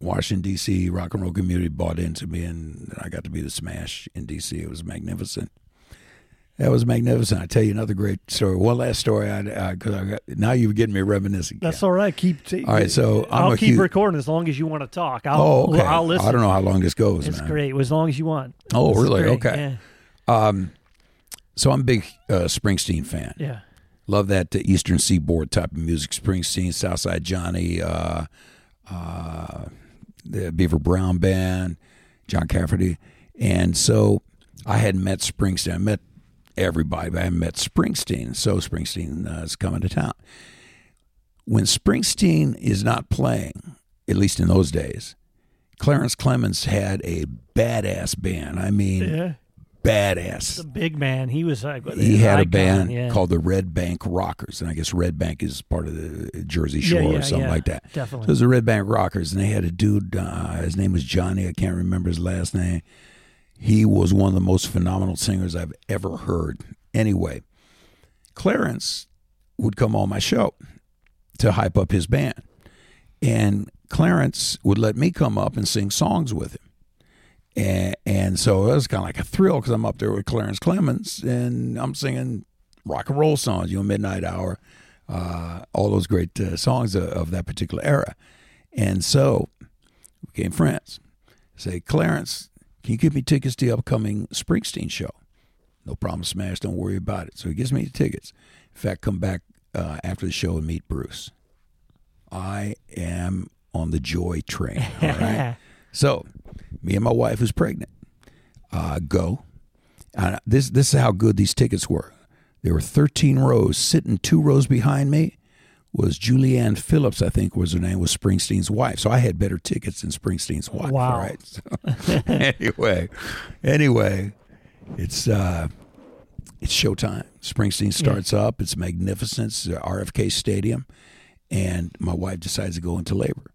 Washington D.C. rock and roll community bought into me, and I got to be the smash in D.C. It was magnificent. That was magnificent. I tell you another great story. One last story. I because I, got now you're getting me reminiscing. That's all right. Keep. T- All right, so I'm I'll keep huge- recording as long as you want to talk. I'll, Oh, okay. I'll listen. I don't know how long this goes, It's man. great. As long as you want. Oh, This really? Okay. Um, so I'm a big uh, Springsteen fan. Yeah. yeah. love that uh, Eastern Seaboard type of music. Springsteen, Southside Johnny, uh, uh, the Beaver Brown Band, John Cafferty, and so I had met Springsteen. I met everybody, but I met Springsteen. So Springsteen uh, is coming to town. When Springsteen is not playing, at least in those days, Clarence Clemons had a badass band. I mean, Yeah. badass. The big man. He was like He had a band yeah. called the Red Bank Rockers, and I guess Red Bank is part of the Jersey Shore yeah, or something like that. So Definitely. it was the Red Bank Rockers, and they had a dude. Uh, his name was Johnny. I can't remember his last name. He was one of the most phenomenal singers I've ever heard. Anyway, Clarence would come on my show to hype up his band, and Clarence would let me come up and sing songs with him. And, and so it was kind of like a thrill because I'm up there with Clarence Clemons and I'm singing rock and roll songs, you know, Midnight Hour, uh, all those great uh, songs of, of that particular era. And so we became friends. Say, Clarence, can you give me tickets to the upcoming Springsteen show? No problem, Smash. Don't worry about it. So he gives me the tickets. In fact, come back uh, after the show and meet Bruce. I am on the joy train. All right. So, me and my wife, who's pregnant, uh, go. Uh, this this is how good these tickets were. There were 13 rows. Sitting two rows behind me was Julianne Phillips, I think was her name, was Springsteen's wife. So I had better tickets than Springsteen's wife. Wow. Right. So, anyway, anyway, it's uh, it's showtime. Springsteen starts up. It's magnificent. It's RFK Stadium, and my wife decides to go into labor.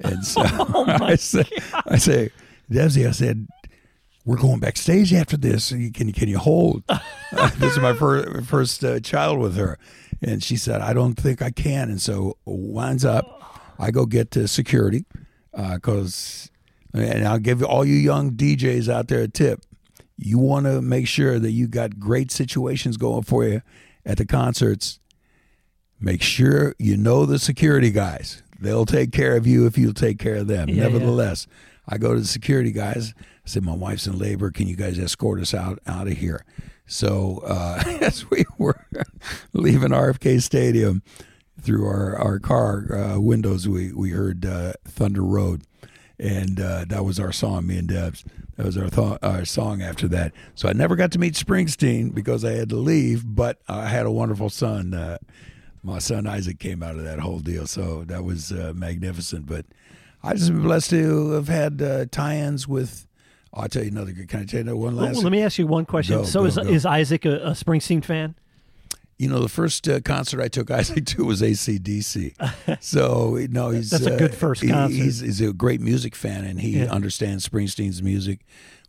And so I say, I say, Desi, I said, we're going backstage after this. Can you can you hold? this is my first first uh, child with her, and she said, I don't think I can. And so winds up, I go get to security uh, because, and I'll give all you young DJs out there a tip. You want to make sure that you got great situations going for you at the concerts. Make sure you know the security guys. They'll take care of you if you'll take care of them. Yeah, yeah. Nevertheless, I go to the security guys. I said, "My wife's in labor. Can you guys escort us out out of here?" So uh, as we were leaving RFK Stadium through our our car uh, windows, we we heard uh, Thunder Road, and uh, that was our song. Me and Debs. That was our th- our song after that. So I never got to meet Springsteen because I had to leave, but I had a wonderful son. Uh, my son Isaac came out of that whole deal, so that was uh, magnificent. But I just been blessed to have had tie-ins with. I'll tell you another. good- Can I tell you another one Well, last? let me ask you one question. Go, so go, is go. is Isaac a, a Springsteen fan? You know, the first uh, concert I took Isaac to was ACDC. so no, he's That's a uh, good first he- concert. He's, he's a great music fan, and he Yeah. understands Springsteen's music.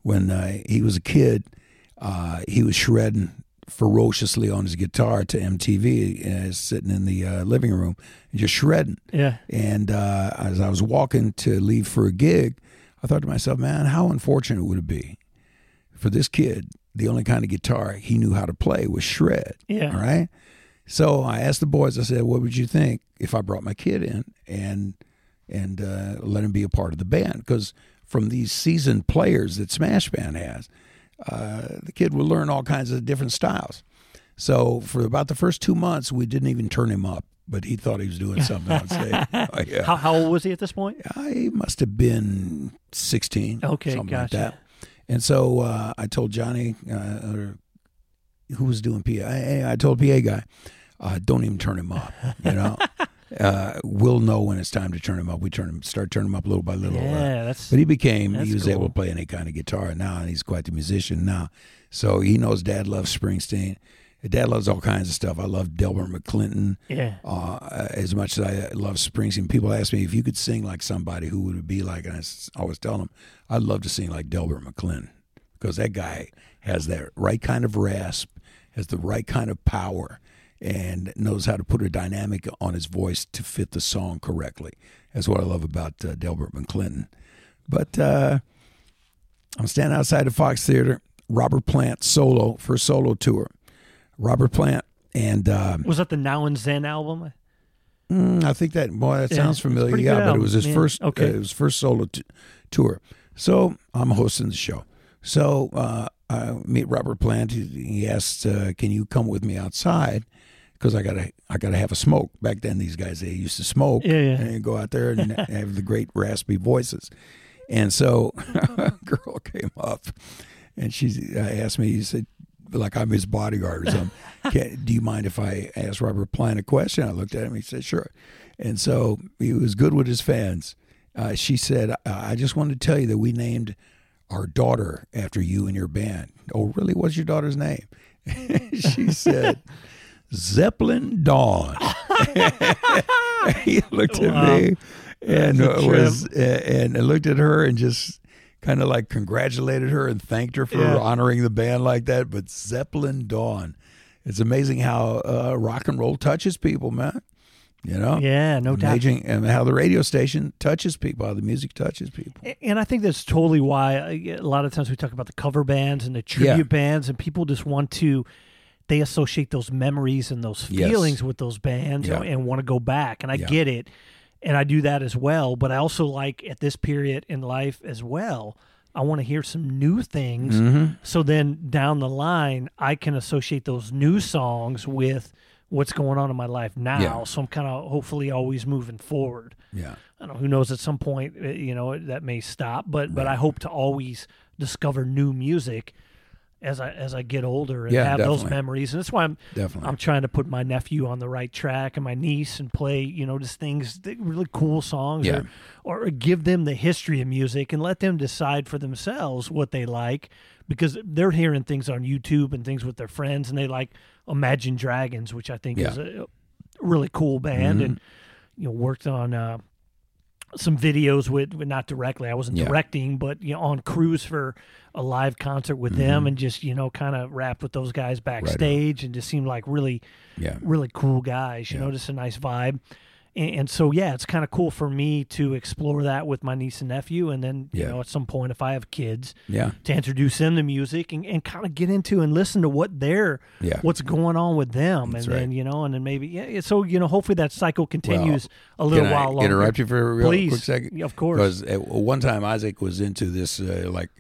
When uh, he was a kid, uh, he was shredding ferociously on his guitar to MTV, uh, sitting in the uh, living room, and just shredding. Yeah. And uh, as I was walking to leave for a gig, I thought to myself, man, how unfortunate would it be for this kid? The only kind of guitar he knew how to play was shred. Yeah. All right. So I asked the boys. I said, "What would you think if I brought my kid in and and uh, let him be a part of the band?" Because from these seasoned players that Smash Band has, uh, the kid will learn all kinds of different styles. So for about the first two months, we didn't even turn him up, but he thought he was doing something on stage. Oh, yeah. How, how old was he at this point? I must have been 16. Okay, something like gotcha. that. And so uh, I told Johnny, uh, who was doing PA, I, I told PA guy, uh, don't even turn him up. You know, uh, we'll know when it's time to turn him up. We turn him, start turning him up little by little. uh, Yeah, that's but he became, he was cool. able to play any kind of guitar now, and he's quite the musician now. So he knows Dad loves Springsteen. Dad loves all kinds of stuff. I love Delbert McClinton yeah. uh, as much as I love Springsteen, people ask me if you could sing like somebody, who would it be like? And I always tell them, I'd love to sing like Delbert McClinton because that guy has that right kind of rasp, has the right kind of power, and knows how to put a dynamic on his voice to fit the song correctly. That's what I love about uh, Delbert McClinton. But uh, I'm standing outside the Fox Theater, Robert Plant solo, first solo tour. Robert Plant and. Um, Was that the Now and Zen album? Mm, I think that boy, that Yeah, sounds familiar. Yeah, but it was his album. First. okay. uh, it was first solo t- tour. So I'm hosting the show. So uh, I meet Robert Plant. He, he asks, uh, "Can you come with me outside?" because I gotta I gotta have a smoke. Back then, these guys they used to smoke Yeah, yeah. and go out there and have the great raspy voices. And so, a girl came up, and she uh, asked me. He said, like I'm his bodyguard or something. Can, do you mind if I ask Robert Plant a question? I looked at him. He said, sure. And so he was good with his fans. Uh, she said, "I- I just wanted to tell you that we named our daughter after you and your band. Oh, really? What's your daughter's name? she said, Zeppelin Dawn. he looked at Wow. me and That's uh, was and and looked at her and just kind of like congratulated her and thanked her for Yeah. honoring the band like that. But Zeppelin Dawn, it's amazing how uh, rock and roll touches people, man. You know, Yeah, no doubt. And how the radio station touches people, how the music touches people. And I think that's totally why uh, a lot of times we talk about the cover bands and the tribute Yeah. bands, and people just want to, they associate those memories and those Yes. feelings with those bands Yeah. and want to go back. And I get it. And I do that as well. But I also like at this period in life as well, I want to hear some new things. Mm-hmm. So then down the line, I can associate those new songs with what's going on in my life now. Yeah. So I'm kind of hopefully always moving forward. Yeah, I don't know. Who knows? At some point, uh, you know, that may stop. But but I hope to always discover new music as I as I get older and Yeah, have those memories. And that's why I'm definitely. I'm trying to put my nephew on the right track and my niece and play you know just things really cool songs Yeah. or or give them the history of music and let them decide for themselves what they like because they're hearing things on YouTube and things with their friends and they like Imagine Dragons, which I think is a really cool band Mm-hmm. and you know worked on uh, some videos with, with not directly I wasn't Yeah. directing but you know on cruise for a live concert with them and just you know kind of rapped with those guys backstage and just seemed like really yeah, really cool guys you know just a nice vibe. And, and so yeah it's kind of cool for me to explore that with my niece and nephew and then you know at some point if I have kids yeah, to introduce them to music and, and kind of get into and listen to what they're yeah. what's going on with them That's and then you know and then maybe yeah yeah, so you know hopefully that cycle continues a little Can I while longer. interrupt you for a real Please. quick second? Yeah, of course. Because at one time Isaac was into this uh, like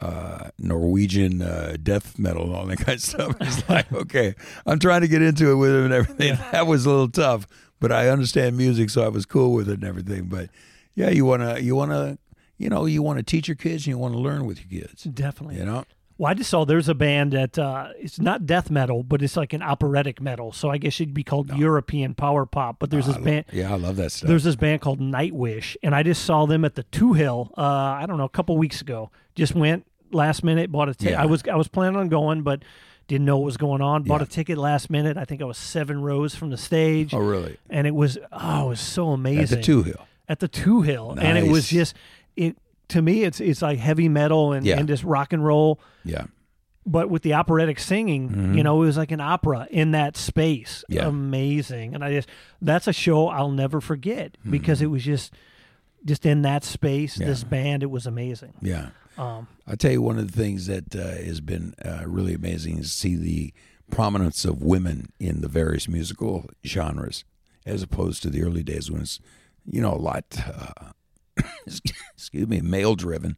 uh, Norwegian uh, death metal and all that kind of stuff. It's like, okay, I'm trying to get into it with him and everything. That was a little tough, but I understand music, so I was cool with it and everything. But yeah, you wanna, you wanna, you know, you want to teach your kids and you want to learn with your kids. definitely You know, Well, I just saw there's a band that uh, it's not death metal, but it's like an operatic metal. So I guess it'd be called European power pop. But there's this band. yeah, I love that stuff. There's this band called Nightwish, and I just saw them at the Touhill. Uh, I don't know, a couple weeks ago. Just went last minute, bought a ticket. Yeah. I was I was planning on going, but didn't know what was going on. Bought Yeah. a ticket last minute. I think I was seven rows from the stage, oh, really? and it was oh, it was so amazing At the Touhill. at the Touhill, and it was just it to me. It's it's like heavy metal and, Yeah. and just rock and roll Yeah, but with the operatic singing, you know, it was like an opera in that space. Mm-hmm. Yeah. Amazing. And I just that's a show I'll never forget because it was just just in that space, Mm-hmm. Yeah. this band, it was amazing. yeah. Um I'll tell you one of the things that uh, has been uh, really amazing is to see the prominence of women in the various musical genres, as opposed to the early days when it's, you know, a lot, uh, excuse me, male driven.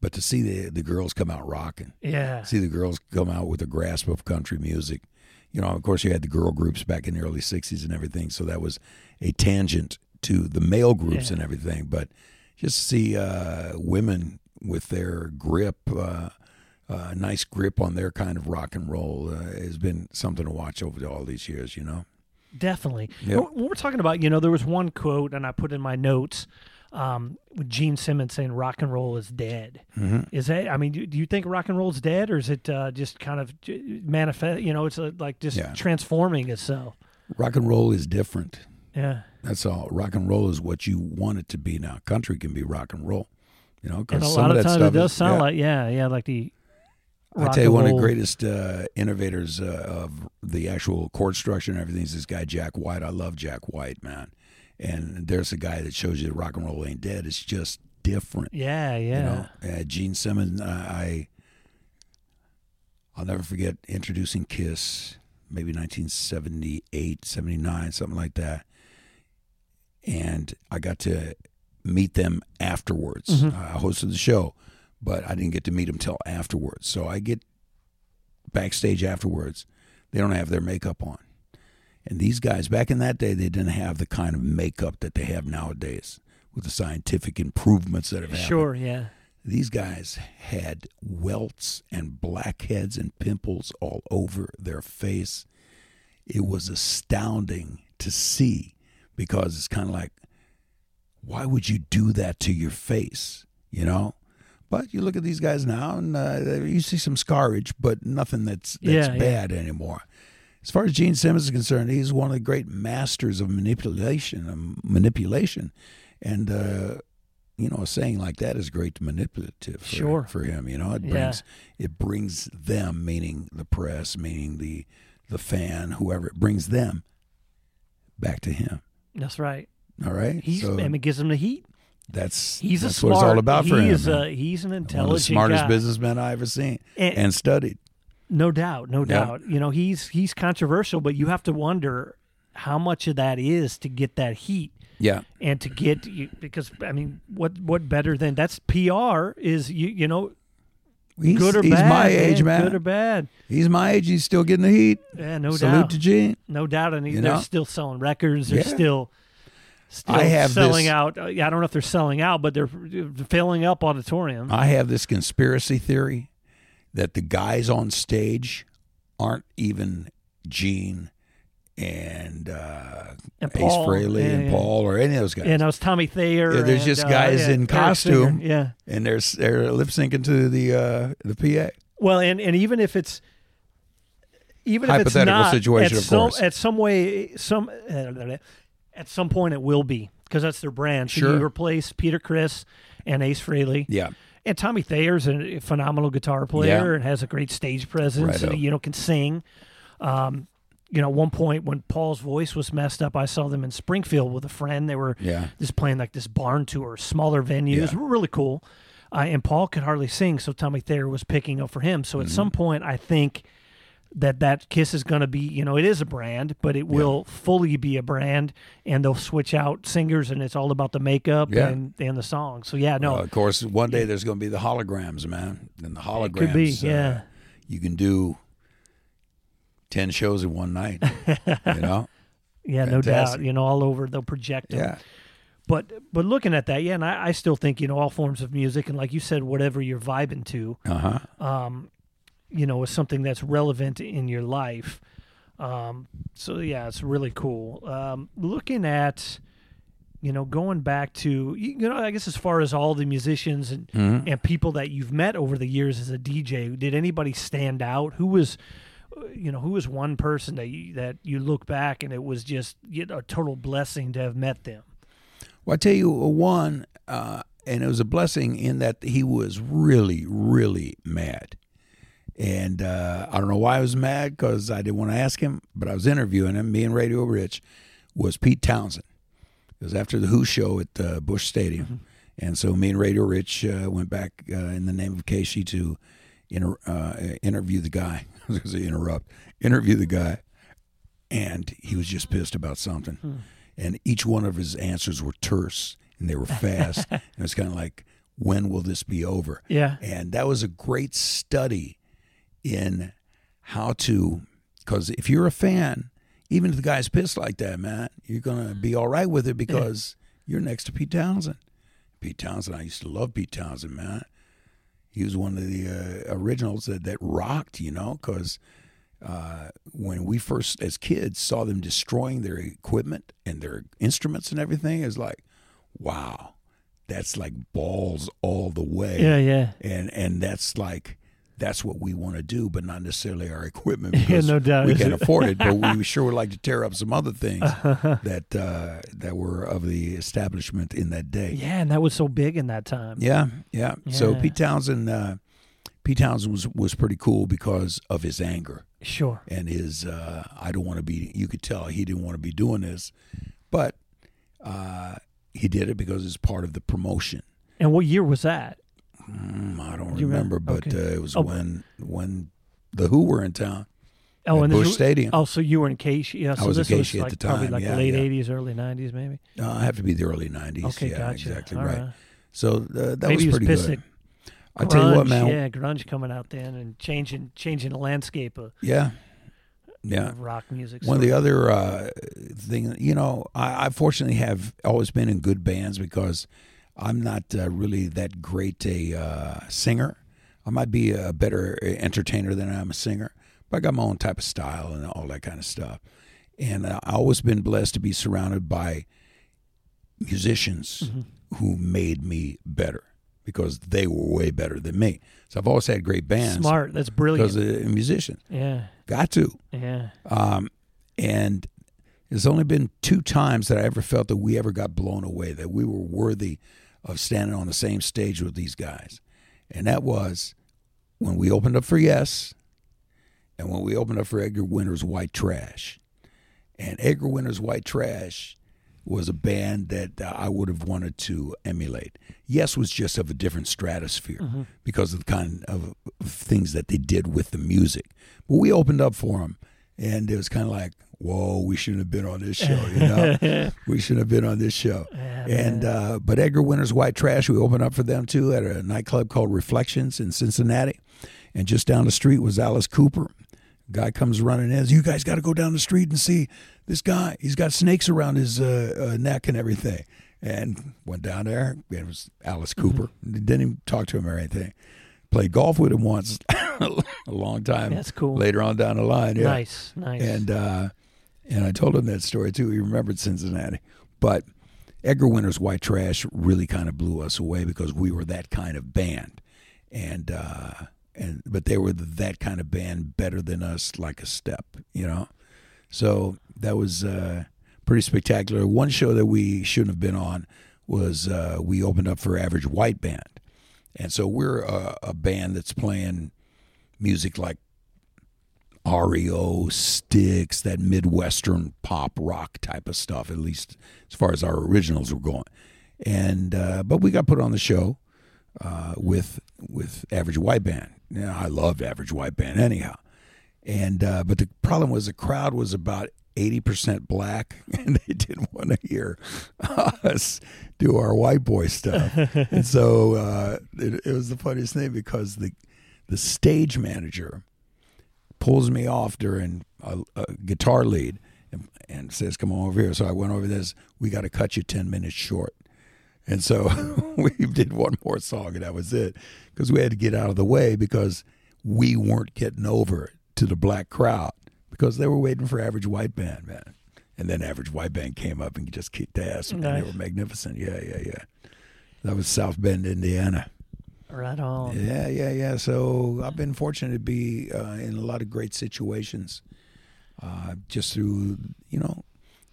But to see the the girls come out rocking, yeah. see the girls come out with a grasp of country music. You know, of course, you had the girl groups back in the early '60s and everything, so that was a tangent to the male groups Yeah. and everything. But just to see uh, women with their grip, uh, uh, nice grip on their kind of rock and roll, uh, has been something to watch over all these years. You know, Definitely. When when we're talking about, you know, there was one quote and I put in my notes um, with Gene Simmons saying rock and roll is dead. Mm-hmm. Is that, I mean, do, do you think rock and roll is dead or is it uh, just kind of manifest, you know, it's uh, like just Yeah. transforming itself? rock and roll is different. Yeah. That's all. Rock and roll is what you want it to be now. Country can be rock and roll. You know, because a some lot of of times it does is- sound yeah. like, yeah, yeah, like the. I rock tell you, one of the greatest uh, innovators uh, of the actual chord structure and everything is this guy Jack White. I love Jack White, man. And there's a guy that shows you that rock and roll ain't dead. It's just different. Yeah, yeah. You know, uh, Gene Simmons. Uh, I I'll never forget introducing Kiss, maybe 1978, 79, something like that. And I got to meet them afterwards. Mhm. I hosted the show, but I didn't get to meet them till afterwards. So I get backstage afterwards. They don't have their makeup on. And these guys, back in that day, they didn't have the kind of makeup that they have nowadays with the scientific improvements that have happened. Sure, yeah. These guys had welts and blackheads and pimples all over their face. It was astounding to see because it's kind of like, why would you do that to your face? You know? But you look at these guys now, and uh, you see some scarage, but nothing that's that's Yeah, yeah. bad anymore. As far as Gene Simmons is concerned, he's one of the great masters of manipulation. um, manipulation, and uh, you know, a saying like that is great manipulative for, Sure. for him. You know, it Yeah. brings it brings them, meaning the press, meaning the the fan, whoever, it brings them back to him. That's right. All right, He's so I mean, gives him the heat. that's He's that's a smart. what it's all about for he him. is a, he's an one of the intelligent smartest guy. businessmen I ever seen And- and studied. No doubt, no Yeah. doubt. You know, he's he's controversial, but you have to wonder how much of that is to get that heat Yeah, and to get because I mean, what what better than that's PR is you you know he's, good or he's bad. my age, man. Good or bad. He's my age. He's still getting the heat. Yeah, no Salute doubt. Salute to Gene. No doubt, and You they're still selling records. They're Yeah. still still I have selling this- out. uh, I don't know if they're selling out, but they're filling up auditoriums. I have this conspiracy theory that the guys on stage aren't even Gene and uh, and Ace Frehley yeah, and yeah. Paul or any of those guys. And I was Tommy Thayer. Yeah, there's and, just uh, guys yeah, in costume. Yeah. and they're they're lip syncing to the uh, the PA. Well, and, and even if it's even if it's Hypothetical not situation, at of some, course. at some way some at some point it will be because that's their brand. So Sure. you replace Peter Criss and Ace Frehley. Yeah, And Tommy Thayer's a phenomenal guitar player and has a great stage presence. Righto. and, you know, can sing. Um, you know, at one point when Paul's voice was messed up, I saw them in Springfield with a friend. They were Yeah. just playing like this barn tour, smaller venues, Yeah. really cool. Uh, and Paul could hardly sing, so Tommy Thayer was picking up for him. So at Mm-hmm. some point, I think that that Kiss is going to be, you know, it is a brand, but it will fully be a brand, and they'll switch out singers, and it's all about the makeup Yeah. and and the song. So yeah, no, Uh, of course, one day there's going to be the holograms, man. And the holograms, could be, uh, yeah. you can do ten shows in one night. you know, Yeah, no doubt. You know, all over they'll project them. yeah, But but looking at that, yeah, and I, I still think you know all forms of music, and like you said, whatever you're vibing to, uh huh. um, you know, is something that's relevant in your life. Um, so yeah, it's really cool. Um, looking at, you know, going back to you know, I guess as far as all the musicians and Mm-hmm. and people that you've met over the years as a DJ, did anybody stand out? Who was you know, who was one person that you, that you look back and it was just you know, a total blessing to have met them? Well, I tell you, uh, one, uh, and it was a blessing in that he was really, really mad. And uh, I don't know why I was mad because I didn't want to ask him, but I was interviewing him. Me and Radio Rich was Pete Townshend. It was after the Who show at uh, Busch Stadium. And so me and Radio Rich uh, went back uh, in the name of KSHE to inter- uh, interview the guy. I was going to say interrupt, interview the guy. And he was just pissed about something. And each one of his answers were terse and they were fast. and it was kind of like, when will this be over? Yeah. And that was a great study in how to, because if you're a fan, even if the guy's pissed like that, man, you're going to be all right with it because you're next to Pete Townshend. Pete Townshend, I used to love Pete Townshend, man. He was one of the uh, originals that, that rocked, you know, because uh, when we first, as kids, saw them destroying their equipment and their instruments and everything, it was like, wow, that's like balls all the way Yeah, yeah. and and that's like that's what we want to do, but not necessarily our equipment Yeah, no doubt. we can't afford it. But we sure would like to tear up some other things that uh, that were of the establishment in that day. Yeah, and that was so big in that time. Yeah, yeah. So Pete Townshend, uh, Pete Townshend was was pretty cool because of his anger Sure. and his uh, I don't want to be. You could tell he didn't want to be doing this, but uh, he did it because it's part of the promotion. And what year was that? Mm, I don't remember? remember, but Okay. uh, it was Oh. when when the Who were in town. Oh, at and Busch Stadium. Oh, so you were in KSHE. Yeah, so was in this KSHE was at like the probably like yeah, late yeah. '80s, early '90s, maybe. Uh, I have to be the early '90s. Okay, yeah, gotcha. exactly All right. So uh, that Maybe was was pretty pissed good. I tell you what, man. Yeah, grunge coming out then and changing changing the landscape of Yeah, Yeah. rock music. One of the other uh, thing, you know, I, I fortunately have always been in good bands because I'm not uh, really that great a uh, singer. I might be a better entertainer than I'm a singer, but I got my own type of style and all that kind of stuff. And uh, I've always been blessed to be surrounded by musicians who made me better because they were way better than me. So I've always had great bands smart. That's brilliant. because of musicians. yeah, Got to. yeah. Um, and there's only been two times that I ever felt that we ever got blown away, that we were worthy of standing on the same stage with these guys. And that was when we opened up for Yes and when we opened up for Edgar Winter's White Trash. And Edgar Winter's White Trash was a band that uh, I would have wanted to emulate. Yes was just of a different stratosphere because of the kind of things that they did with the music. But we opened up for them, and it was kind of like, whoa, we shouldn't have been on this show, you know? we shouldn't have been on this show. and uh, But Edgar Winter's White Trash, we opened up for them too at a nightclub called Reflections in Cincinnati. And just down the street was Alice Cooper. Guy comes running in. Says you guys got to go down the street and see this guy. He's got snakes around his uh, uh, neck and everything. And went down there. It was Alice Cooper. Didn't even talk to him or anything. Played golf with him once, a long time. That's cool. Later on down the line, yeah. Nice, nice. And uh, and I told him that story too. He remembered Cincinnati, but Edgar Winter's White Trash really kind of blew us away because we were that kind of band, and uh, and but they were that kind of band better than us, like a step, you know. So that was uh, pretty spectacular. One show that we shouldn't have been on was uh, we opened up for Average White Band, and so we're a, a band that's playing music like REO, Styx, that Midwestern pop rock type of stuff, at least as far as our originals were going. And uh, but we got put on the show uh, with with Average White Band. Now I loved Average White Band anyhow. And uh, but the problem was the crowd was about eighty percent black, and they didn't want to hear us do our white boy stuff. and so uh, it, it was the funniest thing because the the stage manager pulls me off during a, a guitar lead and, and says, "Come on over here." So I went over this. We got to cut you ten minutes short, and so we did one more song, and that was it because we had to get out of the way because we weren't getting over to the black crowd because they were waiting for Average White Band, man. And then Average White Band came up and just kicked ass, and they were magnificent. Yeah, yeah, yeah. That was South Bend, Indiana. Right on. Yeah, yeah, yeah. So I've been fortunate to be uh, in a lot of great situations, uh, just through you know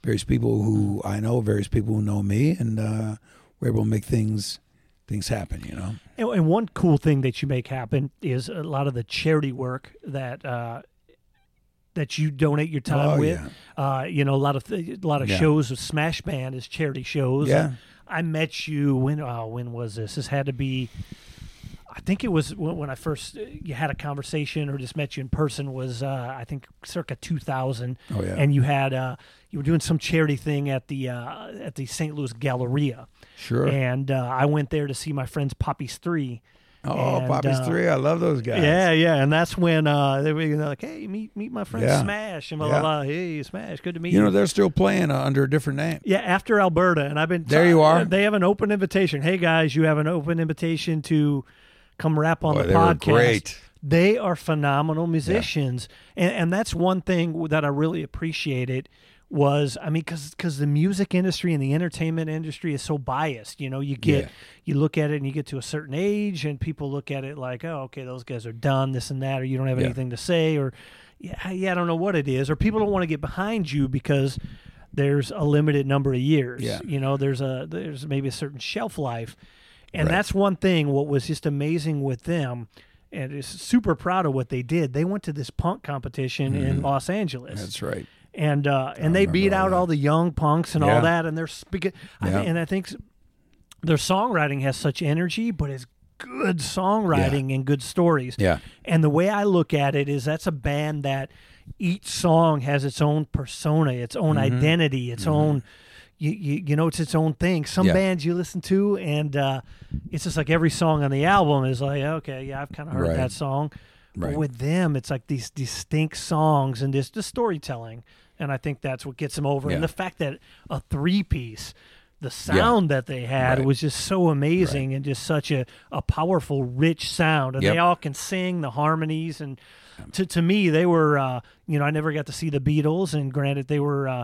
various people who I know, various people who know me, and uh, we're able to make things things happen. You know. And, and one cool thing that you make happen is a lot of the charity work that uh, that you donate your time Oh, with. Uh, you know, a lot of th- a lot of Yeah. shows of Smash Band is charity shows. Yeah. I met you when? Oh, when was this? This had to be. I think it was when I first uh, you had a conversation or just met you in person was uh, I think circa 2000. Oh, yeah. And you had uh, you were doing some charity thing at the uh, at the St. Louis Galleria. Sure. And uh, I went there to see my friends Poppies Three. oh, and, Poppy's uh, three. I love those guys. Yeah, yeah, and that's when uh, they were you know, like, "Hey, meet meet my friend Yeah. Smash," and blah Yeah. blah blah. Hey, Smash, good to meet You you. know they're still playing uh, under a different name. yeah, after Alberta, and I've been There you are. They have an open invitation. Hey guys, you have an open invitation to come rap on Boy, the they podcast. great. They are phenomenal musicians, and and that's one thing that I really appreciated was I mean because the music industry and the entertainment industry is so biased. You know, you get Yeah. you look at it and you get to a certain age, and people look at it like, oh, okay, those guys are done, this and that, or you don't have Yeah. anything to say, or yeah, yeah, I don't know what it is, or people don't want to get behind you because there's a limited number of years. Yeah. You know, there's a there's maybe a certain shelf life. And Right. that's one thing what was just amazing with them and is super proud of what they did. They went to this punk competition in Los Angeles. Mm-hmm. That's right. and uh, and they beat all out that. all the young punks and Yeah. all that and they're speaking I Yeah. and I think their songwriting has such energy but it's good songwriting and good stories. Yeah. And the way I look at it is that's a band that each song has its own persona, its own Mm-hmm. identity, its own you, you you know it's its own thing. Some Yeah. bands you listen to and uh, it's just like every song on the album is like okay, yeah, I've kind of heard Right. that song. Right. But with them, it's like these distinct songs and this the storytelling, and I think that's what gets them over. Yeah. And the fact that a three piece, the sound that they had Right. was just so amazing and just such a, a powerful, rich sound, and Yep. they all can sing the harmonies and. To, to me, they were, uh, you know, I never got to see the Beatles, and granted, they were uh,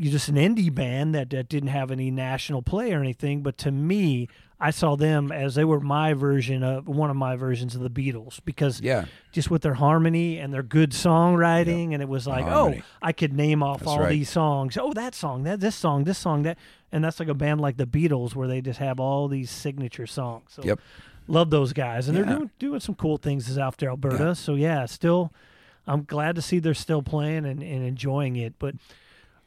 just an indie band that, that didn't have any national play or anything. But to me, I saw them as they were my version of one of my versions of the Beatles because Yeah. just with their harmony and their good songwriting, and it was like, oh, I could name off That's all right. these songs. Oh, that song, that this song, this song, that, and that's like a band like the Beatles where they just have all these signature songs. So Yep. love those guys, and they're doing doing some cool things out there, Alberta. Yeah. So yeah, still, I'm glad to see they're still playing and, and enjoying it. But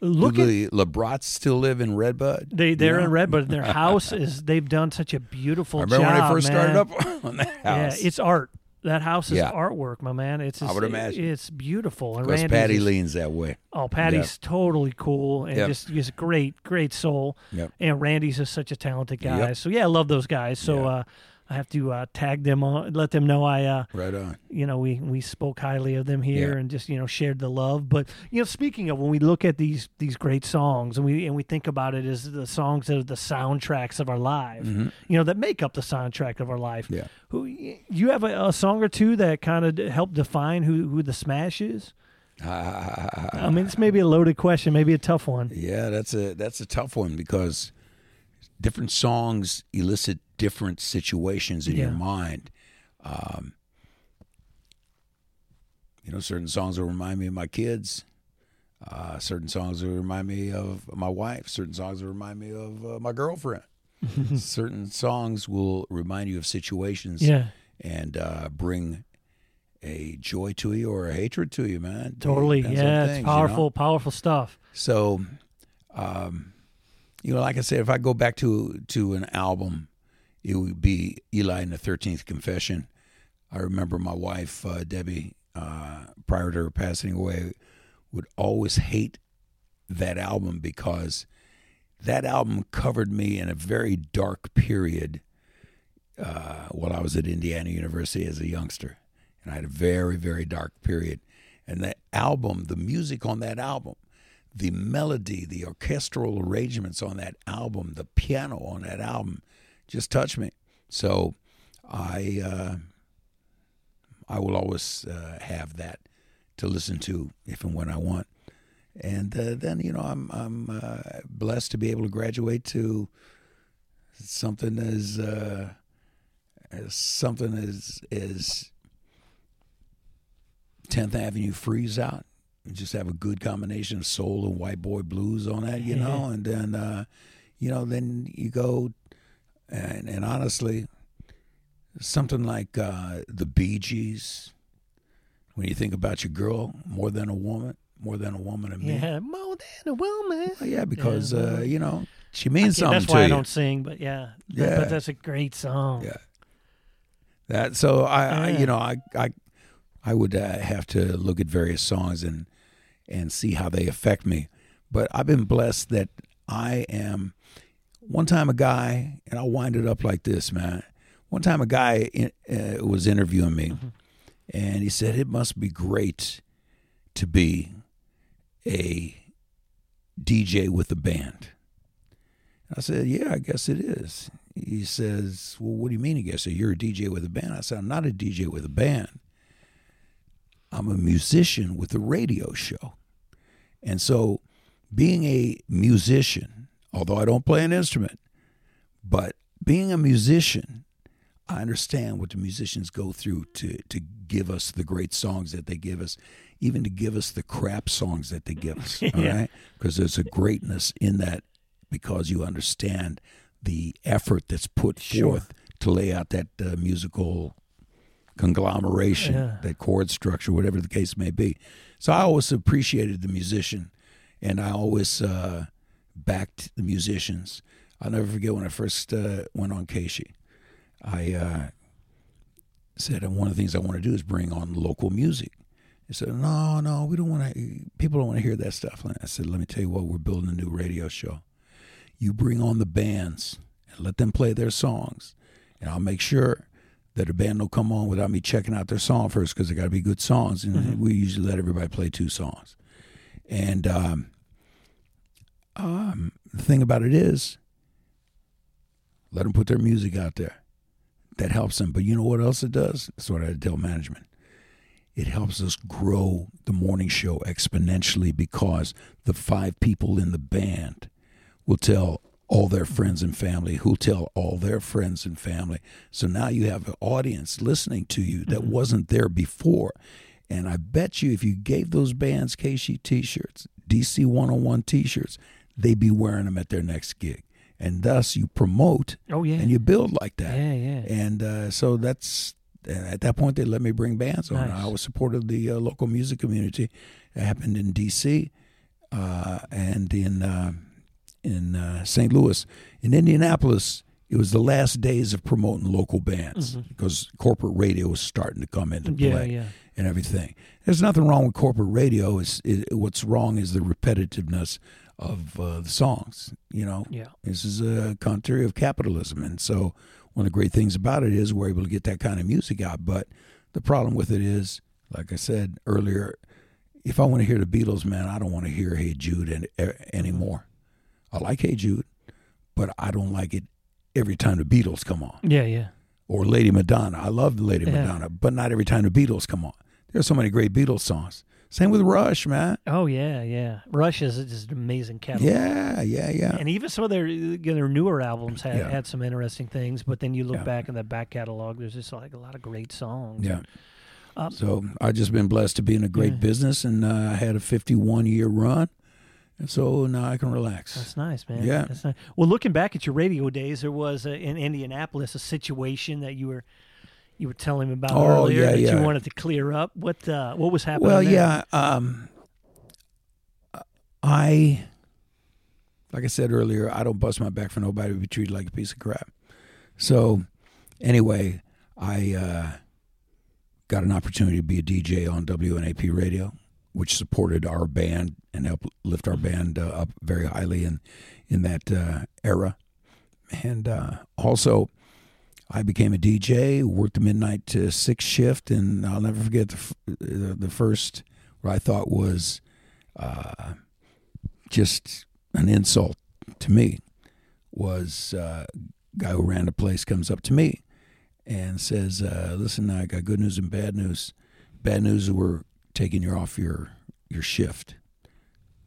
look Do at the LeBrots still live in Redbud? they they're Yeah. in Redbud. their house is they've done such a beautiful. I remember when job, they first man. started up on that house. Yeah, it's art. That house is Yeah. artwork, my man. It's I would imagine. it's beautiful. And Randy's Patty is- leans that way. Oh, Patty's totally cool and Yep. just just great, great soul. Yep. And Randy's just such a talented guy. Yep. So yeah, I love those guys. So uh, I have to uh, tag them on, let them know I, uh, Right on. you know, we we spoke highly of them here Yeah. and just you know shared the love. But you know, speaking of when we look at these these great songs and we and we think about it as the songs that are the soundtracks of our life, you know, that make up the soundtrack of our life. Mm-hmm. Yeah. Who you have a, a song or two that kind of help define who who the Smash is? I mean, it's maybe a loaded question, maybe a tough one. Yeah, that's a that's a tough one because different songs elicit different situations in your mind. Um, you know, certain songs will remind me of my kids. Uh, certain songs will remind me of my wife. Certain songs will remind me of uh, my girlfriend. certain songs will remind you of situations Yeah, and uh, bring a joy to you or a hatred to you, man. totally. Yeah, things, it's you know? powerful, powerful stuff. So, um, you know, like I said, if I go back to to an album, it would be Eli and the Thirteenth Confession. I remember my wife uh, Debbie, uh, prior to her passing away, would always hate that album because that album covered me in a very dark period uh, while I was at Indiana University as a youngster, and I had a very very dark period. And that album, the music on that album, the melody, the orchestral arrangements on that album, the piano on that album, just touched me. So, I uh, I will always uh, have that to listen to if and when I want. And uh, then you know I'm I'm uh, blessed to be able to graduate to something as uh, as something as as Tenth Avenue Freeze Out. You just have a good combination of soul and white boy blues on that, you know, and then uh, you know then you go and and honestly something like uh, the Bee Gees. When you think about your girl, more than a woman, more than a woman to me. Yeah, more than a woman. Oh, yeah, because Yeah, uh, you know she means something that's why I you. don't sing, but yeah, Yeah. but that's a great song. Yeah. That so I, I you know I I I would uh, have to look at various songs and and see how they affect me. But I've been blessed that I am. One time a guy and I'll wind it up like this, man. One time a guy in, uh, was interviewing me, and he said it must be great to be a DJ with a band. I said, Yeah, I guess it is. He says, Well, what do you mean? He guess so you're a DJ with a band. I said, I'm not a DJ with a band. I'm a musician with a radio show. And so being a musician, although I don't play an instrument, but being a musician, I understand what the musicians go through to to give us the great songs that they give us, even to give us the crap songs that they give us. All right, Yeah. because there's a greatness in that because you understand the effort that's put Sure. forth to lay out that uh, musical conglomeration, Yeah. that chord structure, whatever the case may be. So I always appreciated the musician, and I always uh, backed the musicians. I'll never forget when I first uh, went on KSHE. I uh, said, and one of the things I want to do is bring on local music. He said, no, no, we don't want to, people don't want to hear that stuff. And I said, let me tell you what, we're building a new radio show. You bring on the bands and let them play their songs, and I'll make sure that a band will come on without me checking out their song first because they got to be good songs, and we usually let everybody play two songs. And um, um, the thing about it is, let them put their music out there. That helps them. But you know what else it does? That's what I tell management. It helps us grow the morning show exponentially because the five people in the band will tell all their friends and family who'll tell all their friends and family. So now you have an audience listening to you that wasn't there before. And I bet you if you gave those bands KC t shirts, DC 101 t shirts, they'd be wearing them at their next gig. And thus you promote Oh yeah. and you build like that. yeah, yeah. And uh, so that's at that point they let me bring bands on. Nice. I was supportive of the uh, local music community. It happened in D.C. Uh, and in uh, in uh, St. Louis, in Indianapolis. It was the last days of promoting local bands because corporate radio was starting to come into Mm-hmm. Yeah, play yeah. and everything. There's nothing wrong with corporate radio. It's, it, what's wrong is the repetitiveness of uh, the songs. You know, Yeah. this is a country of capitalism, and so one of the great things about it is we're able to get that kind of music out. But the problem with it is, like I said earlier, if I want to hear the Beatles, man, I don't want to hear Hey Jude any, anymore. I like Hey Jude, but I don't like it every time the Beatles come on Yeah, yeah. or Lady Madonna. I love Lady Yeah. Madonna, but not every time the Beatles come on. There's so many great Beatles songs. Same with Rush, man. Oh yeah, yeah. Rush is just an amazing catalog. Yeah, yeah, yeah. And even some of their their newer albums had, Yeah. had some interesting things, but then you look Yeah. back in the back catalog, there's just like a lot of great songs. Yeah. Um, so I've just been blessed to be in a great Yeah. business, and uh, I had a 51 year run, and so now I can relax. That's nice, man. Yeah. That's nice. Well, looking back at your radio days, there was uh in Indianapolis a situation that you were you were telling me about Oh, earlier yeah, that yeah. you wanted to clear up. What uh, what was happening? Well, there? yeah. Um, I, like I said earlier, I don't bust my back for nobody to be treated like a piece of crap. So, anyway, I uh, got an opportunity to be a DJ on WNAP radio, which supported our band and helped lift our band uh, up very highly in in that uh, era. And uh, also, I became a DJ, worked the midnight to six shift, and I'll never forget the f- the, first what I thought was uh, just an insult to me was uh, a guy who ran the place comes up to me and says, uh, "Listen, I got good news and bad news. Bad news, we're taking you off your your shift.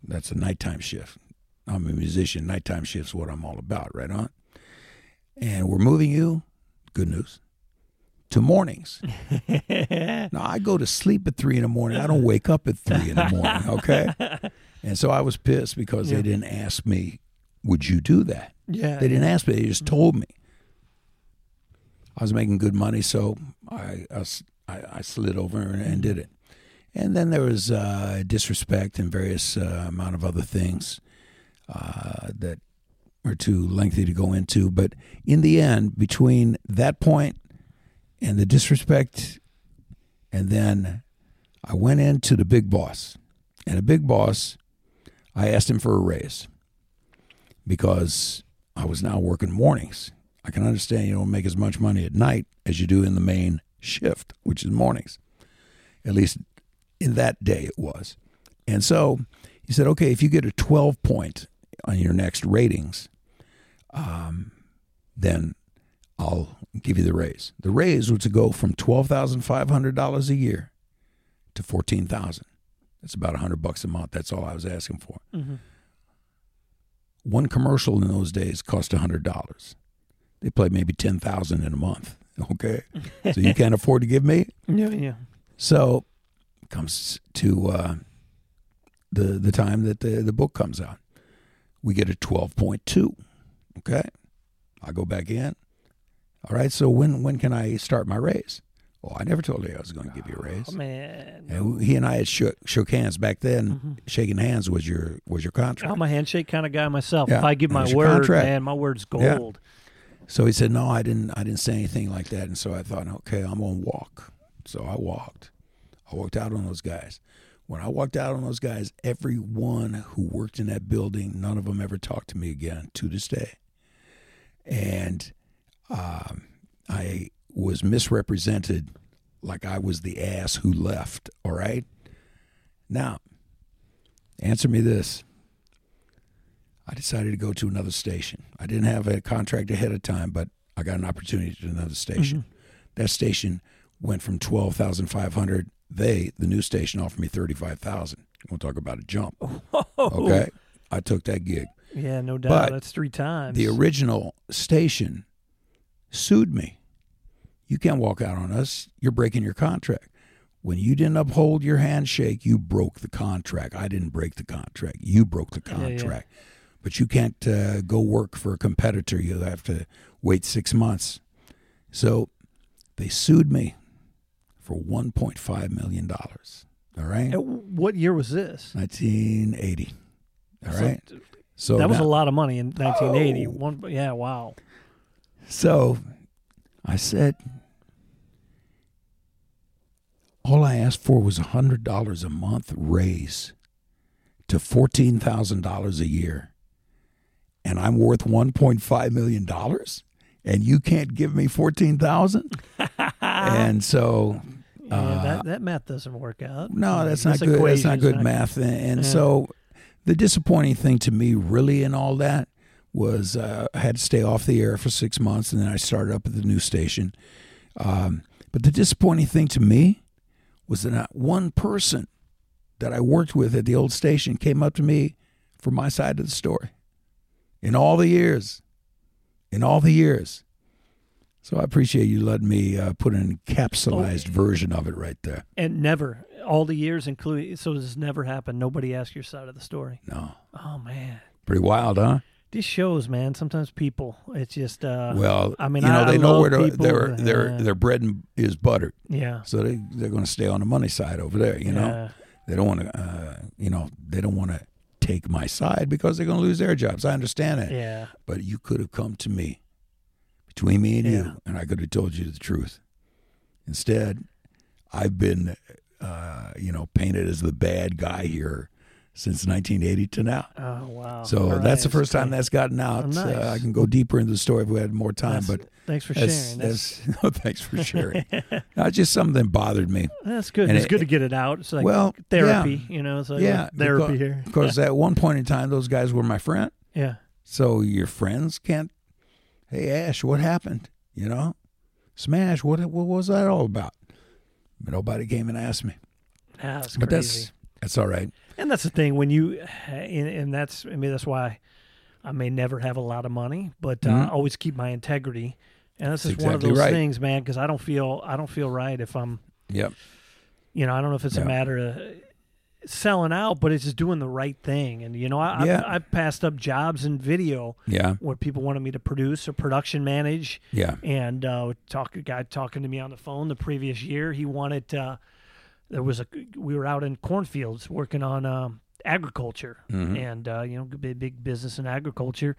That's a nighttime shift. I'm a musician. Nighttime shift's is what I'm all about, right on. And we're moving you. Good news." To mornings. Now I go to sleep at three in the morning. I don't wake up at three in the morning. Okay, and so I was pissed because Yeah. they didn't ask me, "Would you do that?" yeah. They didn't ask me. They just mm-hmm. told me. I was making good money, so I I, I slid over and, and did it. And then there was uh, disrespect and various uh, amount of other things uh, that are too lengthy to go into. But in the end, between that point and the disrespect, and then I went into the big boss, and the big boss, I asked him for a raise because I was now working mornings. I can understand you don't make as much money at night as you do in the main shift, which is mornings. At least in that day it was. And so he said, okay, if you get a 12 point on your next ratings, um, then I'll give you the raise. The raise was to go from $12,500 a year to 14000 That's about 100 bucks a month. That's all I was asking for Mhm. one commercial in those days cost hundred dollars. They played maybe ten thousand in a month. Okay, so you can't afford to give me. Yeah, yeah. So comes to uh, the the time that the the book comes out. We get a twelve point two. Okay, I go back in. All right. So when when can I start my raise? Oh, I never told you I was going to give you a raise. Oh, man. And he and I had shook, shook hands back then. Shaking hands was your was your contract. I'm a handshake kind of guy myself. Yeah, If I give my word, contract. man, my word's Yeah. gold. So he said, "No, I didn't. I didn't say anything like that." And so I thought, "Okay, I'm gonna walk." So I walked. I walked out on those guys. When I walked out on those guys, everyone who worked in that building, none of them ever talked to me again to this day. And um, I was misrepresented like I was the ass who left. All right. Now, answer me this. I decided to go to another station. I didn't have a contract ahead of time, but I got an opportunity to another station. That station went from twelve thousand five hundred. They, the new station, offered me thirty five thousand. We'll talk about a jump. Okay, I took that gig. Yeah, no doubt. But That's three times. The original station sued me. You can't walk out on us. You're breaking your contract. When you didn't uphold your handshake, you broke the contract. I didn't break the contract. You broke the Yeah, yeah. contract. But you can't uh, go work for a competitor. You'll have to wait six months. So they sued me for $1.5 million. All right? What year was this? 1980. All So- right? So that was now- a lot of money in 1980. Oh. One, yeah, wow. So I said, all I asked for was a $100 a month raise to $14,000 a year. And I'm worth $1.5 million? And you can't give me 14000 And so, Yeah, Uh, that, that math doesn't work out. no, that's not good. That's not good math. And, and Yeah. so the disappointing thing to me, really, in all that was uh, I had to stay off the air for six months, and then I started up at the new station. Um, but the disappointing thing to me was that not one person that I worked with at the old station came up to me for my side of the story. In all the years, in all the years. So I appreciate you letting me uh, put an encapsulated version of it right there. And never, all the years, including, so this never happened. Nobody asked your side of the story. No, Oh, man. pretty wild, huh? These shows, man, sometimes people, it's just, uh, Well, I mean, you know I- they I know where to, people, their their yeah. their bread and is buttered, yeah. so they they're going to stay on the money side over there. You know, yeah. they don't want to, uh, you know, they don't want to take my side because they're going to lose their jobs. I understand that, Yeah. but you could have come to me, between me and Yeah. you, and I could have told you the truth. Instead, I've been, uh, you know, painted as the bad guy here since 1980 to now. Oh, wow. So All that's the right, first time that's gotten out. Oh, nice. uh, I can go deeper into the story if we had more time, That's- but thanks for that's, sharing. That's, no, thanks for sharing. no, just something that bothered me. that's good. and It's it- good to get it out. It's like well, therapy, you know, it's like Yeah, therapy because, here. Because at one point in time, those guys were my friend. Yeah. So your friends can't. Hey Ash, what happened? You know, Smash. What what was that all about? But nobody came and asked me. That's But crazy. that's that's all right. And that's the thing when you, and, and that's I mean that's why I may never have a lot of money, but uh, Mhm. always keep my integrity. And this is That's one of those right. things, man, because I don't feel I don't feel right if I'm, Yep. you know, I don't know if it's Yeah. a matter of selling out, but it's just doing the right thing. And you know, I Yeah. I, I passed up jobs in video Yeah. where people wanted me to produce or production manage, Yeah. and uh, talk a guy talking to me on the phone the previous year. He wanted uh, there was a we were out in cornfields working on um, agriculture Mhm. and uh, you know big big business in agriculture,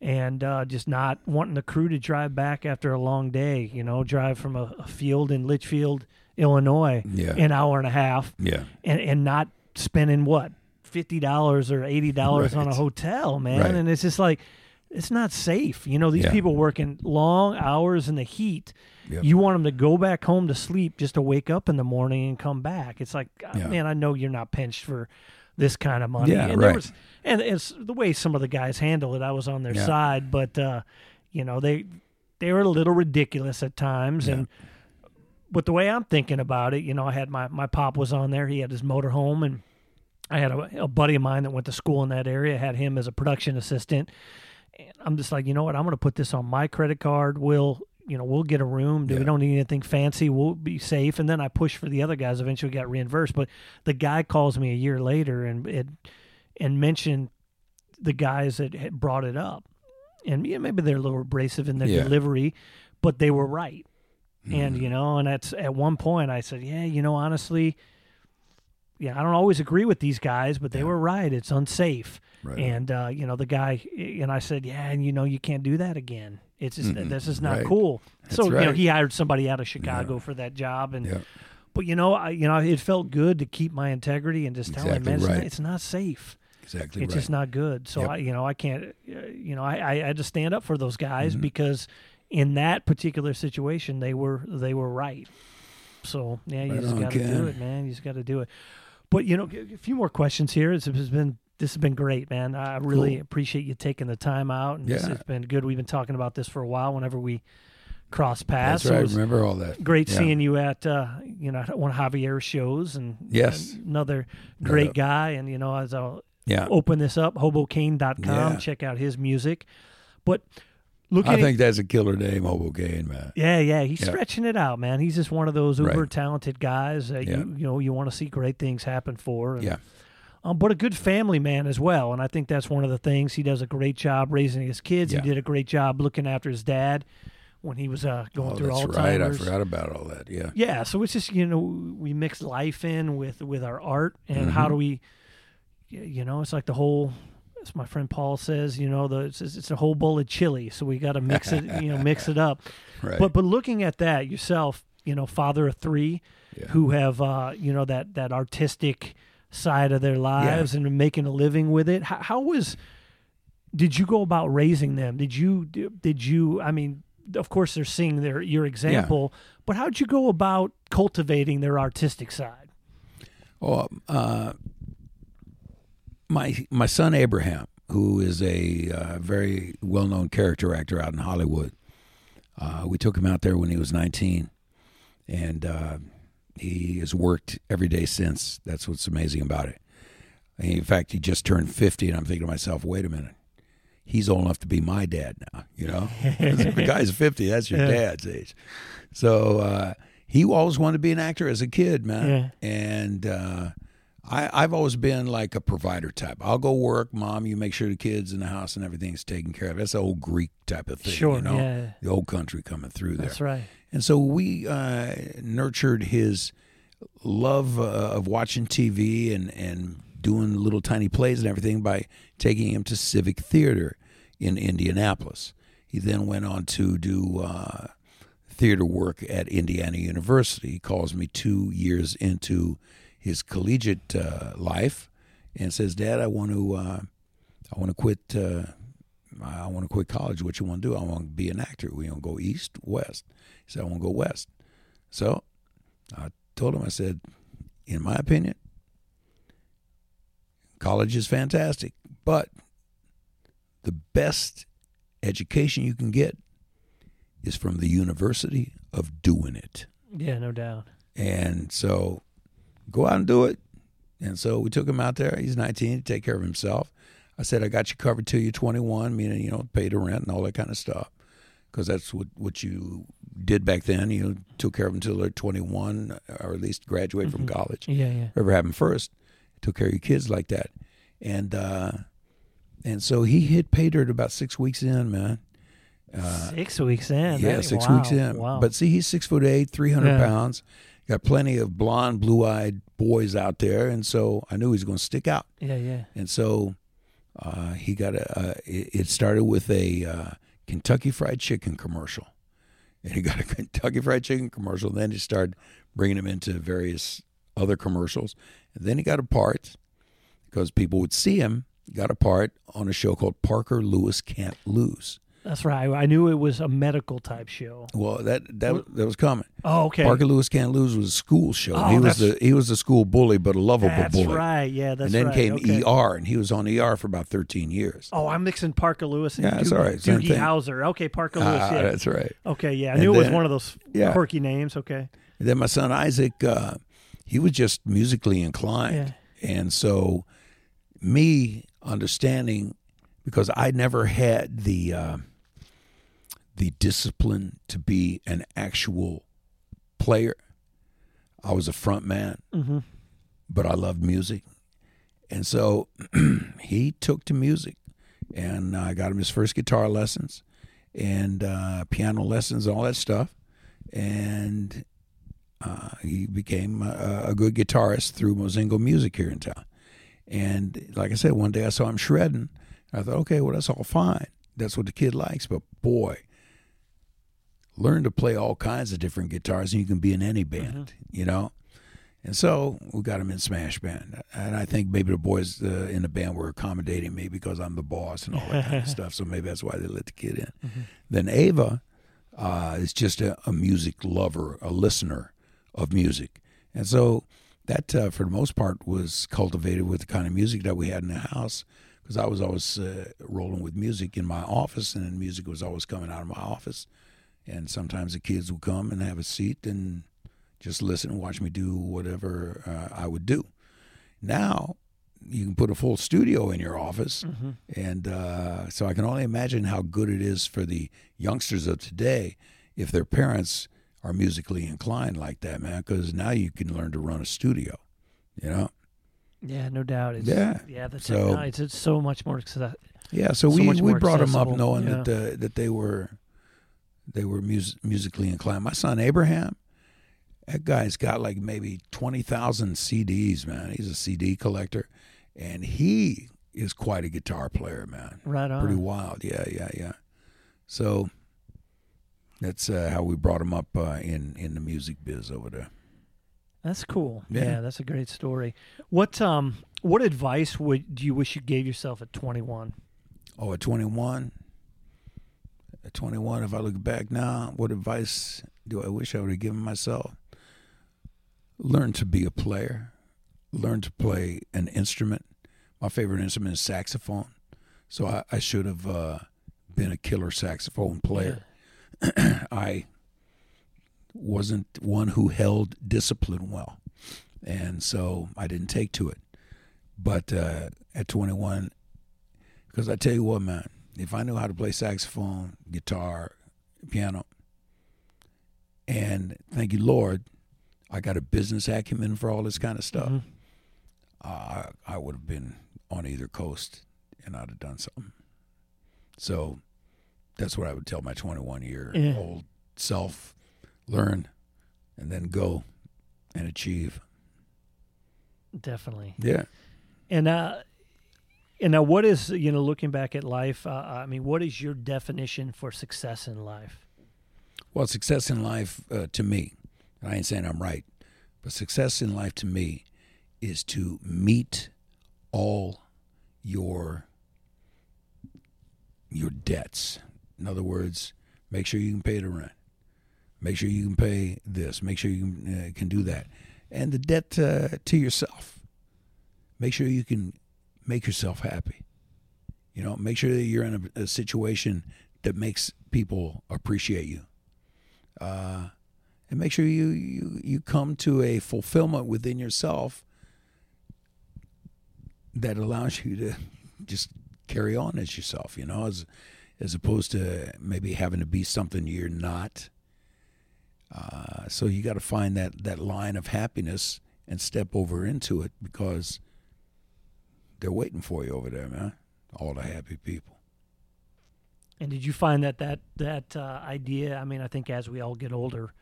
and uh, just not wanting the crew to drive back after a long day. You know, drive from a, a field in Litchfield, Illinois, Yeah. an hour and a half, Yeah. and and not spending what fifty dollars or eighty dollars on a hotel, man. Right. And it's just like it's not safe. You know, these Yeah. people working long hours in the heat. Yep. You want them to go back home to sleep just to wake up in the morning and come back. It's like, God, Yeah. man, I know you're not pinched for this kind of money. Yeah, and there right. was, and it's the way some of the guys handle it. I was on their Yeah. side, but uh, you know they they were a little ridiculous at times, and but the way I'm thinking about it, you know, I had my my pop was on there. He had his motorhome, and I had a, a buddy of mine that went to school in that area. Had him as a production assistant. And I'm just like, you know what? I'm going to put this on my credit card. We'll, you know, we'll get a room. We don't need anything fancy. We'll be safe. And then I pushed for the other guys. Eventually got reimbursed. But the guy calls me a year later and it and mentioned the guys that had brought it up. And yeah, maybe they're a little abrasive in their Yeah. delivery, but they were right. And Mhm. you know, and that's at one point I said, yeah, you know, honestly, yeah, I don't always agree with these guys, but they Yeah. were right. It's unsafe. Right. And uh, you know, the guy and I said, yeah, and you know, you can't do that again. It's just Mm-mm. this is not Right. cool. That's so you know, he hired somebody out of Chicago for that job, and Yeah. but you know, I you know, it felt good to keep my integrity and just tell him, Exactly man, it's, right. not, it's not safe. Exactly It's right. just not good. So Yep. I, you know, I can't, uh, you know, I, I had to stand up for those guys Mhm. because in that particular situation, they were they were right. So yeah, you Right just got to do it, man. You just got to do it. But you know, a few more questions here. It's, it's been this has been great, man. I really Cool. appreciate you taking the time out, and this Yeah. has been good. We've been talking about this for a while. Whenever we cross paths, That's right. Remember all that. great Yeah. seeing you at uh, you know one of Javier's shows, and Yes. another great Yeah. guy. And you know, as I'll Yeah. open this up, hobocane.com, Yeah. check out his music. But looking, I think that's a killer name, Hobo Gain, man. yeah, yeah, he's Yeah. stretching it out, man. He's just one of those Right. uber talented guys that Yeah. you you know you want to see great things happen for. And, Yeah. Um, but a good family man as well, and I think that's one of the things he does a great job raising his kids. Yeah. He did a great job looking after his dad when he was uh, going Oh, through that's Alzheimer's. right. I forgot about all that. Yeah. Yeah, so it's just you know we mix life in with with our art, and how Mhm. do we, you know, it's like the whole. As my friend Paul says, you know, the it's, it's a whole bowl of chili, so we got to mix it, you know, mix it up. Right. But but looking at that yourself, you know, father of three, Yeah. who have uh, you know that that artistic side of their lives and making a living with it. How, how was? Did you go about raising them? Did you did you? I mean, of course they're seeing their your example, but how'd you go about cultivating their artistic side? Oh, uh, my my son Abraham, who is a uh, very well known character actor out in Hollywood. Uh, we took him out there when he was 19, and uh, he has worked every day since. That's what's amazing about it. In fact, he just turned 50, and I'm thinking to myself, wait a minute. He's old enough to be my dad now, you know? the guy's 50, that's your Yeah. dad's age. So uh, he always wanted to be an actor as a kid, man. Yeah. And uh, I, I've always been like a provider type. I'll go work, mom. You make sure the kids in the house and everything's taken care of. That's the old Greek type of thing, Sure, you know, yeah. the old country coming through there. That's right. And so we uh, nurtured his love uh, of watching TV and, and doing little tiny plays and everything by taking him to Civic Theater in Indianapolis. He then went on to do uh, theater work at Indiana University. He calls me two years into his collegiate uh, life and says, "Dad, I want to, uh, I want to quit." Uh, I want to quit college. What you want to do? I want to be an actor. We want to go east, west. He said, I want to go west. So I told him, I said, in my opinion, college is fantastic, but the best education you can get is from the university of doing it. Yeah, no doubt. And so go out and do it. And so we took him out there. He's 19 to take care of himself. I said, I got you covered till you're 21, meaning, you know, pay the rent and all that kind of stuff. Because that's what, what you did back then. You took care of them until they're 21 or at least graduate from college. Yeah, yeah. Whatever happened first, took care of your kids like that. And, uh, and so he hit pay dirt about six weeks in, man. six weeks in. Yeah, six wow, weeks in. Wow. But see, he's six foot eight, three hundred Yeah. pounds. Got plenty of blonde, blue eyed boys out there, and so I knew he was going to stick out. yeah, yeah. And so uh, he got a. Uh, it, it started with a uh, Kentucky Fried Chicken commercial, and he got a Kentucky Fried Chicken commercial. And Then he started bringing him into various other commercials, and then he got a part because people would see him. Got a part on a show called Parker Lewis Can't Lose. That's right. I knew it was a medical type show. Well, that that that was coming. Oh, okay. Parker Lewis Can't Lose was a school show. Oh, he was the he was the school bully, but a lovable That's bully. That's right. Yeah, that's right. and then right. came okay. ER, and he was on ER for about thirteen years. Oh, I'm mixing Parker Lewis and Yeah, that's Doogie, right. Doogie. Howser. Okay, Parker Lewis. Ah, yeah. That's right. Okay, yeah. I And knew it was one of those Yeah. quirky names. Okay. And then my son Isaac, uh, he was just musically inclined, and so me understanding because I never had the uh, the discipline to be an actual player. I was a front man, Mm-hmm. but I loved music. And so he took to music, and I got him his first guitar lessons and uh, piano lessons, all that stuff. And uh, he became a, a good guitarist through Mozingo Music here in town. And like I said, one day I saw him shredding. I thought, okay, well, that's all fine. That's what the kid likes. But boy, learn to play all kinds of different guitars, and you can be in any band, you know? And so we got him in Smash Band. And I think maybe the boys uh, in the band were accommodating me because I'm the boss and all that kind of stuff. So maybe that's why they let the kid in. Then Ava, uh, is just a, a music lover, a listener of music, and so that uh, for the most part was cultivated with the kind of music that we had in the house because I was always uh, rolling with music in my office, and music was always coming out of my office. And sometimes the kids would come and have a seat and just listen and watch me do whatever uh, I would do. Now you can put a full studio in your office, Mm-hmm. and uh, so I can only imagine how good it is for the youngsters of today if their parents are musically inclined like that, man. Because now you can learn to run a studio, you know. Yeah, no doubt. It's, Yeah. yeah. The So- technology, it's, it's so much more. Yeah, so, So we we brought them up knowing yeah. that uh, that they were they were mus- musically inclined. My son Abraham, that guy's got like maybe twenty thousand CDs, man. He's a CD collector, and he is quite a guitar player, man. Right on. Pretty wild, yeah, yeah, yeah. So that's uh, how we brought him up uh, in in the music biz over there. That's cool. Yeah. Yeah. that's a great story. What um what advice would do you wish you gave yourself at 21? Oh, at 21, at 21, if I look back now, what advice do I wish I would have given myself? Learn to be a player, learn to play an instrument. My favorite instrument is saxophone. So I, I should have uh, been a killer saxophone player. I wasn't one who held discipline well. And so I didn't take to it. But uh, at 21, because I tell you what, man, if I knew how to play saxophone, guitar, piano, and thank you, Lord, I got a business acumen for all this kind of stuff, Mhm. uh, I would have been on either coast and I'd have done something. So that's what I would tell my 21 year Yeah. old self learn and then go and achieve. Definitely. Yeah. And uh and now what is you know looking back at life uh, I mean what is your definition for success in life? Well, success in life uh, to me, I ain't saying I'm right, but success in life to me is to meet all your your debts. In other words, make sure you can pay the rent. Make sure you can pay this. Make sure you can, uh, can do that. And the debt uh, to yourself. Make sure you can make yourself happy. You know, make sure that you're in a, a situation that makes people appreciate you uh, and make sure you, you you come to a fulfillment within yourself that allows you to just carry on as yourself, you know, as as opposed to maybe having to be something you're not. Uh, so you got to find that that line of happiness and step over into it because they're waiting for you over there, man. All the happy people. And did you find that that that uh, idea? I mean, I think as we all get older,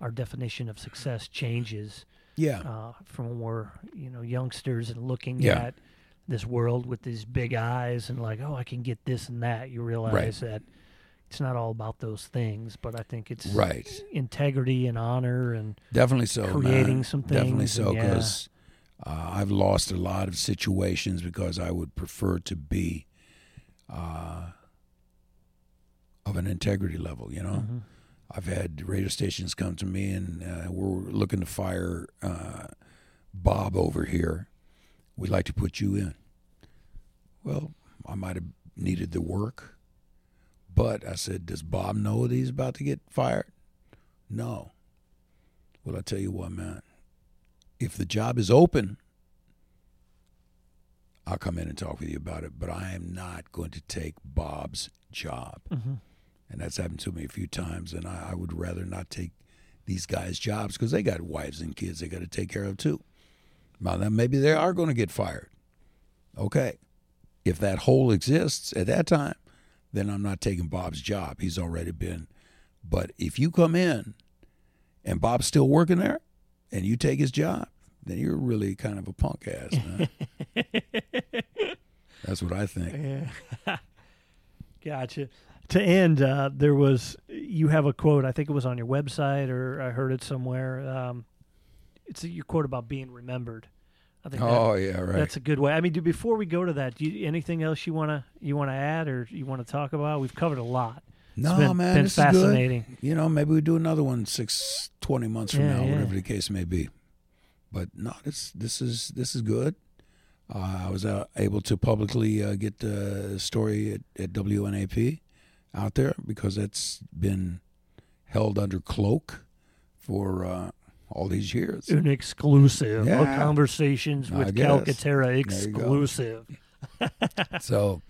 our definition of success changes Yeah. uh, from when we're you know youngsters and looking Yeah. at this world with these big eyes and like, oh, I can get this and that. You realize that it's not all about those things, but I think it's Right. integrity and honor and Definitely so. creating man. some Definitely so, because uh, I've lost a lot of situations because I would prefer to be uh, of an integrity level. You know, Mhm. I've had radio stations come to me and uh, we're looking to fire uh, Bob over here. We'd like to put you in. Well, I might have needed the work, but I said, Does Bob know that he's about to get fired? No. Well, I tell you what, man. If the job is open, I'll come in and talk with you about it, but I am not going to take Bob's job. Mhm. And that's happened to me a few times, and I, I would rather not take these guys' jobs because they got wives and kids they got to take care of too. Now, then maybe they are going to get fired. Okay. If that hole exists at that time, then I'm not taking Bob's job. He's already been. But if you come in and Bob's still working there and you take his job, then you're really kind of a punk ass, man. That's what I think. Yeah. gotcha. To end, uh, there was you have a quote. I think it was on your website, or I heard it somewhere. Um, it's your quote about being remembered. I think that- Oh, yeah, right. that's a good way. I mean, do, before we go to that, do you, anything else you wanna you wanna add or you want to talk about? We've covered a lot. No, been, man, been this fascinating. is good. You know, maybe we do another one six, 20 months from Yeah, now, yeah. whatever the case may be. But no, this this is this is good. Uh, I was uh, able to publicly uh, get the story at, at WNAP out there because it's been held under cloak for uh, all these years. An exclusive. Yeah. Conversations with. Calcaterra There you go. exclusive. so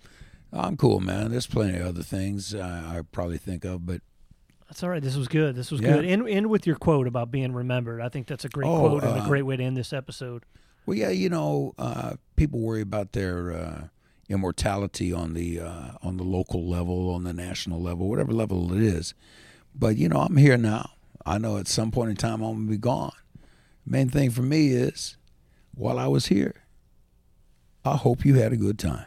I'm cool, man. There's plenty of other things uh, I probably think of, but That's all right. This was good. This was Yeah. good. End, end with your quote about being remembered. I think that's a great Oh, quote and a uh, great way to end this episode. Well, yeah, you know, uh, people worry about their uh, immortality on the uh, on the local level, on the national level, whatever level it is. But you know, I'm here now. I know at some point in time I'm gonna be gone. Main thing for me is, while I was here, I hope you had a good time.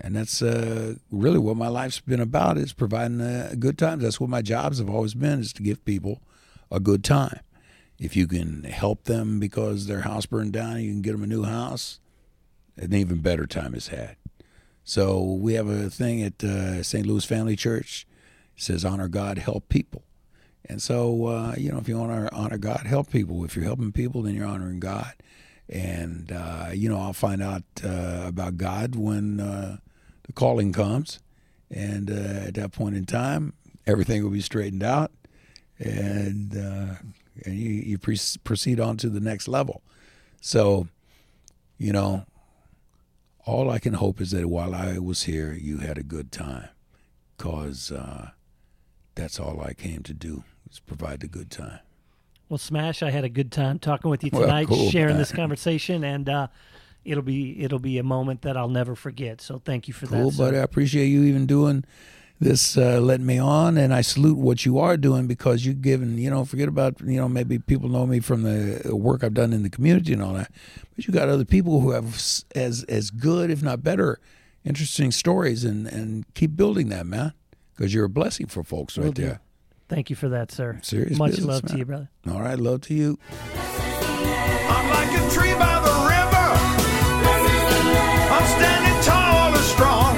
And that's uh, really what my life's been about is providing uh, good times. That's what my jobs have always been is to give people a good time. If you can help them because their house burned down, you can get them a new house. An even better time is had. So we have a thing at uh, St. Louis Family Church. It says honor God, help people. And so uh, you know, if you to honor God, help people. If you're helping people, then you're honoring God. And uh, you know, I'll find out uh, about God when the calling comes, and uh, at that point in time, everything will be straightened out, and uh, and you, you pre- proceed on to the next level. So, you know, all I can hope is that while I was here, you had a good time, cause uh, that's all I came to do is provide a good time. Well, Smash, I had a good time talking with you Well, tonight, cool, sharing man. this conversation, and uh, it'll be it'll be a moment that I'll never forget. So thank you for Cool, that. sir. buddy. I appreciate you even doing this, uh, letting me on, and I salute what you are doing because you're giving. You know, forget about you know maybe people know me from the work I've done in the community and all that, but you got other people who have as as good, if not better, interesting stories, and and keep building that, man, because you're a blessing for folks Will right do. there. Thank you for that, sir. Serious Much business, love to you, brother. All right, love to you. Standing tall and strong.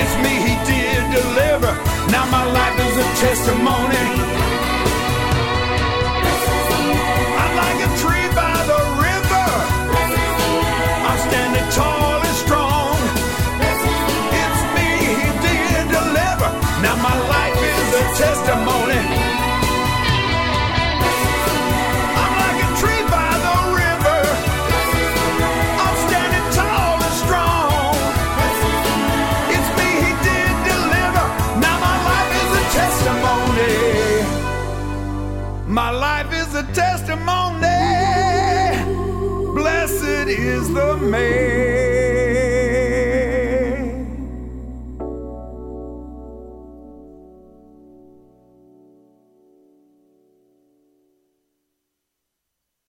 It's me he did deliver. Now my life is a testimony. My life is a testimony. Blessed is the man.